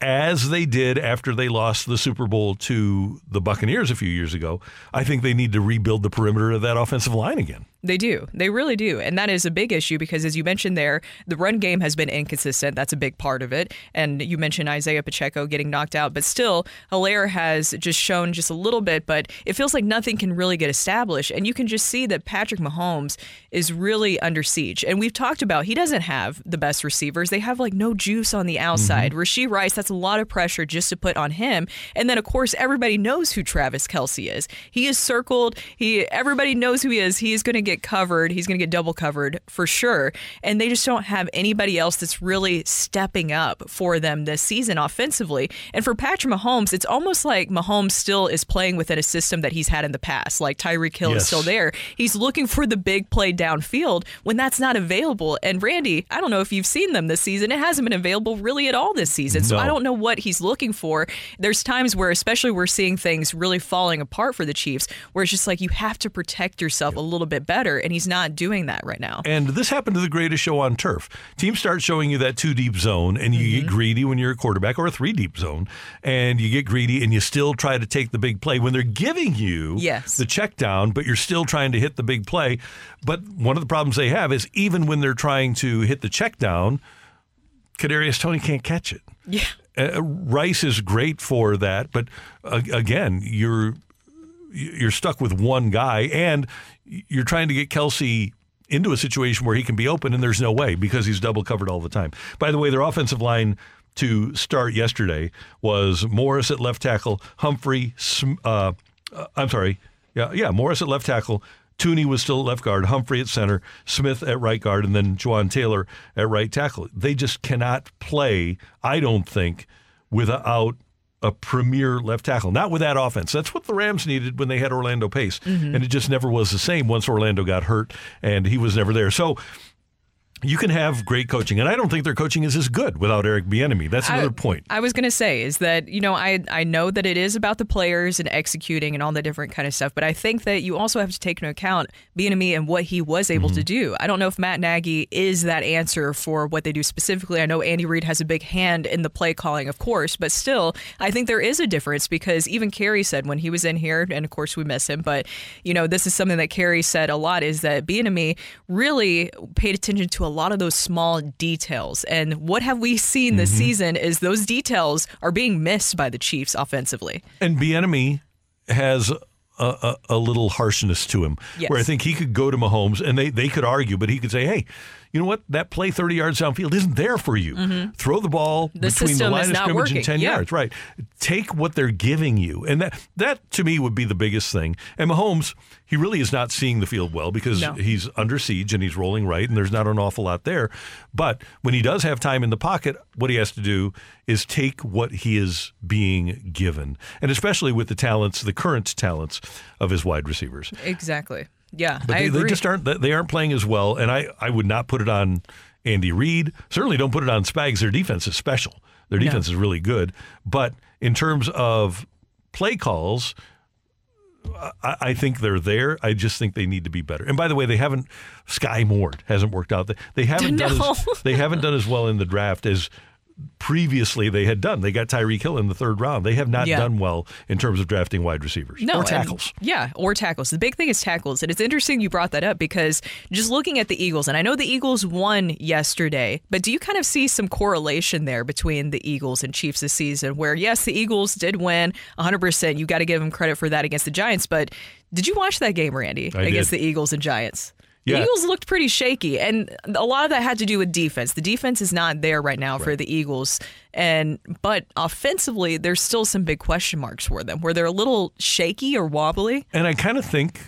as they did after they lost the Super Bowl to the Buccaneers a few years ago, I think they need to rebuild the perimeter of that offensive line again. They do. They really do. And that is a big issue because, as you mentioned there, the run game has been inconsistent. That's a big part of it. And you mentioned Isaiah Pacheco getting knocked out, but still, Helaire has just shown just a little bit, but it feels like nothing can really get established. And you can just see that Patrick Mahomes is really under siege. And we've talked about he doesn't have the best receivers, they have like no juice on the outside. Mm-hmm. Rashee Rice, that's a lot of pressure just to put on him. And then, of course, everybody knows who Travis Kelce is. He is circled. He everybody knows who he is. He is going to get covered. He's going to get double covered for sure. And they just don't have anybody else that's really stepping up for them this season offensively. And for Patrick Mahomes, it's almost like Mahomes still is playing within a system that he's had in the past. Like Tyreek Hill is still there. He's looking for the big play downfield when that's not available. And Randy, I don't know if you've seen them this season. It hasn't been available really at all this season. So No. I don't know what he's looking for. There's times where, especially, we're seeing things really falling apart for the Chiefs, where it's just like you have to protect yourself a little bit better, and he's not doing that right now. And this happened to the greatest show on turf. Teams start showing you that two deep zone, and you get greedy when you're a quarterback, or a three deep zone, and you get greedy and you still try to take the big play when they're giving you Yes. the check down, but you're still trying to hit the big play. But one of the problems they have is even when they're trying to hit the check down, Kadarius Toney can't catch it. Yeah. Uh, Rice is great for that, but uh, again, you're you're stuck with one guy, and you're trying to get Kelce into a situation where he can be open, and there's no way because he's double covered all the time. By the way, their offensive line to start yesterday was Morris at left tackle, Humphrey. Uh, uh, I'm sorry, yeah, yeah, Morris at left tackle. Thuney was still at left guard, Humphrey at center, Smith at right guard, and then Jawaan Taylor at right tackle. They just cannot play, I don't think, without a premier left tackle. Not with that offense. That's what the Rams needed when they had Orlando Pace. Mhm. And it just never was the same once Orlando got hurt and he was never there. So You can have great coaching, and I don't think their coaching is as good without Eric Bieniemy. That's another I, point. I was going to say is that you know I I know that it is about the players and executing and all the different kind of stuff, but I think that you also have to take into account Bieniemy and what he was able Mm-hmm. to do. I don't know if Matt Nagy is that answer for what they do specifically. I know Andy Reid has a big hand in the play calling, of course, but still, I think there is a difference because even Carey said when he was in here, and of course we miss him, but you know this is something that Carey said a lot is that Bieniemy really paid attention to a lot of those small details. And what have we seen this Mm-hmm. season is those details are being missed by the Chiefs offensively. And Bieniemy has a, a, a little harshness to him, Yes. where I think he could go to Mahomes and they, they could argue, but he could say, "Hey, you know what? That play thirty yards downfield isn't there for you. Mhm. Throw the ball The between the line of scrimmage working. and ten Yeah. yards. Right? Take what they're giving you, and that that to me would be the biggest thing. And Mahomes, he really is not seeing the field well because No. he's under siege and he's rolling right, and there's not an awful lot there. But when he does have time in the pocket, what he has to do is take what he is being given, and especially with the talents, the current talents of his wide receivers. Exactly. Yeah, But I they, agree. they just aren't they aren't playing as well, and I, I would not put it on Andy Reid. Certainly don't put it on Spags. Their defense is special. Their No. defense is really good. But in terms of play calls, I, I think they're there. I just think they need to be better. And by the way, they haven't Skyy Moore hasn't worked out. They, haven't done as, they haven't done as well in the draft as previously they had done. They got Tyreek Hill in the third round. They have not Yeah. done well in terms of drafting wide receivers No, or and- tackles. yeah, or tackles. The big thing is tackles. And it's interesting you brought that up because just looking at the Eagles, and I know the Eagles won yesterday, but do you kind of see some correlation there between the Eagles and Chiefs this season where, yes, the Eagles did win 100%. You got to give them credit for that against the Giants. But did you watch that game, Randy, I against did. the Eagles and Giants? The Yeah. Eagles looked pretty shaky, and a lot of that had to do with defense. The defense is not there right now for the Eagles, and but offensively, there's still some big question marks for them, where they're a little shaky or wobbly. And I kind of think,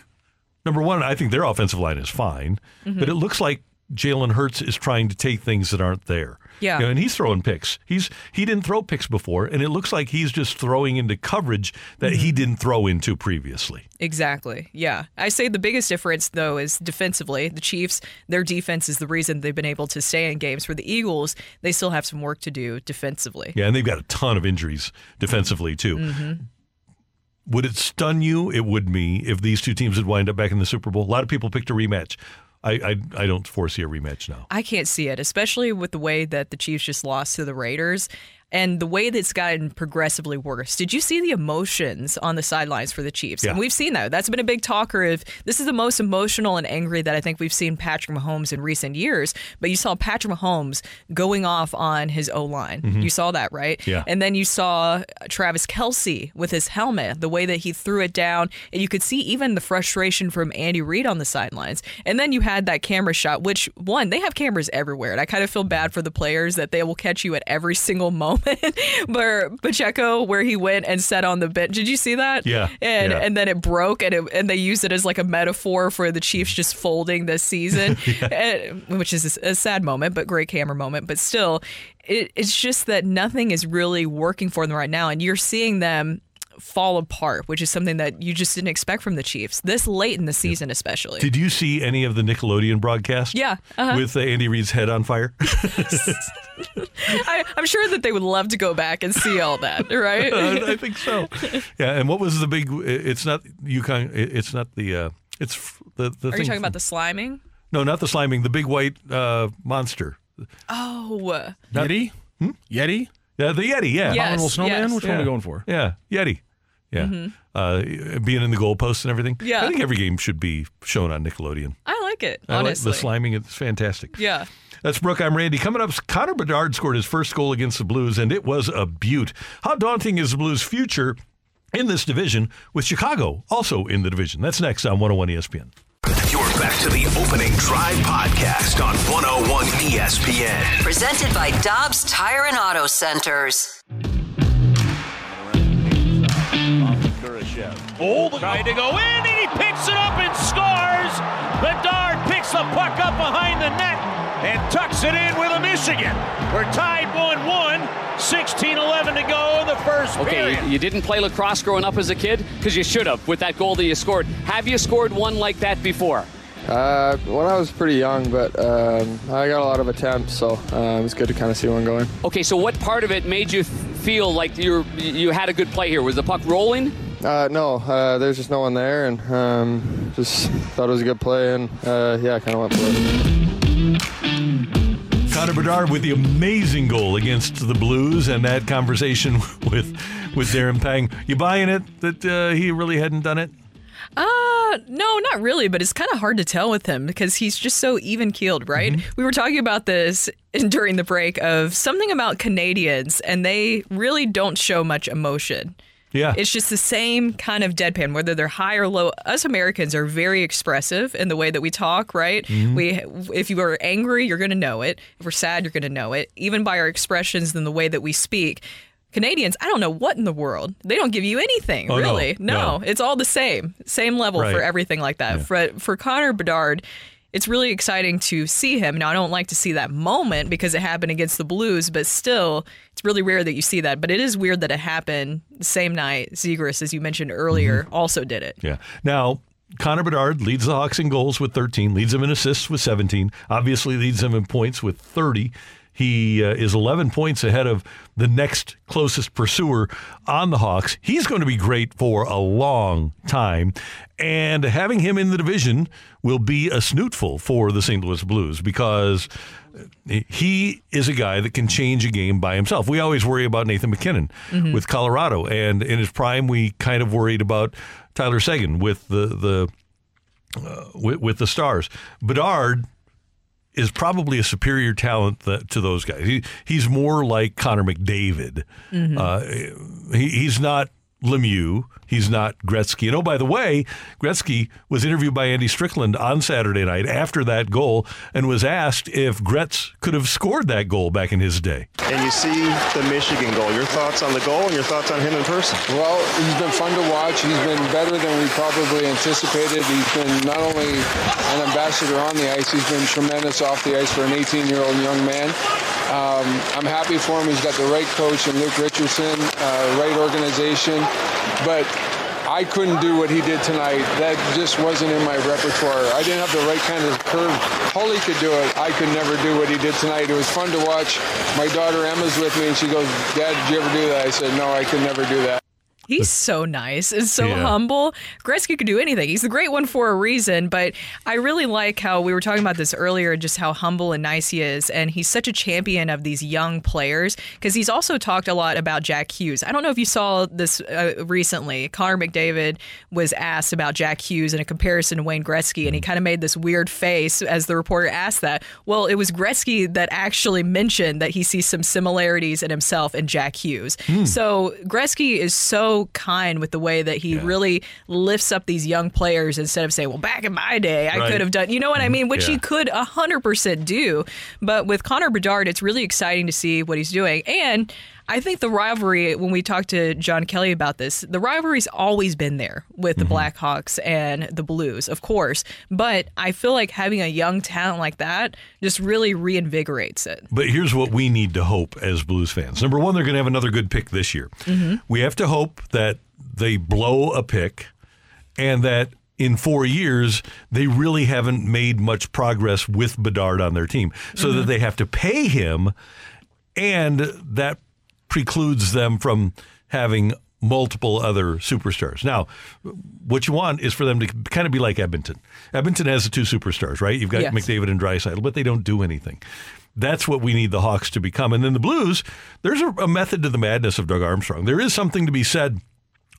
number one, I think their offensive line is fine, Mhm. but it looks like Jalen Hurts is trying to take things that aren't there. Yeah. You know, and he's throwing picks. He's he didn't throw picks before, and it looks like he's just throwing into coverage that Mm-hmm. he didn't throw into previously. Exactly. Yeah. I say the biggest difference, though, is defensively. The Chiefs, their defense is the reason they've been able to stay in games. For the Eagles, they still have some work to do defensively. Yeah, and they've got a ton of injuries defensively too. hmm Would it stun you? It would me if these two teams would wind up back in the Super Bowl. A lot of people picked a rematch. I I, I don't foresee a rematch now. I can't see it, especially with the way that the Chiefs just lost to the Raiders and the way that's gotten progressively worse. Did you see the emotions on the sidelines for the Chiefs? Yeah. And we've seen that. That's been a big talker of this is the most emotional and angry that I think we've seen Patrick Mahomes in recent years. But you saw Patrick Mahomes going off on his O line. Mhm. You saw that, right? Yeah. And then you saw Travis Kelce with his helmet, the way that he threw it down. And you could see even the frustration from Andy Reid on the sidelines. And then you had that camera shot, which, one, they have cameras everywhere. And I kind of feel bad for the players that they will catch you at every single moment. Where Pacheco, where he went and sat on the bench. Did you see that? Yeah, And yeah. and then it broke, and it, and they used it as like a metaphor for the Chiefs just folding this season, and- which is a, a sad moment, but great camera moment. But still, it, it's just that nothing is really working for them right now, and you're seeing them fall apart, which is something that you just didn't expect from the Chiefs this late in the season, especially. Did you see any of the Nickelodeon broadcast? Yeah, uh-huh. With uh, Andy Reid's head on fire? I, I'm sure that they would love to go back and see all that, right? I think so. Yeah, and what was the big? It's not Yukon. It's not the. Uh, it's the the Are thing. you talking about the sliming? No, not the sliming. The big white uh, monster. Oh, uh, Not- Yeti? Hmm? Yeti? Yeah, the Yeti. Yeah, Yes, Abominable snowman? yes. Which one are we going for? Yeah, Yeti. Yeah, Mhm. uh, being in the goalposts and everything. Yeah. I think every game should be shown on Nickelodeon. I like it. I like Honestly, the sliming. It's fantastic. Yeah. That's Brooke. I'm Randy. Coming up, Connor Bedard scored his first goal against the Blues, and it was a beaut. How daunting is the Blues' future in this division with Chicago also in the division? That's next on 101 ESPN. You're back to the opening drive podcast on 101 ESPN. Presented by Dobbs Tire and Auto Centers. Oh, trying to go in, and he picks it up and scores. Bedard picks the puck up behind the net and tucks it in with a Michigan. We're tied 1-1, 16-11 to go in the first Okay, period. you, you didn't play lacrosse growing up as a kid because you should have with that goal that you scored. Have you scored one like that before? Uh, when I was pretty young, but um, I got a lot of attempts, so uh, it was good to kind of see one going. Okay, so what part of it made you feel like you you had a good play here? Was the puck rolling? Uh, no, uh, there's just no one there, and um, just thought it was a good play, and uh, yeah, I kind of went for it. Connor Bedard with the amazing goal against the Blues, and that conversation with with Darren Pang. You buying it that uh, he really hadn't done it? Uh, no, not really, but it's kind of hard to tell with him because he's just so even keeled, right? Mm-hmm. We were talking about this during the break of something about Canadians, and they really don't show much emotion. Yeah. It's just the same kind of deadpan, whether they're high or low. Us Americans are very expressive in the way that we talk, right? Mm-hmm. We, if you are angry, you're going to know it. If we're sad, you're going to know it. Even by our expressions and the way that we speak. Canadians, I don't know what in the world. They don't give you anything, Oh, no. really. No. it's all the same, same level Right. for everything like that. For for Connor Bedard, it's really exciting to see him. Now, I don't like to see that moment because it happened against the Blues, but still, it's really rare that you see that. But it is weird that it happened the same night. Zegras, as you mentioned earlier, Mm-hmm. also did it. Yeah. Now, Connor Bedard leads the Hawks in goals with 13, leads them in assists with 17, obviously leads them in points with 30. He uh, is 11 points ahead of the next closest pursuer on the Hawks. He's going to be great for a long time. And having him in the division will be a snootful for the St. Louis Blues because he is a guy that can change a game by himself. We always worry about Nathan MacKinnon Mhm. with Colorado, and in his prime, we kind of worried about Tyler Seguin with the the uh, with, with the Stars. Bedard is probably a superior talent th- to those guys. He, he's more like Connor McDavid. Mhm. Uh, he, he's not Lemieux. He's not Gretzky. And oh, by the way, Gretzky was interviewed by Andy Strickland on Saturday night after that goal and was asked if Gretz could have scored that goal back in his day. And you see the Michigan goal. Your thoughts on the goal and your thoughts on him in person? Well, he's been fun to watch. He's been better than we probably anticipated. He's been not only an ambassador on the ice, he's been tremendous off the ice for an 18-year-old young man. Um, I'm happy for him. He's got the right coach and Luke Richardson, uh, right organization. But I couldn't do what he did tonight. That just wasn't in my repertoire. I didn't have the right kind of curve. Tully could do it. I could never do what he did tonight. It was fun to watch. My daughter Emma's with me, and she goes, "Dad, did you ever do that?" I said, "No, I could never do that." He's so nice and so Yeah. humble. Gretzky could do anything. He's the great one for a reason, but I really like how we were talking about this earlier, just how humble and nice he is. And he's such a champion of these young players because he's also talked a lot about Jack Hughes. I don't know if you saw this uh, recently. Connor McDavid was asked about Jack Hughes in a comparison to Wayne Gretzky, and he kind of made this weird face as the reporter asked that. Well, it was Gretzky that actually mentioned that he sees some similarities in himself and Jack Hughes. So Gretzky is so kind with the way that he really lifts up these young players instead of saying, "Well, back in my day, I Right. could have done," you know what I mean? Which he Yeah. could hundred percent do. But with Connor Bedard, it's really exciting to see what he's doing, and I think the rivalry. When we talked to John Kelly about this, the rivalry's always been there with the Blackhawks and the Blues, of course. But I feel like having a young talent like that just really reinvigorates it. But here's what we need to hope as Blues fans. Number one, they're going to have another good pick this year. Mhm. We have to hope that they blow a pick and that in four years, they really haven't made much progress with Bedard on their team, so that Mhm. they have to pay him, and that precludes them from having multiple other superstars. Now, what you want is for them to kind of be like Edmonton. Edmonton has the two superstars, right? You've got Yes. McDavid and Draisaitl, but they don't do anything. That's what we need the Hawks to become. And then the Blues, there's a, a method to the madness of Doug Armstrong. There is something to be said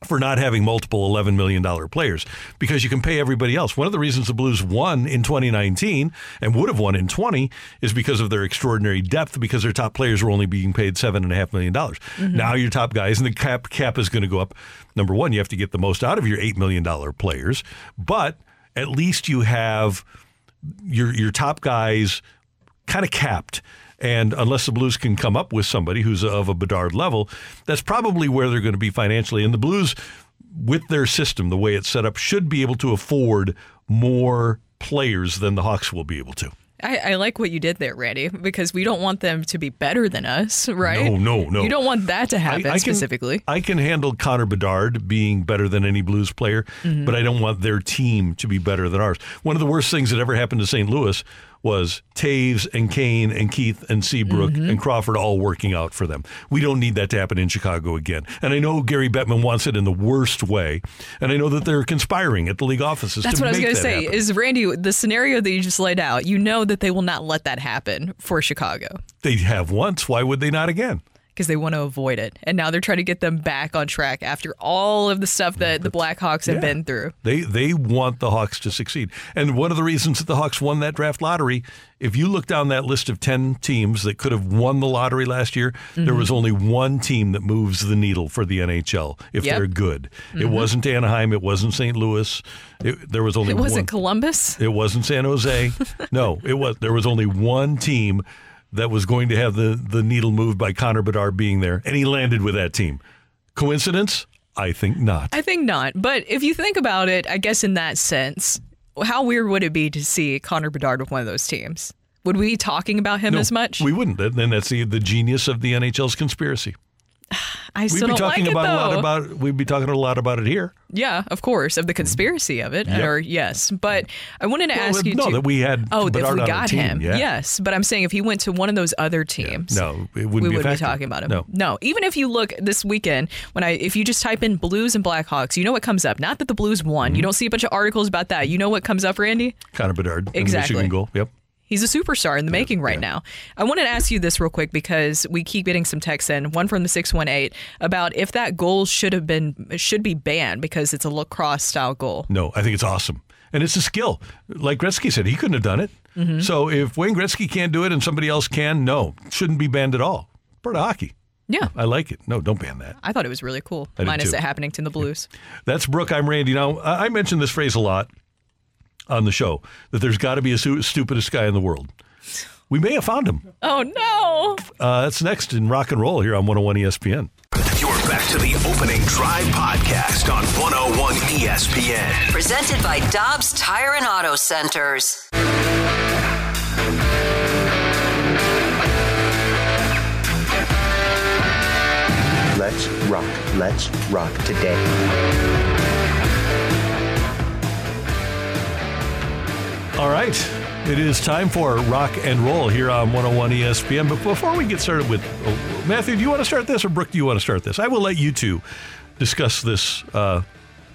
for not having multiple $11 million players because you can pay everybody else. One of the reasons the Blues won in 2019 and would have won in 20 is because of their extraordinary depth because their top players were only being paid $7.5 million. Mhm. Now your top guys, and the cap, cap is going to go up. Number one, you have to get the most out of your $8 million players, but at least you have your, your top guys kind of capped. And unless the Blues can come up with somebody who's of a Bedard level, that's probably where they're going to be financially. And the Blues, with their system, the way it's set up, should be able to afford more players than the Hawks will be able to. I, I like what you did there, Randy, because we don't want them to be better than us, right? No, no, no. You don't want that to happen I- I can- specifically. I can handle Connor Bedard being better than any Blues player, Mhm. but I don't want their team to be better than ours. One of the worst things that ever happened to St. Louis was Toews and Kane and Keith and Seabrook Mhm. and Crawford all working out for them. We don't need that to happen in Chicago again. And I know Gary Bettman wants it in the worst way, and I know that they're conspiring at the league offices That's what I was going to say. happen. Is Randy the scenario that you just laid out? You know that they will not let that happen for Chicago They have once. Why would they not again? Because they want to avoid it, and now they're trying to get them back on track after all of the stuff that the Blackhawks have Yeah. been through. They they want the Hawks to succeed. And one of the reasons that the Hawks won that draft lottery, if you look down that list of 10 teams that could have won the lottery last year, there Mm-hmm. Mhm. was only one team that moves the needle for the NHL if Yep. they're good. It Mhm. wasn't Anaheim, it wasn't St. Louis. It, there was only It wasn't one. Columbus. It wasn't San Jose. no, it was. There was only one team that was going to have the, the needle moved by Connor Bedard being there, and he landed with that team. Coincidence? I think not. I think not. But if you think about it, I guess in that sense, how weird would it be to see Connor Bedard with one of those teams? Would we be talking about him No, as much? We wouldn't. Then that's the, the genius of the NHL's conspiracy. I We'd still be don't talking like about it a lot about. We'd be talking a lot about it here. yeah, of course, of the conspiracy of it, or yes. But I wanted to Well, ask you no, too. that we had Oh, if we got team, him, yeah. yes. But I'm saying if he went to one of those other teams, No, it wouldn't we be would be talking about him. No. no. Even if you look this weekend, when I if you just type in Blues and Blackhawks, you know what comes up. Not that the Blues won. Mm-hmm. You don't see a bunch of articles about that. You know what comes up, Randy? Connor Bedard. and the Exactly. Michigan goal. Yep. He's a superstar in the making right now. I wanted to ask you this real quick because we keep getting some texts in. One from the six one eight about if that goal should have been should be banned because it's a lacrosse style goal. No, I think it's awesome, and it's a skill. Like Gretzky said, he couldn't have done it. Mhm. So if Wayne Gretzky can't do it and somebody else can, no, shouldn't be banned at all. Part of hockey. Yeah. I like it. No, don't ban that. I thought it was really cool. I Minus it happening to the Blues. That's Brooke. I'm Randy. Now, I I mentioned this phrase a lot on the show that there's got to be a su- stupidest guy in the world. We may have found him. Oh no! Uh, that's next in rock and roll here on 101 ESPN. You're back to the opening drive podcast on 101 ESPN. Presented by Dobbs Tire and Auto Centers. Let's rock. Let's rock today. All right. It is time for rock and roll here on 101 ESPN. But before we get started with oh, Matthew, do you want to start this or Brooke, do you want to start this? I will let you two discuss this. Uh,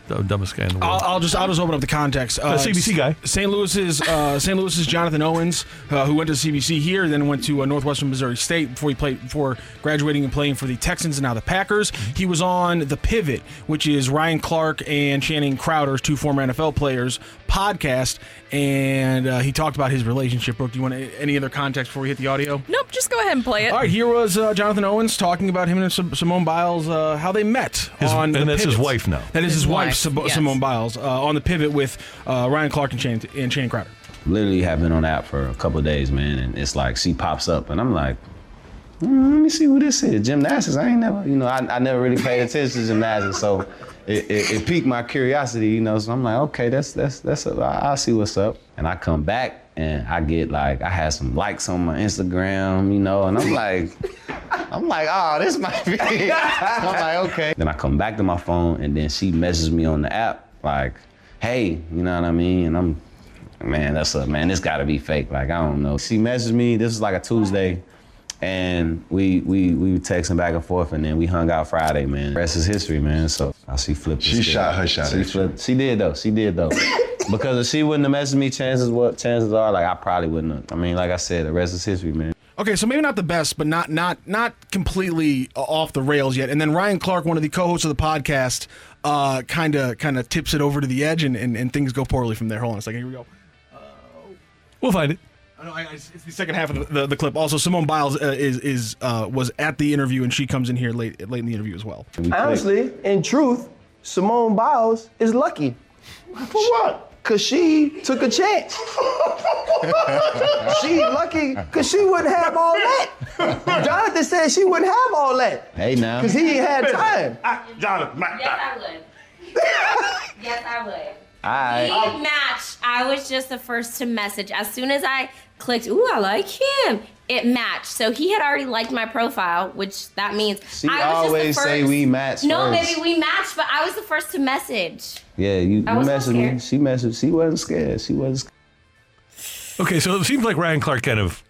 the dumbest guy in the world. I'll, I'll just I'll just open up the context. Uh, CBC guy. St. Louis's uh, St. Louis's Jonathan Owens, uh, who went to CBC here, then went to uh, Northwestern Missouri State before he played before graduating and playing for the Texans and now the Packers. He was on the Pivot, which is Ryan Clark and Channing Crowder's two former NFL players podcast, and uh, he talked about his relationship. Brooke, do you want any other context before we hit the audio? Nope, just go ahead and play it. All right, here was uh, Jonathan Owens talking about him and Sim- Simone Biles, uh, how they met His- on and the that's his wife now. That is his, His wife, wife, Sim- yes. Simone Biles, uh, on the Pivot with uh, Ryan Clark and Channing, and Channing Crowder. literally have been on the app for a couple of days, man, and it's like she pops up, and I'm like, "Hmm, let me see who this is. Gymnastics. I ain't never, you know, I, I never really paid attention to gymnastics, so it, it, piqued my curiosity, you know. So I'm like, okay, that's that's that's. A, I- I'll see what's up. And I come back and I get like, I had some likes on my Instagram, you know, and I'm like. I'm like, oh, this might be. I'm like, okay. Then I come back to my phone, and then she messages me on the app, like, hey, you know what I mean? And I'm, man, that's a man. This got to be fake. Like, I don't know. She messaged me. This is like a Tuesday, and we we we were texting back and forth, and then we hung out Friday, man. rest is history, man. So I she flipped. the She script. shot her shot She flipped. She did though. She did though. because if she wouldn't have messaged me, chances what chances are like I probably wouldn't have. I mean, like I said, the rest is history, man. Okay, so maybe not the best, but not not not completely off the rails yet. And then Ryan Clark, one of the co-hosts of the podcast, uh, kind of kind of tips it over to the edge, and, and, and things go poorly from there. Hold on a second. Here we go. We'll find it. I know, I, I, it's the second half of the, the, the clip. Also, Simone Biles uh, is is uh, was at the interview, and she comes in here late late in the interview as well. Honestly, in truth, Simone Biles is lucky. For what? Cause she took a chance. she lucky cause she wouldn't have all that. Jonathan said she wouldn't have all that. Hey now. Cause he ain't had time. Jonathan, my, Yes, I would. yes, I would. I We matched. I was just the first to message. As soon as I clicked, ooh, I like him, it matched. So he had already liked my profile, which that means She I was just the always say first- we match No, first. baby, we matched, but I was the first to message. Yeah, you, you I was messaged me. She messaged. She wasn't scared. She wasn't. Okay, so it seems like Ryan Clark kind of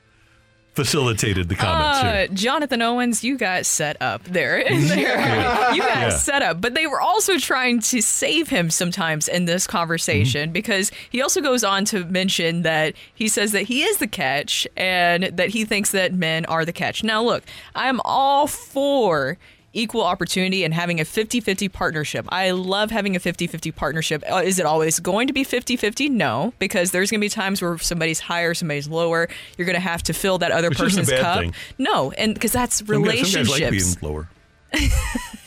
facilitated the comments Uh, here. Jonathan Owens, you got set up there. there. Yeah. You got Yeah. set up. But they were also trying to save him sometimes in this conversation Mm-hmm. because he also goes on to mention that he says that he is the catch and that he thinks that men are the catch. Now, look, I'm all for equal opportunity and having a 50-50 partnership. I love having a 50-50 partnership. Uh, Is it always going to be 50-50? No, because there's going to be times where somebody's higher, somebody's lower. You're going to have to fill that other Which person's cup. thing. No, and because that's Some guys, relationships. some guys like being lower.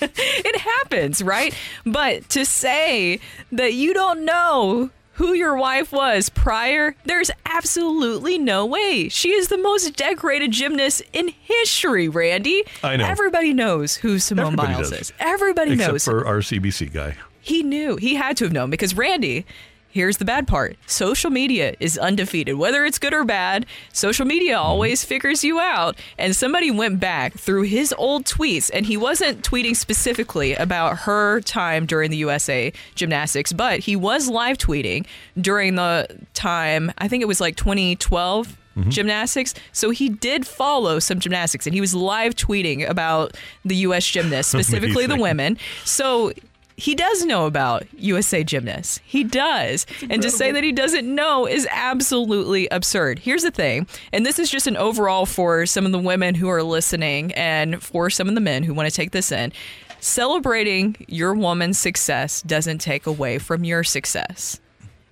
it happens, right? But to say that you don't know who your wife was prior, there's absolutely no way. She is the most decorated gymnast in history, Randy. I know. Everybody knows who Simone Everybody Biles does. is. Everybody Except knows. for our CBC guy. He knew. He had to have known because Randy, here's the bad part social media is undefeated. Whether it's good or bad, social media always figures you out. And somebody went back through his old tweets, and he wasn't tweeting specifically about her time during the USA gymnastics, but he was live tweeting during the time, I think it was like 2012 gymnastics. So he did follow some gymnastics and he was live tweeting about the US gymnasts, specifically the women. So he does know about USA gymnasts. He does. And to say that he doesn't know is absolutely absurd. Here's the thing, and this is just an overall for some of the women who are listening and for some of the men who want to take this in. Celebrating your woman's success doesn't take away from your success.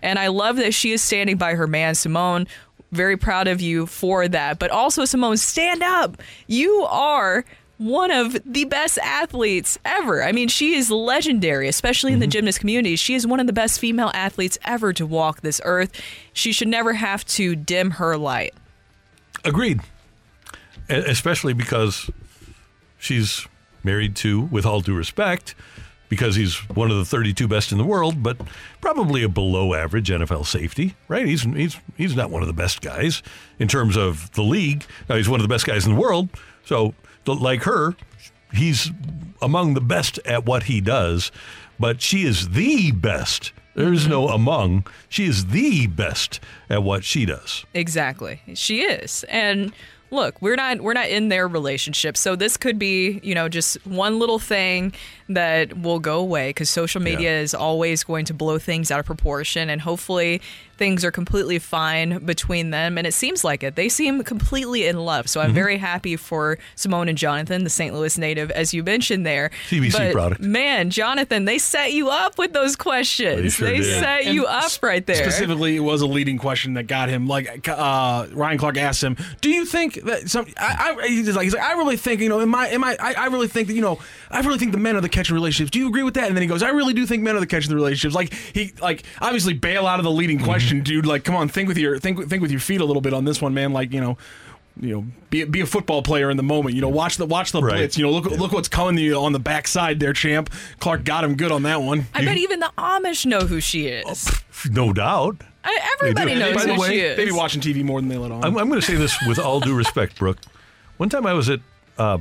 And I love that she is standing by her man, Simone. Very proud of you for that. But also, Simone, stand up. You are one of the best athletes ever. I mean, she is legendary, especially in the mm-hmm. gymnast community. She is one of the best female athletes ever to walk this earth. She should never have to dim her light. Agreed. Especially because she's married to, with all due respect, because he's one of the 32 best in the world, but probably a below average NFL safety, right? He's he's he's not one of the best guys in terms of the league. Now he's one of the best guys in the world. So like her, he's among the best at what he does, but she is the best. There's no among. She is the best at what she does. Exactly. She is. And look, we're not we're not in their relationship. So this could be, you know, just one little thing that will go away cuz social media is always going to blow things out of proportion and hopefully things are completely fine between them and it seems like it. They seem completely in love. So I'm Mhm. very happy for Simone and Jonathan, the St. Louis native as you mentioned there. CBC But, product. Man, Jonathan, they set you up with those questions. sure they did. set you up right there. Specifically, it was a leading question that got him. Like uh, Ryan Clark asked him, "Do you think that some?" I, I, he's like, he's like, "I really think you know, am I, am I, I, I really think that you know, I really think the men are the catch in relationships. Do you agree with that?" And then he goes, "I really do think men are the catch in the relationships." Like he, like obviously bail out of the leading question, dude. Like, come on, think with your think think with your feet a little bit on this one, man. Like, you know. You know, be, be a football player in the moment. You know, watch the watch the blitz. You know, look look what's coming to you on the backside there, champ. Clark got him good on that one. I bet even the Amish know who she is. No doubt. I, everybody knows By the way, she is. They be watching TV more than they let on. I'm, I'm going to say this with all due respect, Brooke. One time I was at uh,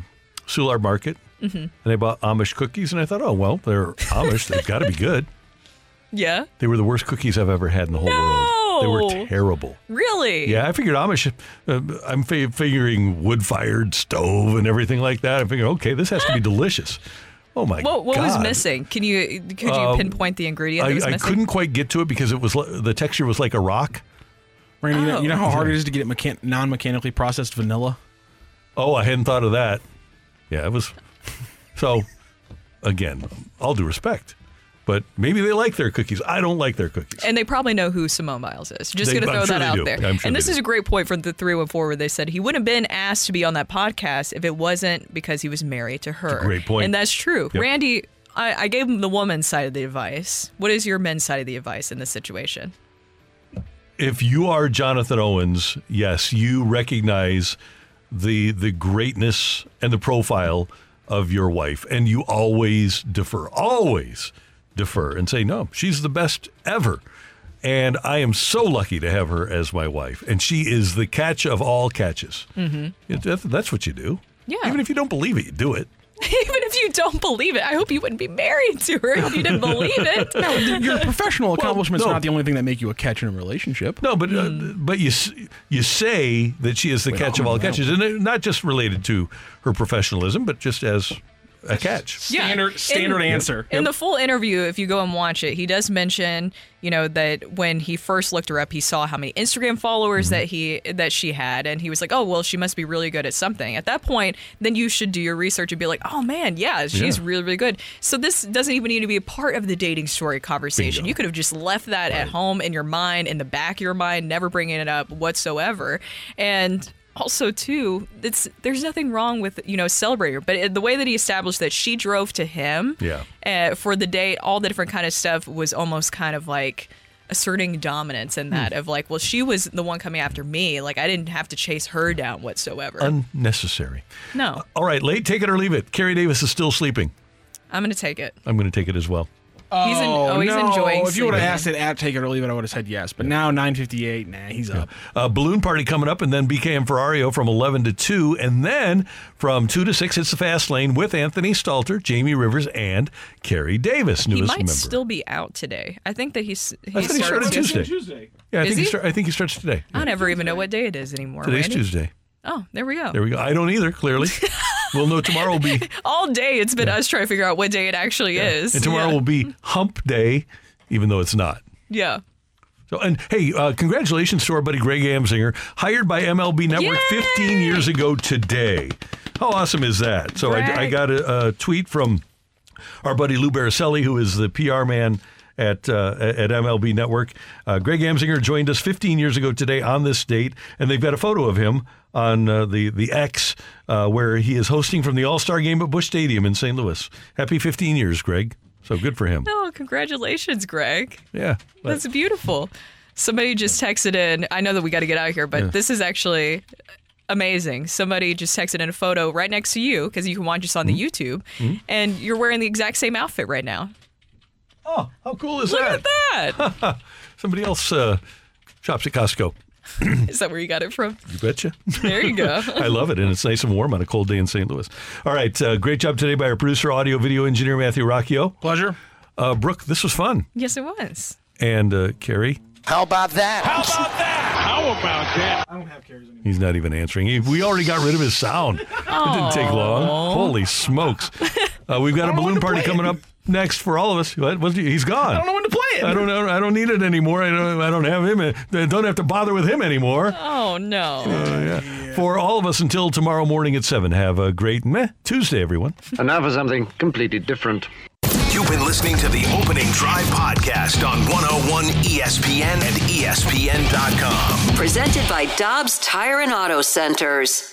Soulard Market Mhm. and I bought Amish cookies, and I thought, oh, well, they're Amish. They've got to be good. Yeah. They were the worst cookies I've ever had in the whole world. They were terrible. Really? Yeah, I figured Amish, uh, I'm fi- figuring wood fired stove and everything like that. I figured, okay, this has to be delicious. Oh, my What, what was missing? Can you could you Um, pinpoint the ingredient that I, was I missing? couldn't quite get to it because it was the texture was like a rock. Randy, you, know, you know how Oh. hard it is to get it mechan- non-mechanically processed vanilla. Oh, I hadn't thought of that. Yeah, it was. So, again, all due respect, but maybe they like their cookies. I don't like their cookies. And they probably know who Simone Biles is. Just They- going to I'm throw sure that they out do. there. I'm sure and this they is do. a great point for the 314 where they said he wouldn't have been asked to be on that podcast if it wasn't because he was married to her. great point. And that's true. Yep. Randy, I, I gave him the woman's side of the advice. What is your men's side of the advice in this situation? If you are Jonathan Owens, yes, you recognize the the greatness and the profile of your wife, and you always defer, always defer and say, no, she's the best ever. And I am so lucky to have her as my wife. And she is the catch of all catches. Mm-hmm. It- That's what you do. Yeah. Even if you don't believe it, you do it. Even if you don't believe it, I hope you wouldn't be married to her if you didn't believe it. No, your professional accomplishments no. are not the only thing that make you a catch in a relationship. No, but uh, but you you say that she is the catch of all catches, and not just related to her professionalism, but just as a catch. Standard- standard in, answer. In the full interview, if you go and watch it, he does mention, you know, that when he first looked her up, he saw how many Instagram followers Mm-hmm. that he that she had, and he was like, "Oh, well, she must be really good at something." At that point, then you should do your research and be like, "Oh man, yeah, she's Yeah. really really good." So this doesn't even need to be a part of the dating story conversation. You could have just left that at home in your mind, in the back of your mind, never bringing it up whatsoever, and also too it's there's nothing wrong with you know celebrating her but the way that he established that she drove to him Yeah. uh, for the date all the different kind of stuff was almost kind of like asserting dominance in that of like well she was the one coming after me like i didn't have to chase her down whatsoever Unnecessary. no All right, late, take it or leave it. Carey Davis is still sleeping. i'm gonna take it I'm going to take it as well. He's en- oh, he's no. enjoying If you would have asked it at take it or leave it, I would have said yes. But now 9:58, nah, he's up. Uh, balloon party coming up, and then BK and Ferrario from 11 to 2. And then from 2 to 6, it's the fast lane with Anthony Stalter, Jamie Rivers, and Carey Davis, he might member. still be out today i think that he's he I thought he started starts- Tuesday. Yeah, I Is think he? he? start, I think he starts today. i never even know what day it is anymore Today's Randy. Tuesday. oh there we go There we go. I don't either, clearly. we'll know tomorrow will be all day it's been us trying to figure out what day it actually is and tomorrow yeah. will be hump day, even though it's not. yeah So, and hey, uh, congratulations to our buddy Greg Amsinger, hired by MLB Network 15 years ago today. How awesome is that? So I, I got a, a tweet from our buddy Lou Baracelli, who is the PR man at uh, at MLB Network. Uh, Greg Amsinger joined us 15 years ago today on this date, and they've got a photo of him on uh, the the X uh, where he is hosting from the All Star Game at Busch Stadium in St. Louis. Happy 15 years, Greg. So good for him. Oh, congratulations, Greg. Yeah. That's beautiful. Somebody just texted in. I know that we got to get out of here, but Yeah. this is actually amazing. Somebody just texted in a photo right next to you because you can watch us on the YouTube, Mhm. and you're wearing the exact same outfit right now. Oh, how cool is Look that? at that. Somebody else uh, shops at Costco. is that where you got it from? You betcha. There you go. I love it, and it's nice and warm on a cold day in St. Louis. All right, uh, great job today by our producer, audio, video engineer Matthew Rocchio. Pleasure. Uh, Brooke, this was fun, yes, it was. and uh, Carey, How about that? How about that? How about that? I don't have carries anymore. he's not even answering. He, we already got rid of his sound. It didn't take long. Holy smokes! Uh, we've got a balloon party coming up next for all of us. What? What's he- He's gone. I don't know when to play it. I don't know. I don't need it anymore. I don't. I don't have him. I don't have to bother with him anymore. Oh no. Uh, yeah. For all of us until tomorrow morning at seven. Have a great meh Tuesday, everyone. And now for something completely different. You've been listening to the Opening Drive podcast on 101 ESPN and ESPN.com. Presented by Dobbs Tire and Auto Centers.